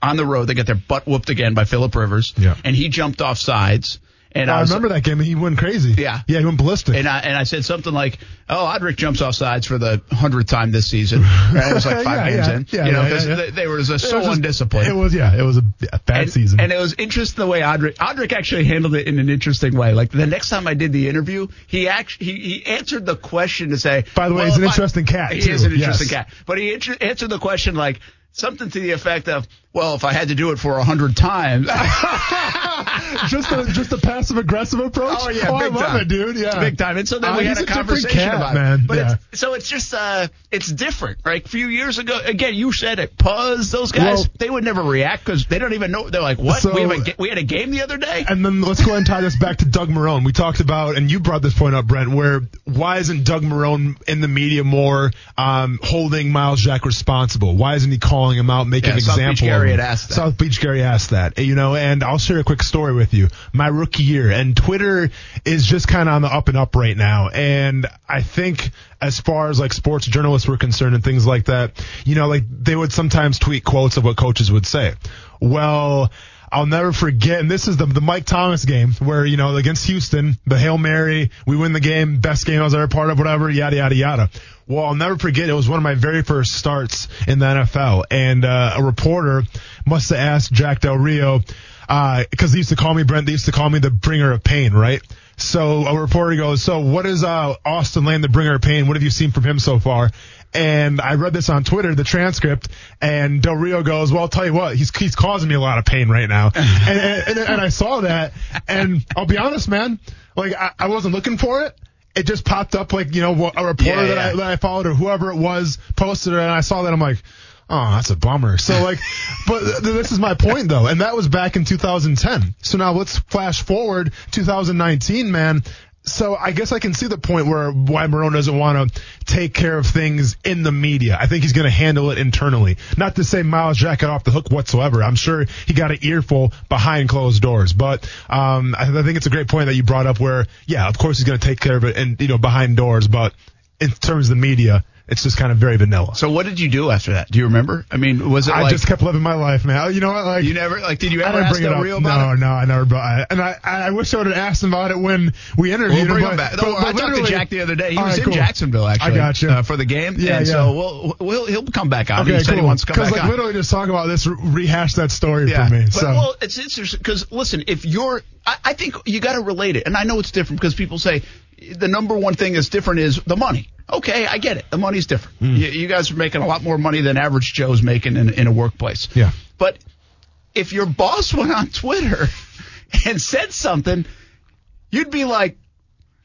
on the road. They got their butt whooped again by Philip Rivers. Yeah. And he jumped off sides. And I was, remember that game. He went crazy. Yeah. Yeah, he went ballistic. And I, and I said something like, "Oh, Odrick jumps off sides for the hundredth time this season." <laughs> It was like five Yeah, games yeah, in, yeah, you know, yeah, they, they were just so It was just- undisciplined. It was, yeah, it was a bad and, season. And it was interesting the way Odrick, Odrick actually handled it in an interesting way. Like the next time I did the interview, he actually, he, he answered the question to say, By the way, well, he's an I- interesting cat, He too. is an interesting Yes. cat. But he answered the question like, Something to the effect of, well, if I had to do it for a hundred times, <laughs> just a just a passive aggressive approach. Oh yeah, I big love time. it, dude. Yeah, big time. And so then Uh, we had a, a conversation cat, about man. it. But Yeah. it's, so it's just uh, it's different. Right? A few years ago, again, you said it. Puzz, those guys, Well- they would never react because they don't even know. They're like, what? So- we have a we had a game the other day. And then let's go ahead and tie this back to Doug Marrone. We talked about, and you brought this point up, Brent, where why isn't Doug Marrone in the media more um, holding Myles Jack responsible? Why isn't he calling him out, making Yeah, an South Beach example Gary of him? had asked that. South Beach Gary asked that. You know, and I'll share a quick story with you. My rookie year, and Twitter is just kind of on the up and up right now. And I think as far as like sports journalists were concerned and things like that, you know, like they would sometimes tweet quotes of what coaches would say. Well, I'll never forget, and this is the the Mike Thomas game where you know against Houston, the hail mary, we win the game, best game I was ever part of, whatever, yada yada yada. Well, I'll never forget. It was one of my very first starts in the NFL, and uh, a reporter must have asked Jack Del Rio because they used to call me Brent. They used to call me the bringer of pain, right? So a reporter goes, "So what is uh, Austin Lane, the bringer of pain? What have you seen from him so far?" And I read this on Twitter, the transcript, and Del Rio goes, "Well, I'll tell you what, he's he's causing me a lot of pain right now." <laughs> and, and and I saw that, and I'll be honest, man, like I, I wasn't looking for it. It just popped up, like you know, a reporter Yeah, that. I, that I followed or whoever it was posted it, and I saw that. I'm like. Oh, that's a bummer. So <laughs> like, but th- this is my point though, and that was back in 2010. So now let's flash forward 2019, man. So I guess I can see the point where why Marrone doesn't want to take care of things in the media. I think he's going to handle it internally. Not to say Myles Jack got off the hook whatsoever. I'm sure he got an earful behind closed doors. But um, I, I think it's a great point that you brought up. Where yeah, of course he's going to take care of it and you know behind doors. But in terms of the media, it's just kind of very vanilla. So what did you do after that? Do you remember? I mean, was it I like just kept living my life, man. You know what? Like you never like? Did you ever ask bring it up. Rio about no, it? no, I never brought it. And I, I wish I would have asked him about it when we interviewed We'll bring him. but- back. but- No, but I talked to Jack the other day. He was right, in cool. Jacksonville actually. I got you. uh, for the game. Yeah, and yeah. So we'll, we'll he'll come back on. Okay, he cool. he wants to come back like on. literally just talk about this, re- rehash that story Yeah, for me. but so well, it's interesting because listen, if you're, I, I think you got to relate it, and I know it's different because people say the number one thing that's different is the money. Okay, I get it. The money's different. Hmm. You, you guys are making a lot more money than average Joe's making in, in a workplace. Yeah. But if your boss <laughs> went on Twitter and said something, you'd be like,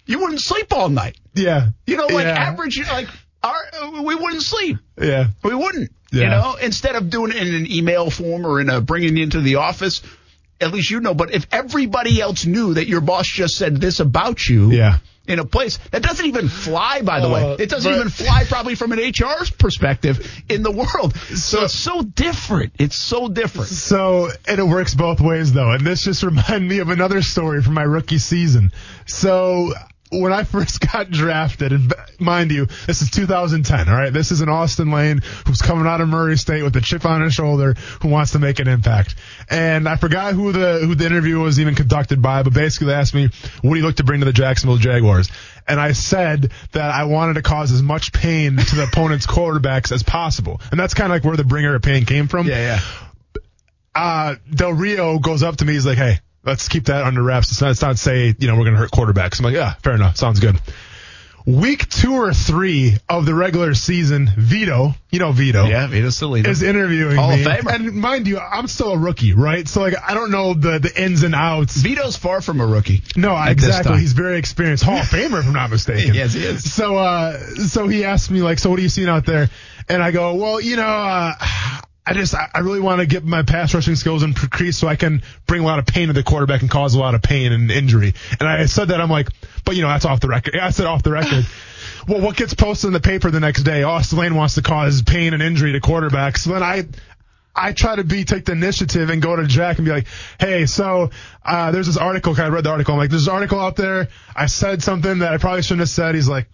you wouldn't sleep all night. yeah, You know, like Yeah. average, like our, we wouldn't sleep. yeah, We wouldn't. Yeah. You know, instead of doing it in an email form or in a bringing you into the office, at least you know. But if everybody else knew that your boss just said this about you, Yeah. in a place that doesn't even fly, by the Uh, way, it doesn't but- even fly probably from an HR perspective in the world. So it's so different. It's so different. So, and it works both ways though. And this just <laughs> reminded me of another story from my rookie season. So, when I first <laughs> got drafted, and mind you, this is 2010, all right? This is an Austin Lane who's coming out of Murray State with a chip on his shoulder who wants to make an impact. And I forgot who the, who the interview was even conducted by, but basically they asked me, what do you look to bring to the Jacksonville Jaguars? And I said that I wanted to cause as much pain to the opponent's <laughs> quarterbacks as possible. And that's kind of like where the bringer of pain came from Yeah, yeah. uh, Del Rio goes up to me. He's like, "Hey, let's keep that under wraps. Let's not, let's not say you know we're gonna hurt quarterbacks." I'm like, "Yeah, fair enough. Sounds good." Week two or three of the regular season, Vito, you know Vito, Yeah, Vito Stellino. is interviewing Hall of me. Famer. And mind you, I'm still a rookie, right? So like, I don't know the the ins and outs. Vito's far from a rookie. No, exactly. He's very experienced, Hall of Famer, if I'm not mistaken. <laughs> Yes, he is. So, uh, so he asked me like, so what are you seeing out there? And I go, well, you know, uh, I just, I really want to get my pass rushing skills increased so I can bring a lot of pain to the quarterback and cause a lot of pain and injury. And I said that I'm like, but you know, that's off the record. I said off the record. <sighs> well, what gets posted in the paper the next day? Austin Lane wants to cause pain and injury to quarterbacks. So then I, I try to be take the initiative and go to Jack and be like, hey, so uh, there's this article. I read the article. I'm like, there's an article out there. I said something that I probably shouldn't have said. He's like,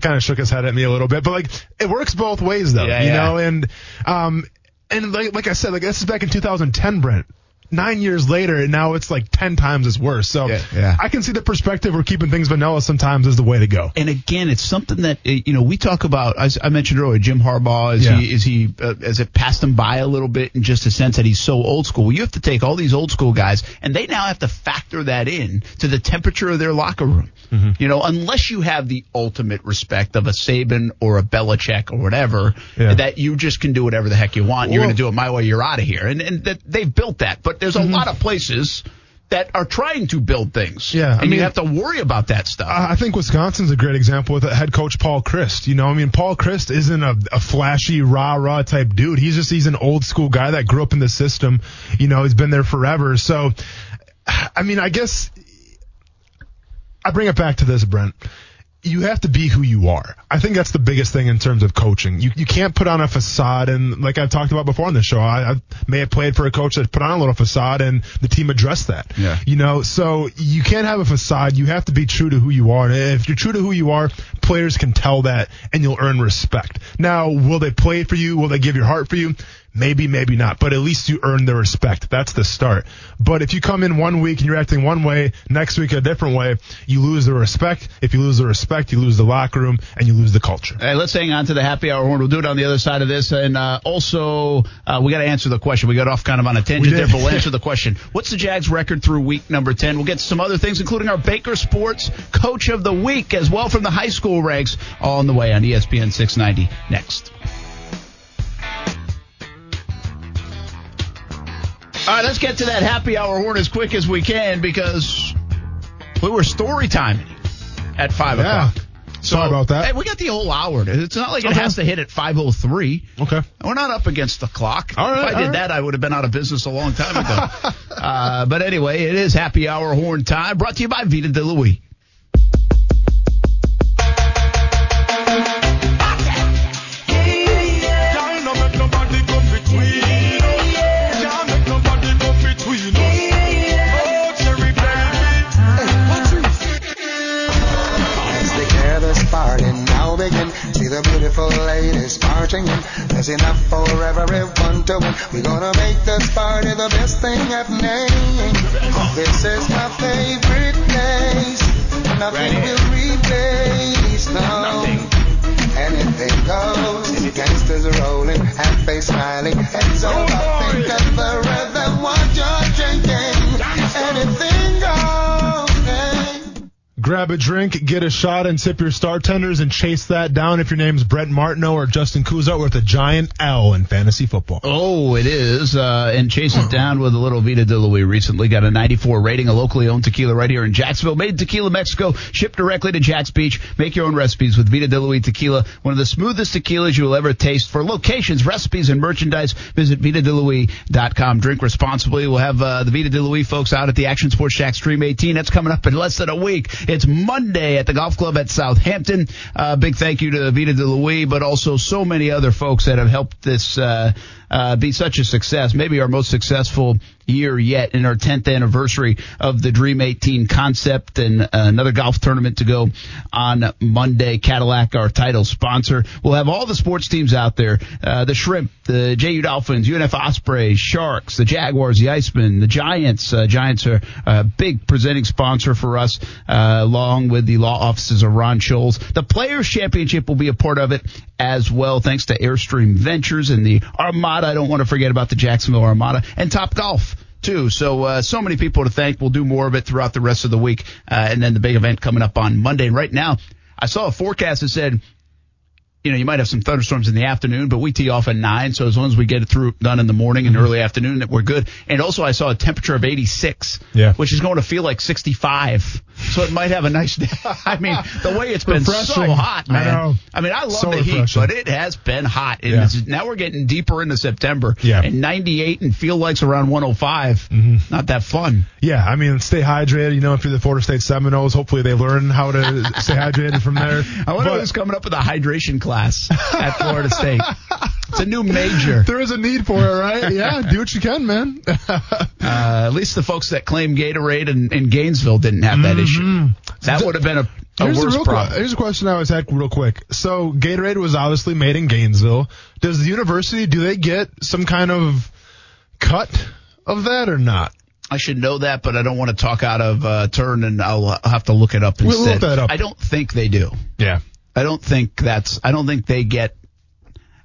kind of shook his head at me a little bit, but like it works both ways though, Yeah, you yeah. know. And um, and like like I said, like this is back in 2010, Brent. Nine years later, and now it's like ten times as worse. So Yeah, yeah. I can see the perspective where keeping things vanilla sometimes is the way to go. And again, it's something that uh, you know we talk about. As I mentioned earlier, Jim Harbaugh is Yeah. he is he uh, has it passed him by a little bit in just a sense that he's so old school. Well, you have to take all these old school guys, and they now have to factor that in to the temperature of their locker room. Mm-hmm. You know, unless you have the ultimate respect of a Saban or a Belichick or whatever, that you just can do whatever the heck you want. You're going to do it my way. You're out of here, and and that they've built that. But there's a Mm-hmm. lot of places. That are trying to build things, Yeah, I and mean- you have to worry about that stuff. I I think Wisconsin's a great example with head coach Paul Chryst. You know, I mean, Paul Chryst isn't a, a flashy rah rah type dude. He's just he's an old school guy that grew up in the system. You know, he's been there forever. So, I mean, I guess I bring it back to this, Brent. You have to be who you are. I think that's the biggest thing in terms of coaching. You you can't put on a facade, and like I've talked about before on the show, I, I may have played for a coach that put on a little facade, and the team addressed that. Yeah. You know, so you can't have a facade. You have to be true to who you are. And if you're true to who you are, players can tell that and you'll earn respect. Now, will they play for you? Will they give your heart for you? Maybe, maybe not, but at least you earn their respect. That's the start. But if you come in one week and you're acting one way, next week a different way, you lose the respect. If you lose the respect, you lose the locker room and you lose the culture. Hey, let's hang on to the happy hour horn. We'll do it on the other side of this. And uh, also, uh, we got to answer the question. We got off kind of on a tangent there, but we'll answer <laughs> the question. What's the Jags record through week number 10? We'll get some other things, including our Baker Sports Coach of the Week as well from the high school ranks, all on the way on ESPN 690 next. All right, let's get to that happy hour horn as quick as we can because we were story timing at 5 Yeah. o'clock. Sorry about that. Hey, we got the whole hour. It's not like it Okay. has to hit at 5:03. Okay. We're not up against the clock. All right, if I did right. that, I would have been out of business a long time ago. <laughs> uh, but anyway, it is happy hour horn time. Brought to you by Vita de beautiful ladies marching in. There's enough for everyone to win. We're gonna make this party the best thing happening. This is my favorite place. Nothing Right will replace no. Anything goes. Gangsters rolling, half face smiling, heads all bobbing to the Grab a drink, get a shot, and sip your star tenders and chase that down if your name's Brent Martineau or Justin Kuzo with a giant L in fantasy football. Oh, it is. Uh, and chase it down with a little Vita de Louis recently. Got a 94 rating, a locally owned tequila right here in Jacksonville. Made Tequila, Mexico. Shipped directly to Jax Beach. Make your own recipes with Vita de Louis tequila. One of the smoothest tequilas you will ever taste. For locations, recipes, and merchandise, visit VitaDeLouis.com. Drink responsibly. We'll have uh, the Vita de Louis folks out at the Action Sports Jax Dream 18. That's coming up in less than a week. It's Monday at the Golf Club at Southampton. Uh, big thank you to Vita de Louis, but also so many other folks that have helped this uh, uh, be such a success. Maybe our most successful year yet in our 10th anniversary of the Dream 18 concept and uh, another golf tournament to go on Monday. Cadillac, our title sponsor. We'll have all the sports teams out there. Uh, the Shrimp, the JU Dolphins, UNF Ospreys, Sharks, the Jaguars, the Icemen, the Giants. Uh, Giants are a big presenting sponsor for us, uh, along with the law offices of Ron Sholes. The Players Championship will be a part of it as well, thanks to Airstream Ventures and the Armada. I don't want to forget about the Jacksonville Armada and Top Golf too. So uh, so many people to thank. We'll do more of it throughout the rest of the week, uh, and then the big event coming up on Monday. And right now, I saw a forecast that said. You know, you might have some thunderstorms in the afternoon, but we tee off at nine. So as long as we get it through done in the morning and early afternoon, that we're good. And also, I saw a temperature of 86, Yeah. which is going to feel like 65. So it might have a nice day. <laughs> I mean, the way it's been so Refreshing. hot, I man. know. I mean, I love So the heat, refreshing. but it has been hot. And Yeah. now we're getting deeper into September. Yeah. And 98 and feel like's around 105. Mm-hmm. Not that fun. Yeah, I mean, stay hydrated. You know, if you're the Florida State Seminoles, hopefully they learn how to <laughs> stay hydrated from there. I wonder But- who's coming up with a hydration class at Florida State. It's a new major. There is a need for it, right? <laughs> Yeah, do what you can, man. <laughs> Uh, at least the folks that claim Gatorade in, in Gainesville didn't have that issue. That would have been a, a Mm-hmm. Here's, worse problem. que- here's a question I always had real quick. So Gatorade was obviously made in Gainesville. Does the university do they get some kind of cut of that or not? I should know that, but I don't want to talk out of uh, turn, and I'll, have to look it up We'll look that up. I don't think they do. Yeah. I don't think that's. I don't think they get.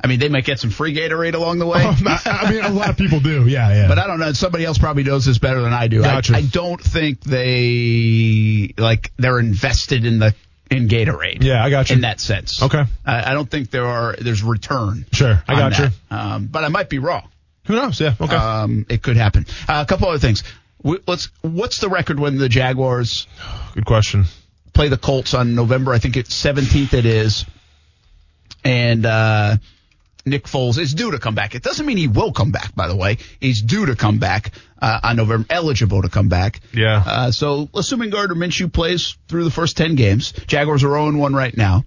I mean, they might get some free Gatorade along the way. I <laughs> I mean, a lot of people do. Yeah, yeah. But I don't know. Somebody else probably knows this better than I do. I, Gotcha. I don't think they like they're invested in the in Gatorade. Yeah, I got you. In that sense. Okay. I, I don't think there are. There's return. Sure, I got you. Um, but I might be wrong. Who knows? Yeah. Okay. Um, it could happen. Uh, a couple other things. We, let's. What's the record when the Jaguars Good question. Play the Colts on November? I think it's 17th. It is, and uh, Nick Foles is due to come back. It doesn't mean he will come back. By the way, he's due to come back uh, on November, eligible to come back. Yeah. Uh, so assuming Gardner Minshew plays through the first 10 games, Jaguars are 0 1 right now.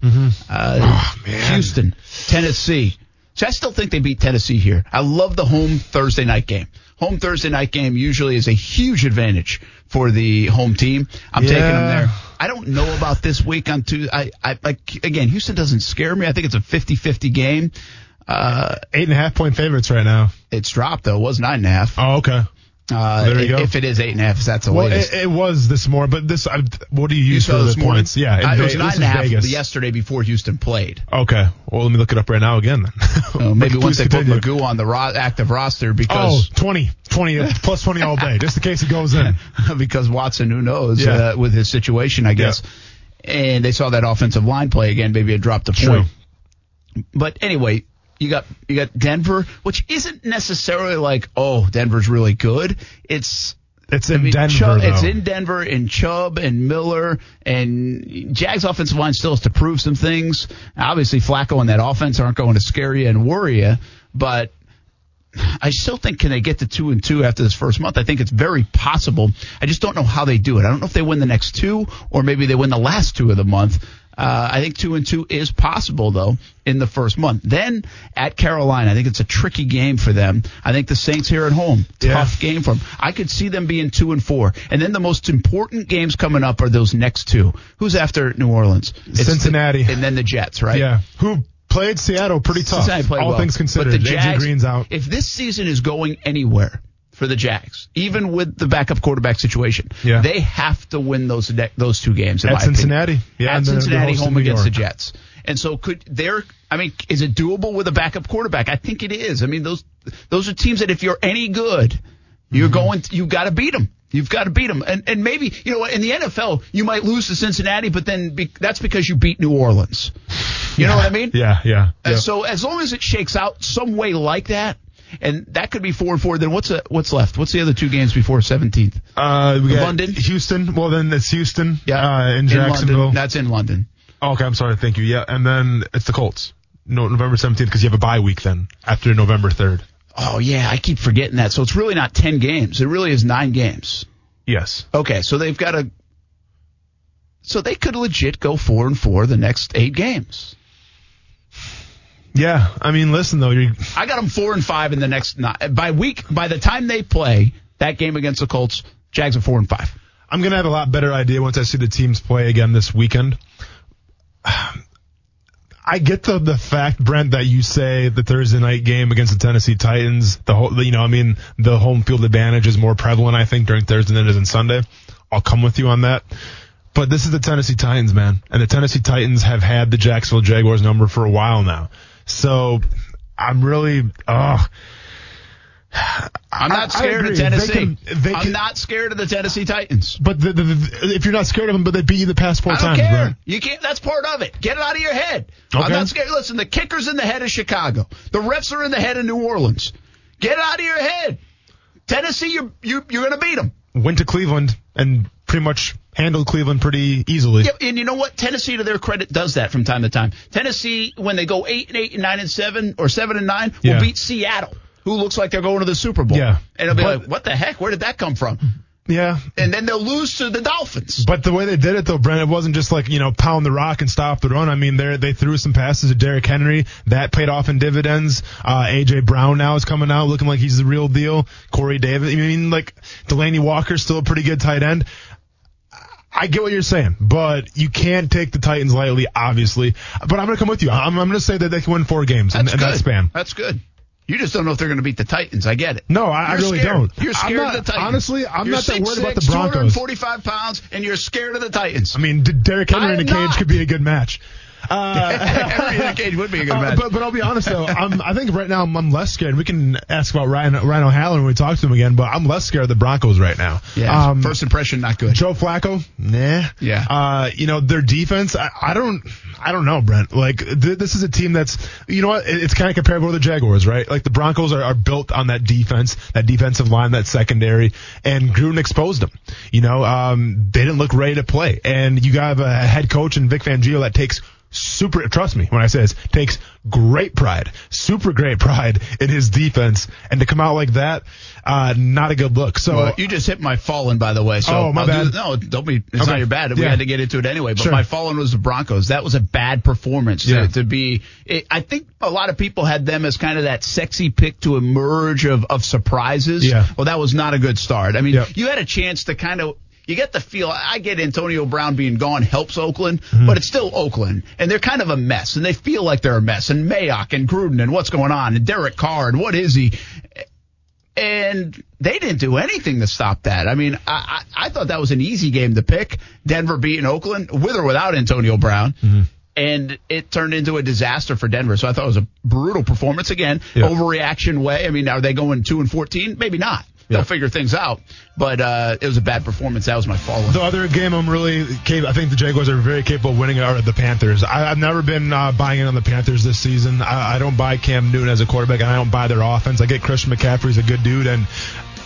Uh, Houston, Tennessee. So I still think they beat Tennessee here. I love the home Thursday night game. Home Thursday night game usually is a huge advantage for the home team. I'm taking them there. I don't know about this week on Tuesday. I, I, like, again, Houston doesn't scare me. I think it's a 50-50 game. Uh, Eight and a half point favorites right now. it's dropped though. It was nine and a half. Oh, okay. Uh, there you if, go. if it is eight and a half, that's the Well, latest. it, it was this morning, but this. I, what do you You use saw for the morning? points? Yeah, Uh, it was nine and a half Vegas. yesterday before Houston played. Okay. Well, let me look it up right now again then. <laughs> Uh, maybe once they put. McGough on the ro- active roster Oh, because 20. 20, uh, plus 20 all day, just in case he goes in. <laughs> because Watson, who knows Yeah. uh, with his situation, I guess. And they saw that offensive line play again. Maybe it dropped a True. point. But anyway, you got you got Denver, which isn't necessarily like oh Denver's really good. It's It's in I mean, Denver, Chubb, it's in Denver, and Chubb and Miller and Jags offensive line still has to prove some things. Obviously, Flacco and that offense aren't going to scare you and worry you, but I still think can they get to two and two after this first month? I think it's very possible. I just don't know how they do it. I don't know if they win the next two or maybe they win the last two of the month. Uh, I think two and two is possible though in the first month. Then at Carolina, I think it's a tricky game for them. I think the Saints here at home, Yeah. tough game for them. I could see them being two and four. And then the most important games coming up are those next two. Who's after New Orleans? It's the- Cincinnati. and then the Jets, right? Yeah. Who played Seattle pretty tough. All well. things considered. But the Jags, Green's out. If this season is going anywhere for the Jags, even with the backup quarterback situation, Yeah. they have to win those those two games. In At my opinion. Cincinnati. Yeah, at Cincinnati, home against the Jets. And so could there? I mean, is it doable with a backup quarterback? I think it is. I mean, those those are teams that if you're any good, you're Mm-hmm. going. You've got to beat them. You've got to beat them. And and maybe you know in the NFL you might lose to Cincinnati, but then be, that's because you beat New Orleans. You know what I mean? Yeah, yeah. And yeah. so as long as it shakes out some way like that, and that could be four and four, then what's uh what's left? What's the other two games before seventeenth? Uh, we got London? Houston. Well, then it's Houston. Yeah, Uh, in Jacksonville. London. That's in London. Oh, okay, I'm sorry. Thank you. Yeah, and then it's the Colts. No, November 17th because you have a bye week then after November 3rd. Oh yeah, I keep forgetting that. So it's really not ten games. It really is nine games. Yes. Okay, so they've got a. So they could legit go four and four the next eight games. Yeah. I mean, listen though, I got them four and five in the next. By week, by the time they play that game against the Colts, Jags are four and five. I'm gonna have a lot better idea once I see the teams play again this weekend. <sighs> I get the the fact, Brent, that you say the Thursday night game against the Tennessee Titans, the whole, you know, I mean, the home field advantage is more prevalent, I think, during Thursday than it is on Sunday. I'll come with you on that. But this is the Tennessee Titans, man, and the Tennessee Titans have had the Jacksonville Jaguars number for a while now. So I'm really, oh, I'm not scared of They Tennessee. can- they I'm can- not scared of the Tennessee Titans. but the, the, the, if you're not scared of them, but they beat you the past four I don't times, care. Brent. You can't. That's part of it. Get it out of your head. I'm Okay. not scared. Listen, the kicker's in the head of Chicago. The refs are in the head of New Orleans. Get it out of your head. Tennessee, you you you're going to beat them. went to Cleveland and pretty much handled Cleveland pretty easily. Yeah, and you know what? Tennessee, to their credit, does that from time to time. Tennessee, when they go eight and eight and nine and seven or seven and nine, Yeah. will beat Seattle, who looks like they're going to the Super Bowl. Yeah. and it'll be But- like, what the heck? Where did that come from? Yeah. And then they'll lose to the Dolphins. But the way they did it though, Brent, it wasn't just like, you know, pound the rock and stop the run. I mean, they they threw some passes to Derrick Henry. That paid off in dividends. Uh, AJ Brown now is coming out looking like he's the real deal. Corey Davis. I mean, like, Delanie Walker's still a pretty good tight end. I get what you're saying, but you can't take the Titans lightly, obviously. But I'm going to come with you. I'm, I'm going to say that they can win four games in, That's in good. that span. That's good. You just don't know if they're going to beat the Titans. I get it. No, I, I really scared. don't. You're scared not- of the Titans. Honestly, I'm You're not that worried about the 6'6", Broncos. 245 pounds, and you're scared of the Titans. I mean, Derrick Henry in a cage not. could be a good match. Uh, <laughs> Henry cage would be a good uh. But, but I'll be honest though, I'm, I think right now I'm, I'm less scared. We can ask about Ryan Ryan O'Halloran when we talk to him again, but I'm less scared of the Broncos right now. yeah. Um, First impression, not good. Joe Flacco, nah. Yeah. Uh, you know their defense. I, I don't. I don't know, Brent. Like th- this is a team that's. You know what? It- It's kind of comparable to the Jaguars, right? Like the Broncos are, are built on that defense, that defensive line, that secondary, and Gruden exposed them. You know, um, they didn't look ready to play, and you got a head coach in Vic Fangio that takes super trust me when I say this takes great pride super great pride in his defense and to come out like that uh not a good look so Well, you just hit my fallen, by the way. So Oh, my I'll do- bad. no, don't be. It's Okay. not your bad. We Yeah. had to get into it anyway. But Sure. my fallen was the Broncos. That was a bad performance to, to be. It, I think a lot of people had them as kind of that sexy pick to emerge of of surprises. Yeah. Well, that was not a good start. I mean, Yep. you had a chance to kind of. You get the feel. I get Antonio Brown being gone helps Oakland, Mm-hmm. but it's still Oakland, and they're kind of a mess, and they feel like they're a mess. And Mayock and Gruden and what's going on, and Derek Carr and what is he? and they didn't do anything to stop that. I mean, I, I, I thought that was an easy game to pick. Denver beating Oakland with or without Antonio Brown. Mm-hmm. And it turned into a disaster for Denver. So I thought it was a brutal performance again. Yeah. Overreaction way. I mean, are they going two and fourteen? Maybe not. They'll figure things out. But uh, it was a bad performance. That was my fault. The other game I'm really capable, I think the Jaguars are very capable of winning are the Panthers. I, I've never been uh, buying in on the Panthers this season. I, I don't buy Cam Newton as a quarterback, and I don't buy their offense. I get Christian McCaffrey's a good dude, and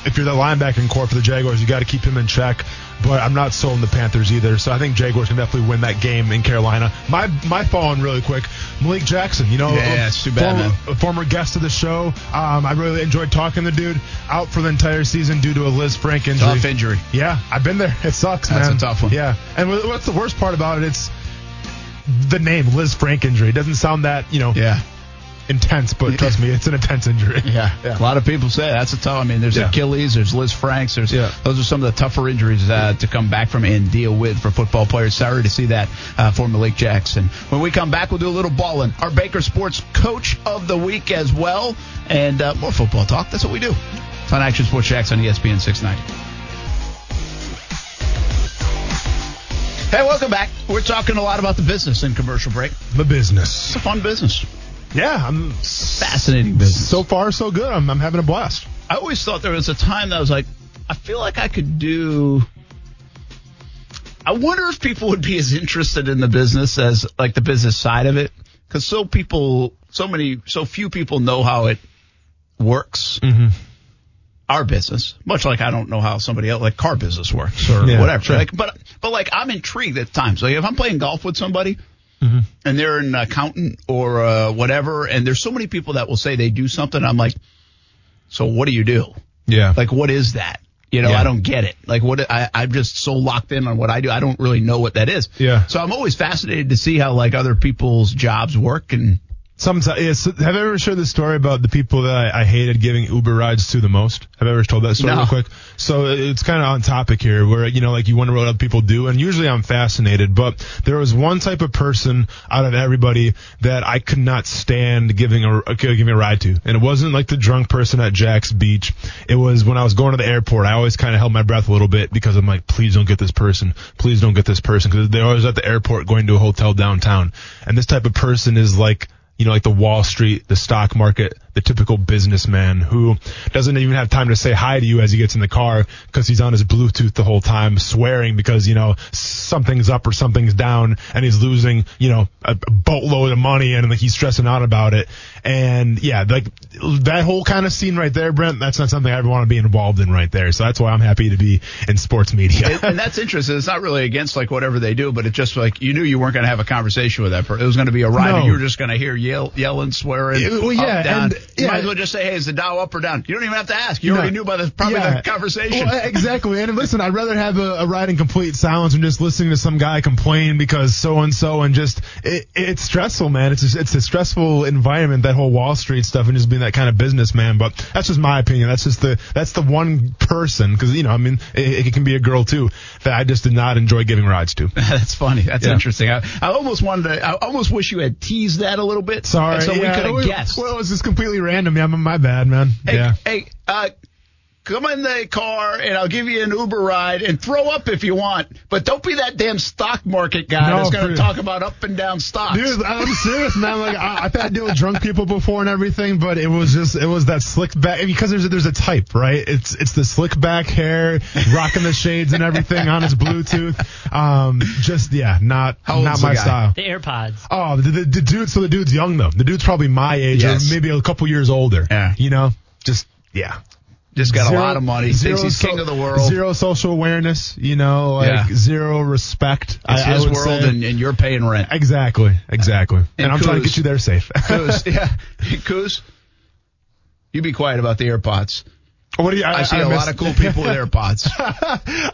if you're the linebacking corps for the Jaguars, you got to keep him in check. But I'm not sold on the Panthers either, so I think Jaguars can definitely win that game in Carolina. My my falling really quick, Malik Jackson. You know, Yeah, a it's too bad, former, former guest of the show. Um, I really enjoyed talking to the dude. Out for the entire season due to a Lisfranc injury. Tough injury. Yeah, I've been there. It sucks, That's man. a tough one. Yeah, and what's the worst part about it? It's the name Lisfranc injury. It doesn't sound that you know Yeah. Intense, but trust me, it's an intense injury. <laughs> Yeah. Yeah. A lot of people say that's a tough. I mean, there's Yeah. Achilles, there's Lisfrancs, there's Yeah. those are some of the tougher injuries uh, to come back from and deal with for football players. Sorry to see that uh, for Malik Jackson. When we come back, we'll do a little balling. Our Baker Sports Coach of the Week as well, and uh, more football talk. That's what we do. It's on Action Sports Jax on ESPN 690. Hey, welcome back. We're talking a lot about the business in commercial break. The business. It's a fun business, Yeah, I'm fascinating business. so far so good. I'm, I'm having a blast. I always thought there was a time that I was like, I feel like I could do. I wonder if people would be as interested in the business as like the business side of it, because so people, so many, so few people know how it works. Mm-hmm. Our business, much like I don't know how somebody else, like car business works or Yeah, whatever. sure. Like, but but like I'm intrigued at times. Like if I'm playing golf with somebody. Mm-hmm. And they're an accountant or uh, whatever, and there's so many people that will say they do something. I'm like, so what do you do? Yeah. Like, what is that? You know, Yeah. I don't get it. Like, what I, I'm just so locked in on what I do. I don't really know what that is. Yeah. So I'm always fascinated to see how like other people's jobs work. And Sometimes, yes, have I ever shared the story about the people that I, I hated giving Uber rides to the most? Have I ever told that story No. real quick? So it's kind of on topic here where, you know, like you wonder what other people do. And usually I'm fascinated, but there was one type of person out of everybody that I could not stand giving a, uh, giving a ride to. And it wasn't like the drunk person at Jax Beach. It was when I was going to the airport. I always kind of held my breath a little bit because I'm like, please don't get this person. Please don't get this person. Cause they're always at the airport going to a hotel downtown. And this type of person is like, you know, like the Wall Street, the stock market, the typical businessman who doesn't even have time to say hi to you as he gets in the car because he's on his Bluetooth the whole time, swearing because, you know, something's up or something's down and he's losing, you know, a, boatload of money and like he's stressing out about it. And yeah, like that whole kind of scene right there, Brent, that's not something I ever want to be involved in right there. So that's why I'm happy to be in sports media. and, that's interesting. It's not really against like whatever they do, but it's just like you knew you weren't going to have a conversation with that person. It was going to be a ride, No. you were just going to hear yell, yelling, swearing. Yeah, well, up, yeah, down. and You Yeah. might as well just say, "Hey, is the Dow up or down?" You don't even have to ask. You No. already knew by the probably Yeah. the conversation. Well, exactly. And listen, I'd rather have a, a ride in complete silence than just listening to some guy complain because so and so and just it, it's stressful, man. It's a, it's a stressful environment that whole Wall Street stuff and just being that kind of businessman. But that's just my opinion. That's just the that's the one person because you know I mean it, it can be a girl too that I just did not enjoy giving rides to. <laughs> That's funny. That's Yeah. interesting. I, I almost wanted to. I almost wish you had teased that a little bit. Sorry, so we could have guessed. Well, it was just completely random. Yeah, my bad, man. Hey, yeah. hey, uh, come in the car and I'll give you an Uber ride and throw up if you want, but don't be that damn stock market guy No, that's going to talk about up and down stocks. Dude, I'm serious, man. Like I, I've had to deal with drunk people before and everything, but it was just it was that slick back because there's a, there's a type, right? It's it's the slick back hair, rocking the shades and everything on his Bluetooth. Um, just yeah, not not my guy? style. The AirPods. Oh, the, the, the dude. So the dude's young though. The dude's probably my age Yes. or maybe a couple years older. Yeah. You know, just yeah. Just got Zero- a lot of money. Thinks he's so- king of the world. Zero social awareness. You know, like Yeah. zero respect. It's I, I his would world and, and you're paying rent. Exactly, exactly. And, And I'm trying to get you there safe. <laughs> Coos, yeah. Coos, you be quiet about the AirPods. What do you? I, see a missed- lot of cool people with AirPods.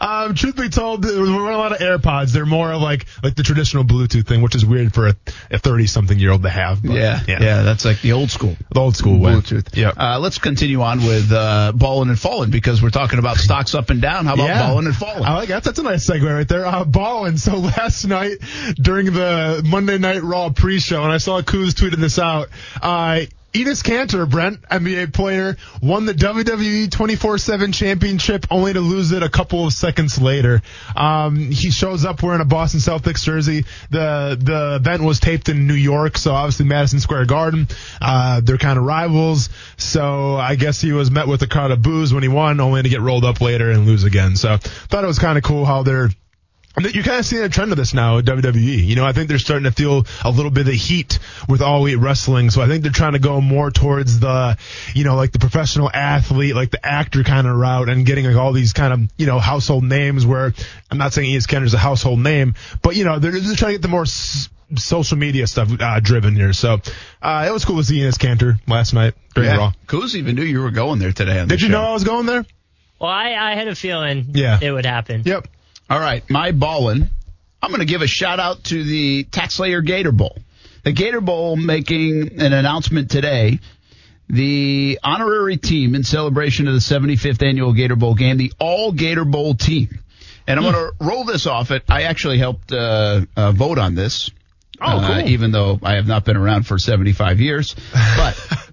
<laughs> um, truth be told, there weren't a lot of AirPods. They're more of like like the traditional Bluetooth thing, which is weird for a thirty something year old to have. But, yeah, yeah, that's like the old school. the old school way. Bluetooth. Yep. Uh, let's continue on with uh, balling and falling because we're talking about stocks up and down. How about Yeah. balling and falling? I like that. That's a nice segue right there. Uh, balling. So <laughs> last night during the Monday Night Raw pre-show, and I saw Kuz tweeted this out. Uh, Enes Kanter, Brent, NBA player, won the WWE 24/7 championship, only to lose it a couple of seconds later. Um, he shows up wearing a Boston Celtics jersey. The the event was taped in New York, so obviously Madison Square Garden. Uh, they're kind of rivals, so I guess he was met with a crowd of boos when he won, only to get rolled up later and lose again. So thought it was kind of cool how they're you're kind of seeing a trend of this now at WWE. You know, I think they're starting to feel a little bit of heat with all elite wrestling. So I think they're trying to go more towards the, you know, like the professional athlete, like the actor kind of route and getting like all these kind of, you know, household names where I'm not saying Enes Kanter's a household name, but you know, they're just trying to get the more s- social media stuff uh, driven here. So uh, it was cool to see Enes Kanter last night during Raw. Coos even knew you were going there today on the Did you show. know I was going there? Well, I, I had a feeling Yeah. it would happen. Yep. All right, my ballin'. I'm going to give a shout out to the Taxslayer Gator Bowl. The Gator Bowl making an announcement today. The honorary team in celebration of the 75th annual Gator Bowl game, the All Gator Bowl team. And I'm going to roll this off it. I actually helped uh, uh, vote on this. Oh, uh, cool. even though I have not been around for 75 years. But <laughs>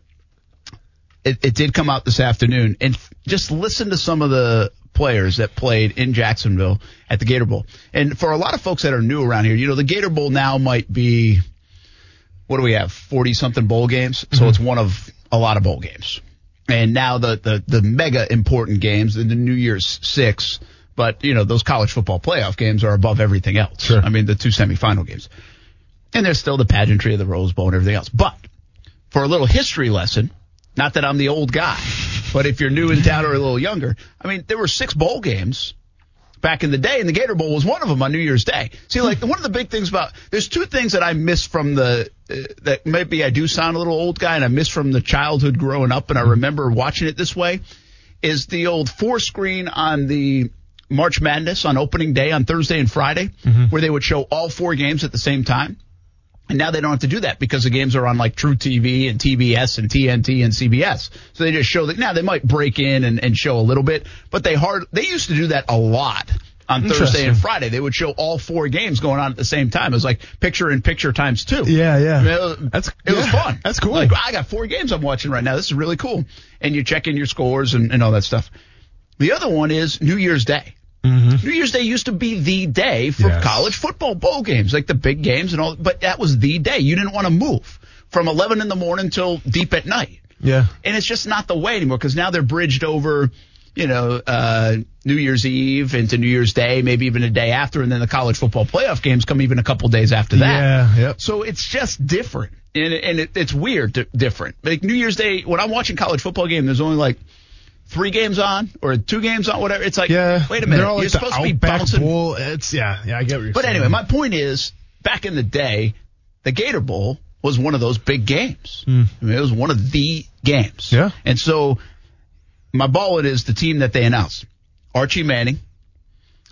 it, it did come out this afternoon. And f- just listen to some of the players that played in Jacksonville at the Gator Bowl. And for a lot of folks that are new around here, you know, the Gator Bowl now might be, what do we have, 40 something bowl games? So mm-hmm. it's one of a lot of bowl games. And now the, the, the mega important games, and the New Year's six, but you know, those college football playoff games are above everything else. Sure. I mean, the two semifinal games. And there's still the pageantry of the Rose Bowl and everything else. But for a little history lesson, not that I'm the old guy, but if you're new in town or a little younger, I mean, there were six bowl games back in the day, and the Gator Bowl was one of them on New Year's Day. See, like one of the big things about there's two things that I miss from the uh, that maybe I do sound a little old guy, and I miss from the childhood growing up, and I remember watching it this way, is the old four screen on the March Madness on opening day on Thursday and Friday, where they would show all four games at the same time. And now they don't have to do that because the games are on like truTV and TBS and TNT and CBS. So they just show that now they might break in and, and show a little bit, but they hard they used to do that a lot on Thursday and Friday. They would show all four games going on at the same time. It was like picture in picture times two. Yeah, yeah. I mean, it was- That's- it was fun. that's cool. Like I got four games I'm watching right now. This is really cool. And you check in your scores and, and all that stuff. The other one is New Year's Day. New Year's Day used to be the day for Yes. college football bowl games, like the big games and all. But that was the day. You didn't want to move from 11 in the morning till deep at night. Yeah. And it's just not the way anymore because now they're bridged over, you know, uh, New Year's Eve into New Year's Day, maybe even a day after, and then the college football playoff games come even a couple days after that. Yeah, yep. So it's just different, and and it, it's weird, di- different. Like New Year's Day, when I'm watching college football game, there's only like three games on or two games on, whatever. It's like, Yeah. wait a minute, you're like the supposed to be bouncing. Bowl. It's yeah, yeah. I get what you're But saying. anyway, my point is, back in the day, the Gator Bowl was one of those big games. Hmm. I mean, it was one of the games. Yeah. And so my ball is the team that they announced. Archie Manning,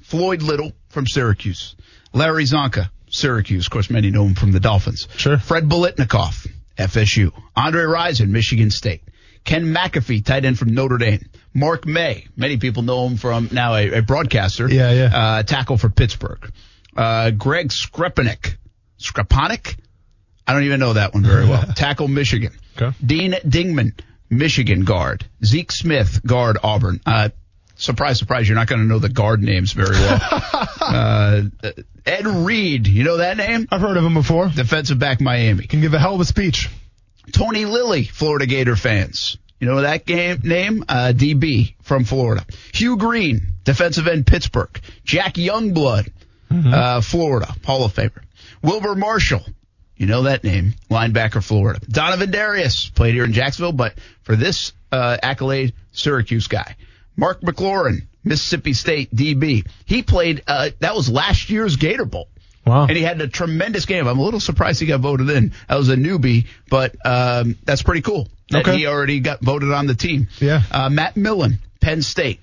Floyd Little from Syracuse, Larry Csonka, Syracuse. Of course, many know him from the Dolphins. Sure. Fred Biletnikoff, FSU. Andre Rison, Michigan State. Ken McAfee, tight end from Notre Dame. Mark May, many people know him from now a, a broadcaster. Yeah, yeah. Uh, tackle for Pittsburgh. Uh, Greg Skrepenak, Skrepenak? I don't even know that one very well. <laughs> tackle Michigan. Okay. Dean Dingman, Michigan guard. Zeke Smith, guard Auburn. Uh, surprise, surprise, you're not going to know the guard names very well. <laughs> uh, Ed Reed, you know that name? I've heard of him before. Defensive back Miami. Can give a hell of a speech. Tony Lilly, Florida Gator fans. You know that game name? Uh, DB from Florida. Hugh Green, defensive end Pittsburgh. Jack Youngblood, uh, Florida, Hall of Famer. Wilber Marshall, you know that name, linebacker Florida. Donovin Darius played here in Jacksonville, but for this uh, accolade, Syracuse guy. Mark McLaurin, Mississippi State DB. He played. Uh, that was last year's Gator Bowl. Wow. And he had a tremendous game. I'm a little surprised he got voted in. I was a newbie, but um, that's pretty cool that Okay. he already got voted on the team. Yeah. Uh, Matt Millen, Penn State.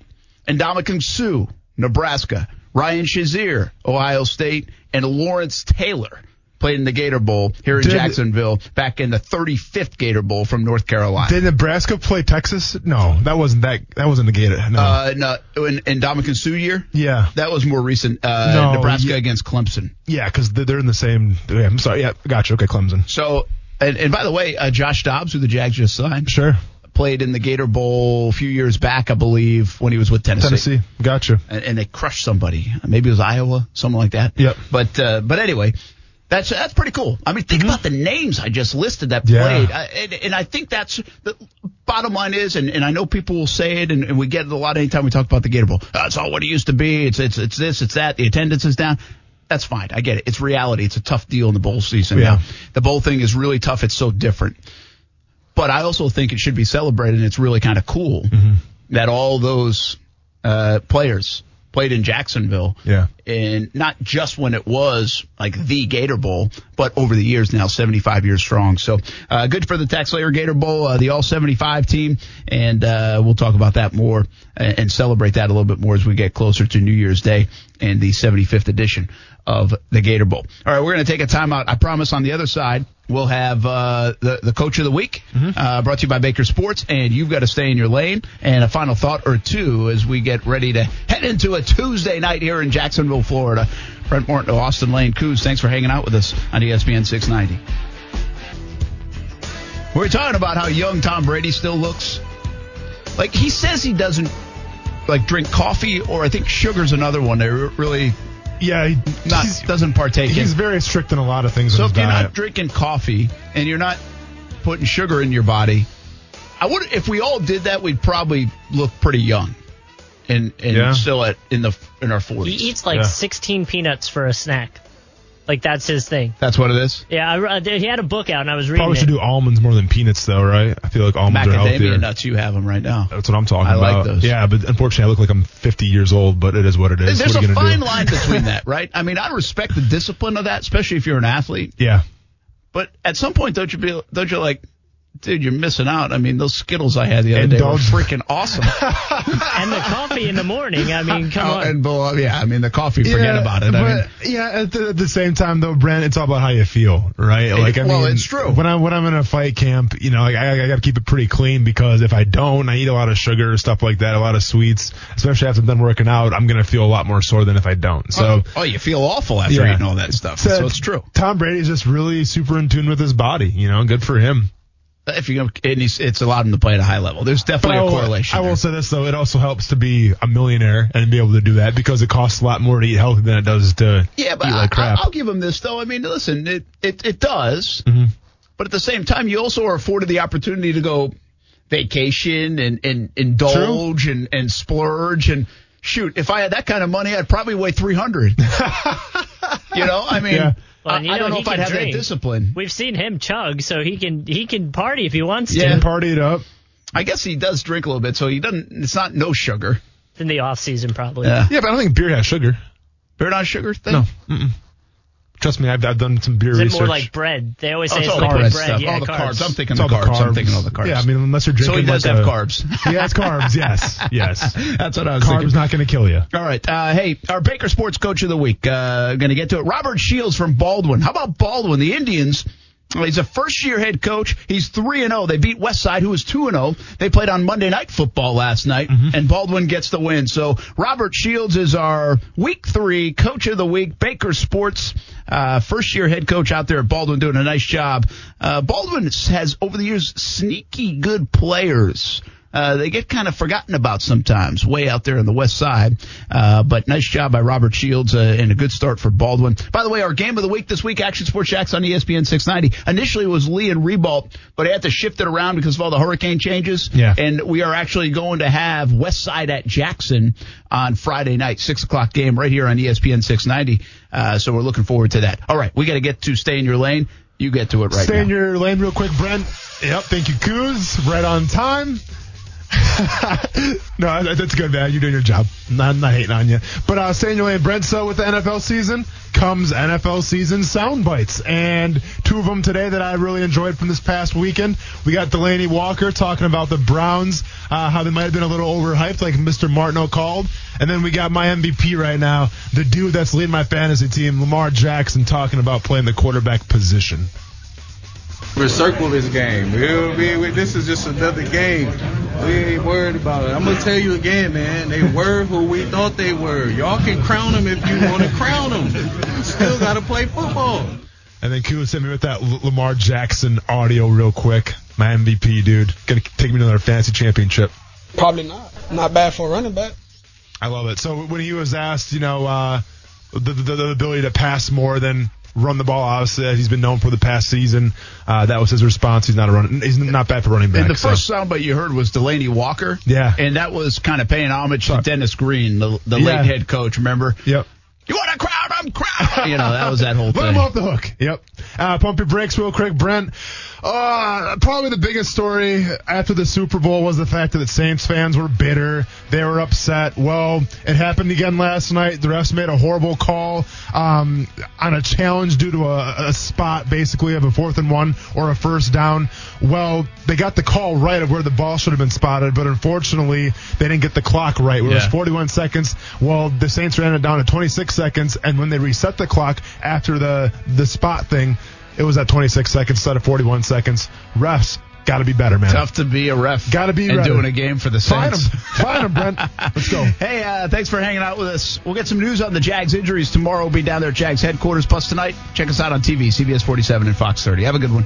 Ndamukong Suh, Nebraska. Ryan Shazier, Ohio State. And Lawrence Taylor played in the Gator Bowl here in Did- Jacksonville back in the 35th Gator Bowl from North Carolina. Did Nebraska play Texas? No, that wasn't that. That wasn't the Gator. No. uh, no, in, in Ndamukong Suh year? yeah. That was more recent. Uh, No, Nebraska yeah. against Clemson. Yeah, because they're in the same. Yeah, I'm sorry. Yeah, gotcha. Okay, Clemson. So, and, and by the way, uh, Josh Dobbs, who the Jags just signed, Sure. played in the Gator Bowl a few years back, I believe, when he was with Tennessee. Tennessee. Gotcha. And, and they crushed somebody. Maybe it was Iowa, something like that. Yep. But uh, but anyway, that's that's pretty cool. I mean, think about the names I just listed that Mm-hmm. Yeah. played, I, and, and I think that's the bottom line is, and, and I know people will say it, and, and we get it a lot anytime we talk about the Gator Bowl. That's all what it used to be. It's it's it's this, it's that. The attendance is down. That's fine. I get it. It's reality. It's a tough deal in the bowl season. Yeah. Now, The bowl thing is really tough. It's so different. But I also think it should be celebrated, and it's really kind of cool Mm-hmm. that all those uh, players played in Jacksonville. Yeah. And not just when it was like the Gator Bowl, but over the years now, 75 years strong. So uh, good for the TaxSlayer Gator Bowl, uh, the All 75 team, and uh, we'll talk about that more and, and celebrate that a little bit more as we get closer to New Year's Day and the 75th edition of the Gator Bowl. All right, we're going to take a timeout. I promise on the other side, we'll have uh, the, the coach of the week uh, brought to you by Baker Sports, and you've got to stay in your lane. And a final thought or two as we get ready to head into a Tuesday night here in Jacksonville, Florida. Brent Martineau, Austin Lane, Coos, thanks for hanging out with us on ESPN 690. We're talking about how young Tom Brady still looks. Like he says he doesn't like drink coffee, or I think sugar's another one. They're really Yeah, he, not doesn't partake in. he's very strict in a lot of things. So if you're diet. not drinking coffee and you're not putting sugar in your body, I would. If we all did that, we'd probably look pretty young, and and Yeah. still at in the in our forties. He eats like Yeah. 16 peanuts for a snack. Like that's his thing. That's what it is. Yeah, I, uh, he had a book out and I was reading Probably it. should do almonds more than peanuts, though, right? I feel like almonds are healthier. Macadamia nuts, you have them right now. That's what I'm talking I like about. those. Yeah, but unfortunately, I look like I'm 50 years old. But it is what it is. There's what a are you gonna fine do? line between that, right? I mean, I respect the discipline of that, especially if you're an athlete. Yeah, But at some point, don't you be, don't you like, dude, you're missing out. I mean, those Skittles I had the other day were freaking awesome. <laughs> and the coffee in the morning. I mean, come Oh, on. and well, yeah, I mean the coffee, forget Yeah, about it. But I mean, yeah, at the, at the same time though, Brent, it's all about how you feel, right? Like, I well, mean, it's true. When I when I'm in a fight camp, you know, like, I, I got to keep it pretty clean because if I don't, I eat a lot of sugar, stuff like that, a lot of sweets, especially after I'm done working out, I'm gonna feel a lot more sore than if I don't. So. oh, oh, you feel awful after Yeah. eating all that stuff. So So it's true. Tom Brady's just really super in tune with his body. You know, good for him. If you and he's, it's allowed him to play at a high level. There's definitely I a will- correlation. I there. will say this though, it also helps to be a millionaire and be able to do that because it costs a lot more to eat healthy than it does to Yeah, but eat I, like crap. will give him this though. I mean, listen, it it, it does, Mm-hmm. but at the same time, you also are afforded the opportunity to go vacation and and indulge and and splurge and shoot. If I had that kind of money, I'd probably weigh 300. <laughs> you know, I mean, Yeah. Well, I, and you I don't know know he if I'd have drink. that discipline. We've seen him chug, so he can he can party if he wants Yeah. to. Party it up. I guess he does drink a little bit, so he doesn't. It's not no sugar. In the off season, probably. Yeah, Yeah, but I don't think beer has sugar. beer not sugar thing. No. Mm-mm. Trust me, I've, I've done some beer Is it research. more like bread? They always Oh, say it's it's all liquid bread bread. Yeah, all the carbs. I'm thinking It's the all the carbs. I'm thinking all the carbs. Yeah, I mean, unless you're drinking. So drinking. he does like have a- carbs. <laughs> Yeah, it's carbs. Yes, <laughs> yes. That's what I was Carbs thinking. Carbs not going to kill you. All right. Uh, hey, our Baker Sports Coach of the Week. Uh, going to get to it. Robert Shields from Baldwin. How about Baldwin? The Indians. He's a first year head coach. He's 3 and 0. They beat Westside, who was 2 and 0. They played on Monday Night Football last night, and Baldwin gets the win. So Robert Shields is our week three coach of the week. Baker Sports, uh, first year head coach out there at Baldwin doing a nice job. Uh, Baldwin has, over the years, sneaky good players uh, they get kind of forgotten about sometimes, way out there on the west side. Uh, but nice job by Robert Shields uh, and a good start for Baldwin. By the way, our game of the week this week, Action Sports Jax on ESPN 690. Initially it was Lee and Ribault, but I had to shift it around because of all the hurricane changes. Yeah. And we are actually going to have West Side at Jackson on Friday night, six o'clock game right here on ESPN 690. Uh, so we're looking forward to that. All right, we got to get to stay in your lane. You get to it right Stay now. in your lane real quick, Brent. Yep, thank you, Coos. Right on time. <laughs> no, that- that's good, man. You're doing your job. I'm not, hating on you. But uh, in your Brent. So with the NFL season comes NFL season sound bites, and two of them today that I really enjoyed from this past weekend. We got Delanie Walker talking about the Browns, uh, how they might have been a little overhyped, like Mr. Martineau called. And then we got my MVP right now, the dude that's leading my fantasy team, Lamar Jackson, talking about playing the quarterback position. Recircle this game. We'll be, we, this is just another game. We ain't worried about it. I'm gonna tell you again, man. They were who we thought they were. Y'all can crown them if you want to crown them. Still gotta play football. And then Kuz sent me with that Lamar Jackson audio real quick. My MVP, dude. Gonna take me to another fantasy championship. Probably not. Not bad for a running back. I love it. So when he was asked, you know, uh, the, the, the ability to pass more than run the ball, obviously, he's been known for the past season, uh, that was his response. He's not a run. He's not bad for running back. And the so. first soundbite you heard was Delanie Walker. Yeah. And that was kind of paying homage to Dennis Green, the, the Yeah. late head coach, remember? Yep. You want a crowd? I'm crowd. You know, that was that whole Let thing. him off the hook. Yep. Uh, pump your brakes real quick, Brent. Uh, probably the biggest story after the Super Bowl was the fact that the Saints fans were bitter. They were upset. Well, it happened again last night. The refs made a horrible call um, on a challenge due to a, a spot, basically, of a fourth and one or a first down. Well, they got the call right of where the ball should have been spotted, but unfortunately, they didn't get the clock right. It was 41 seconds. Well, the Saints ran it down to 26 seconds, and when they reset the clock after the the spot thing, it was at 26 seconds instead of 41 seconds. Refs got to be better, man. Tough to be a ref. Got to be and better. doing a game for the Saints. find him, Brent. <laughs> Let's go. Hey, uh, thanks for hanging out with us. We'll get some news on the Jags injuries tomorrow. We'll be down there at Jags headquarters. Plus tonight, check us out on TV, CBS 47 and Fox 30. Have a good one.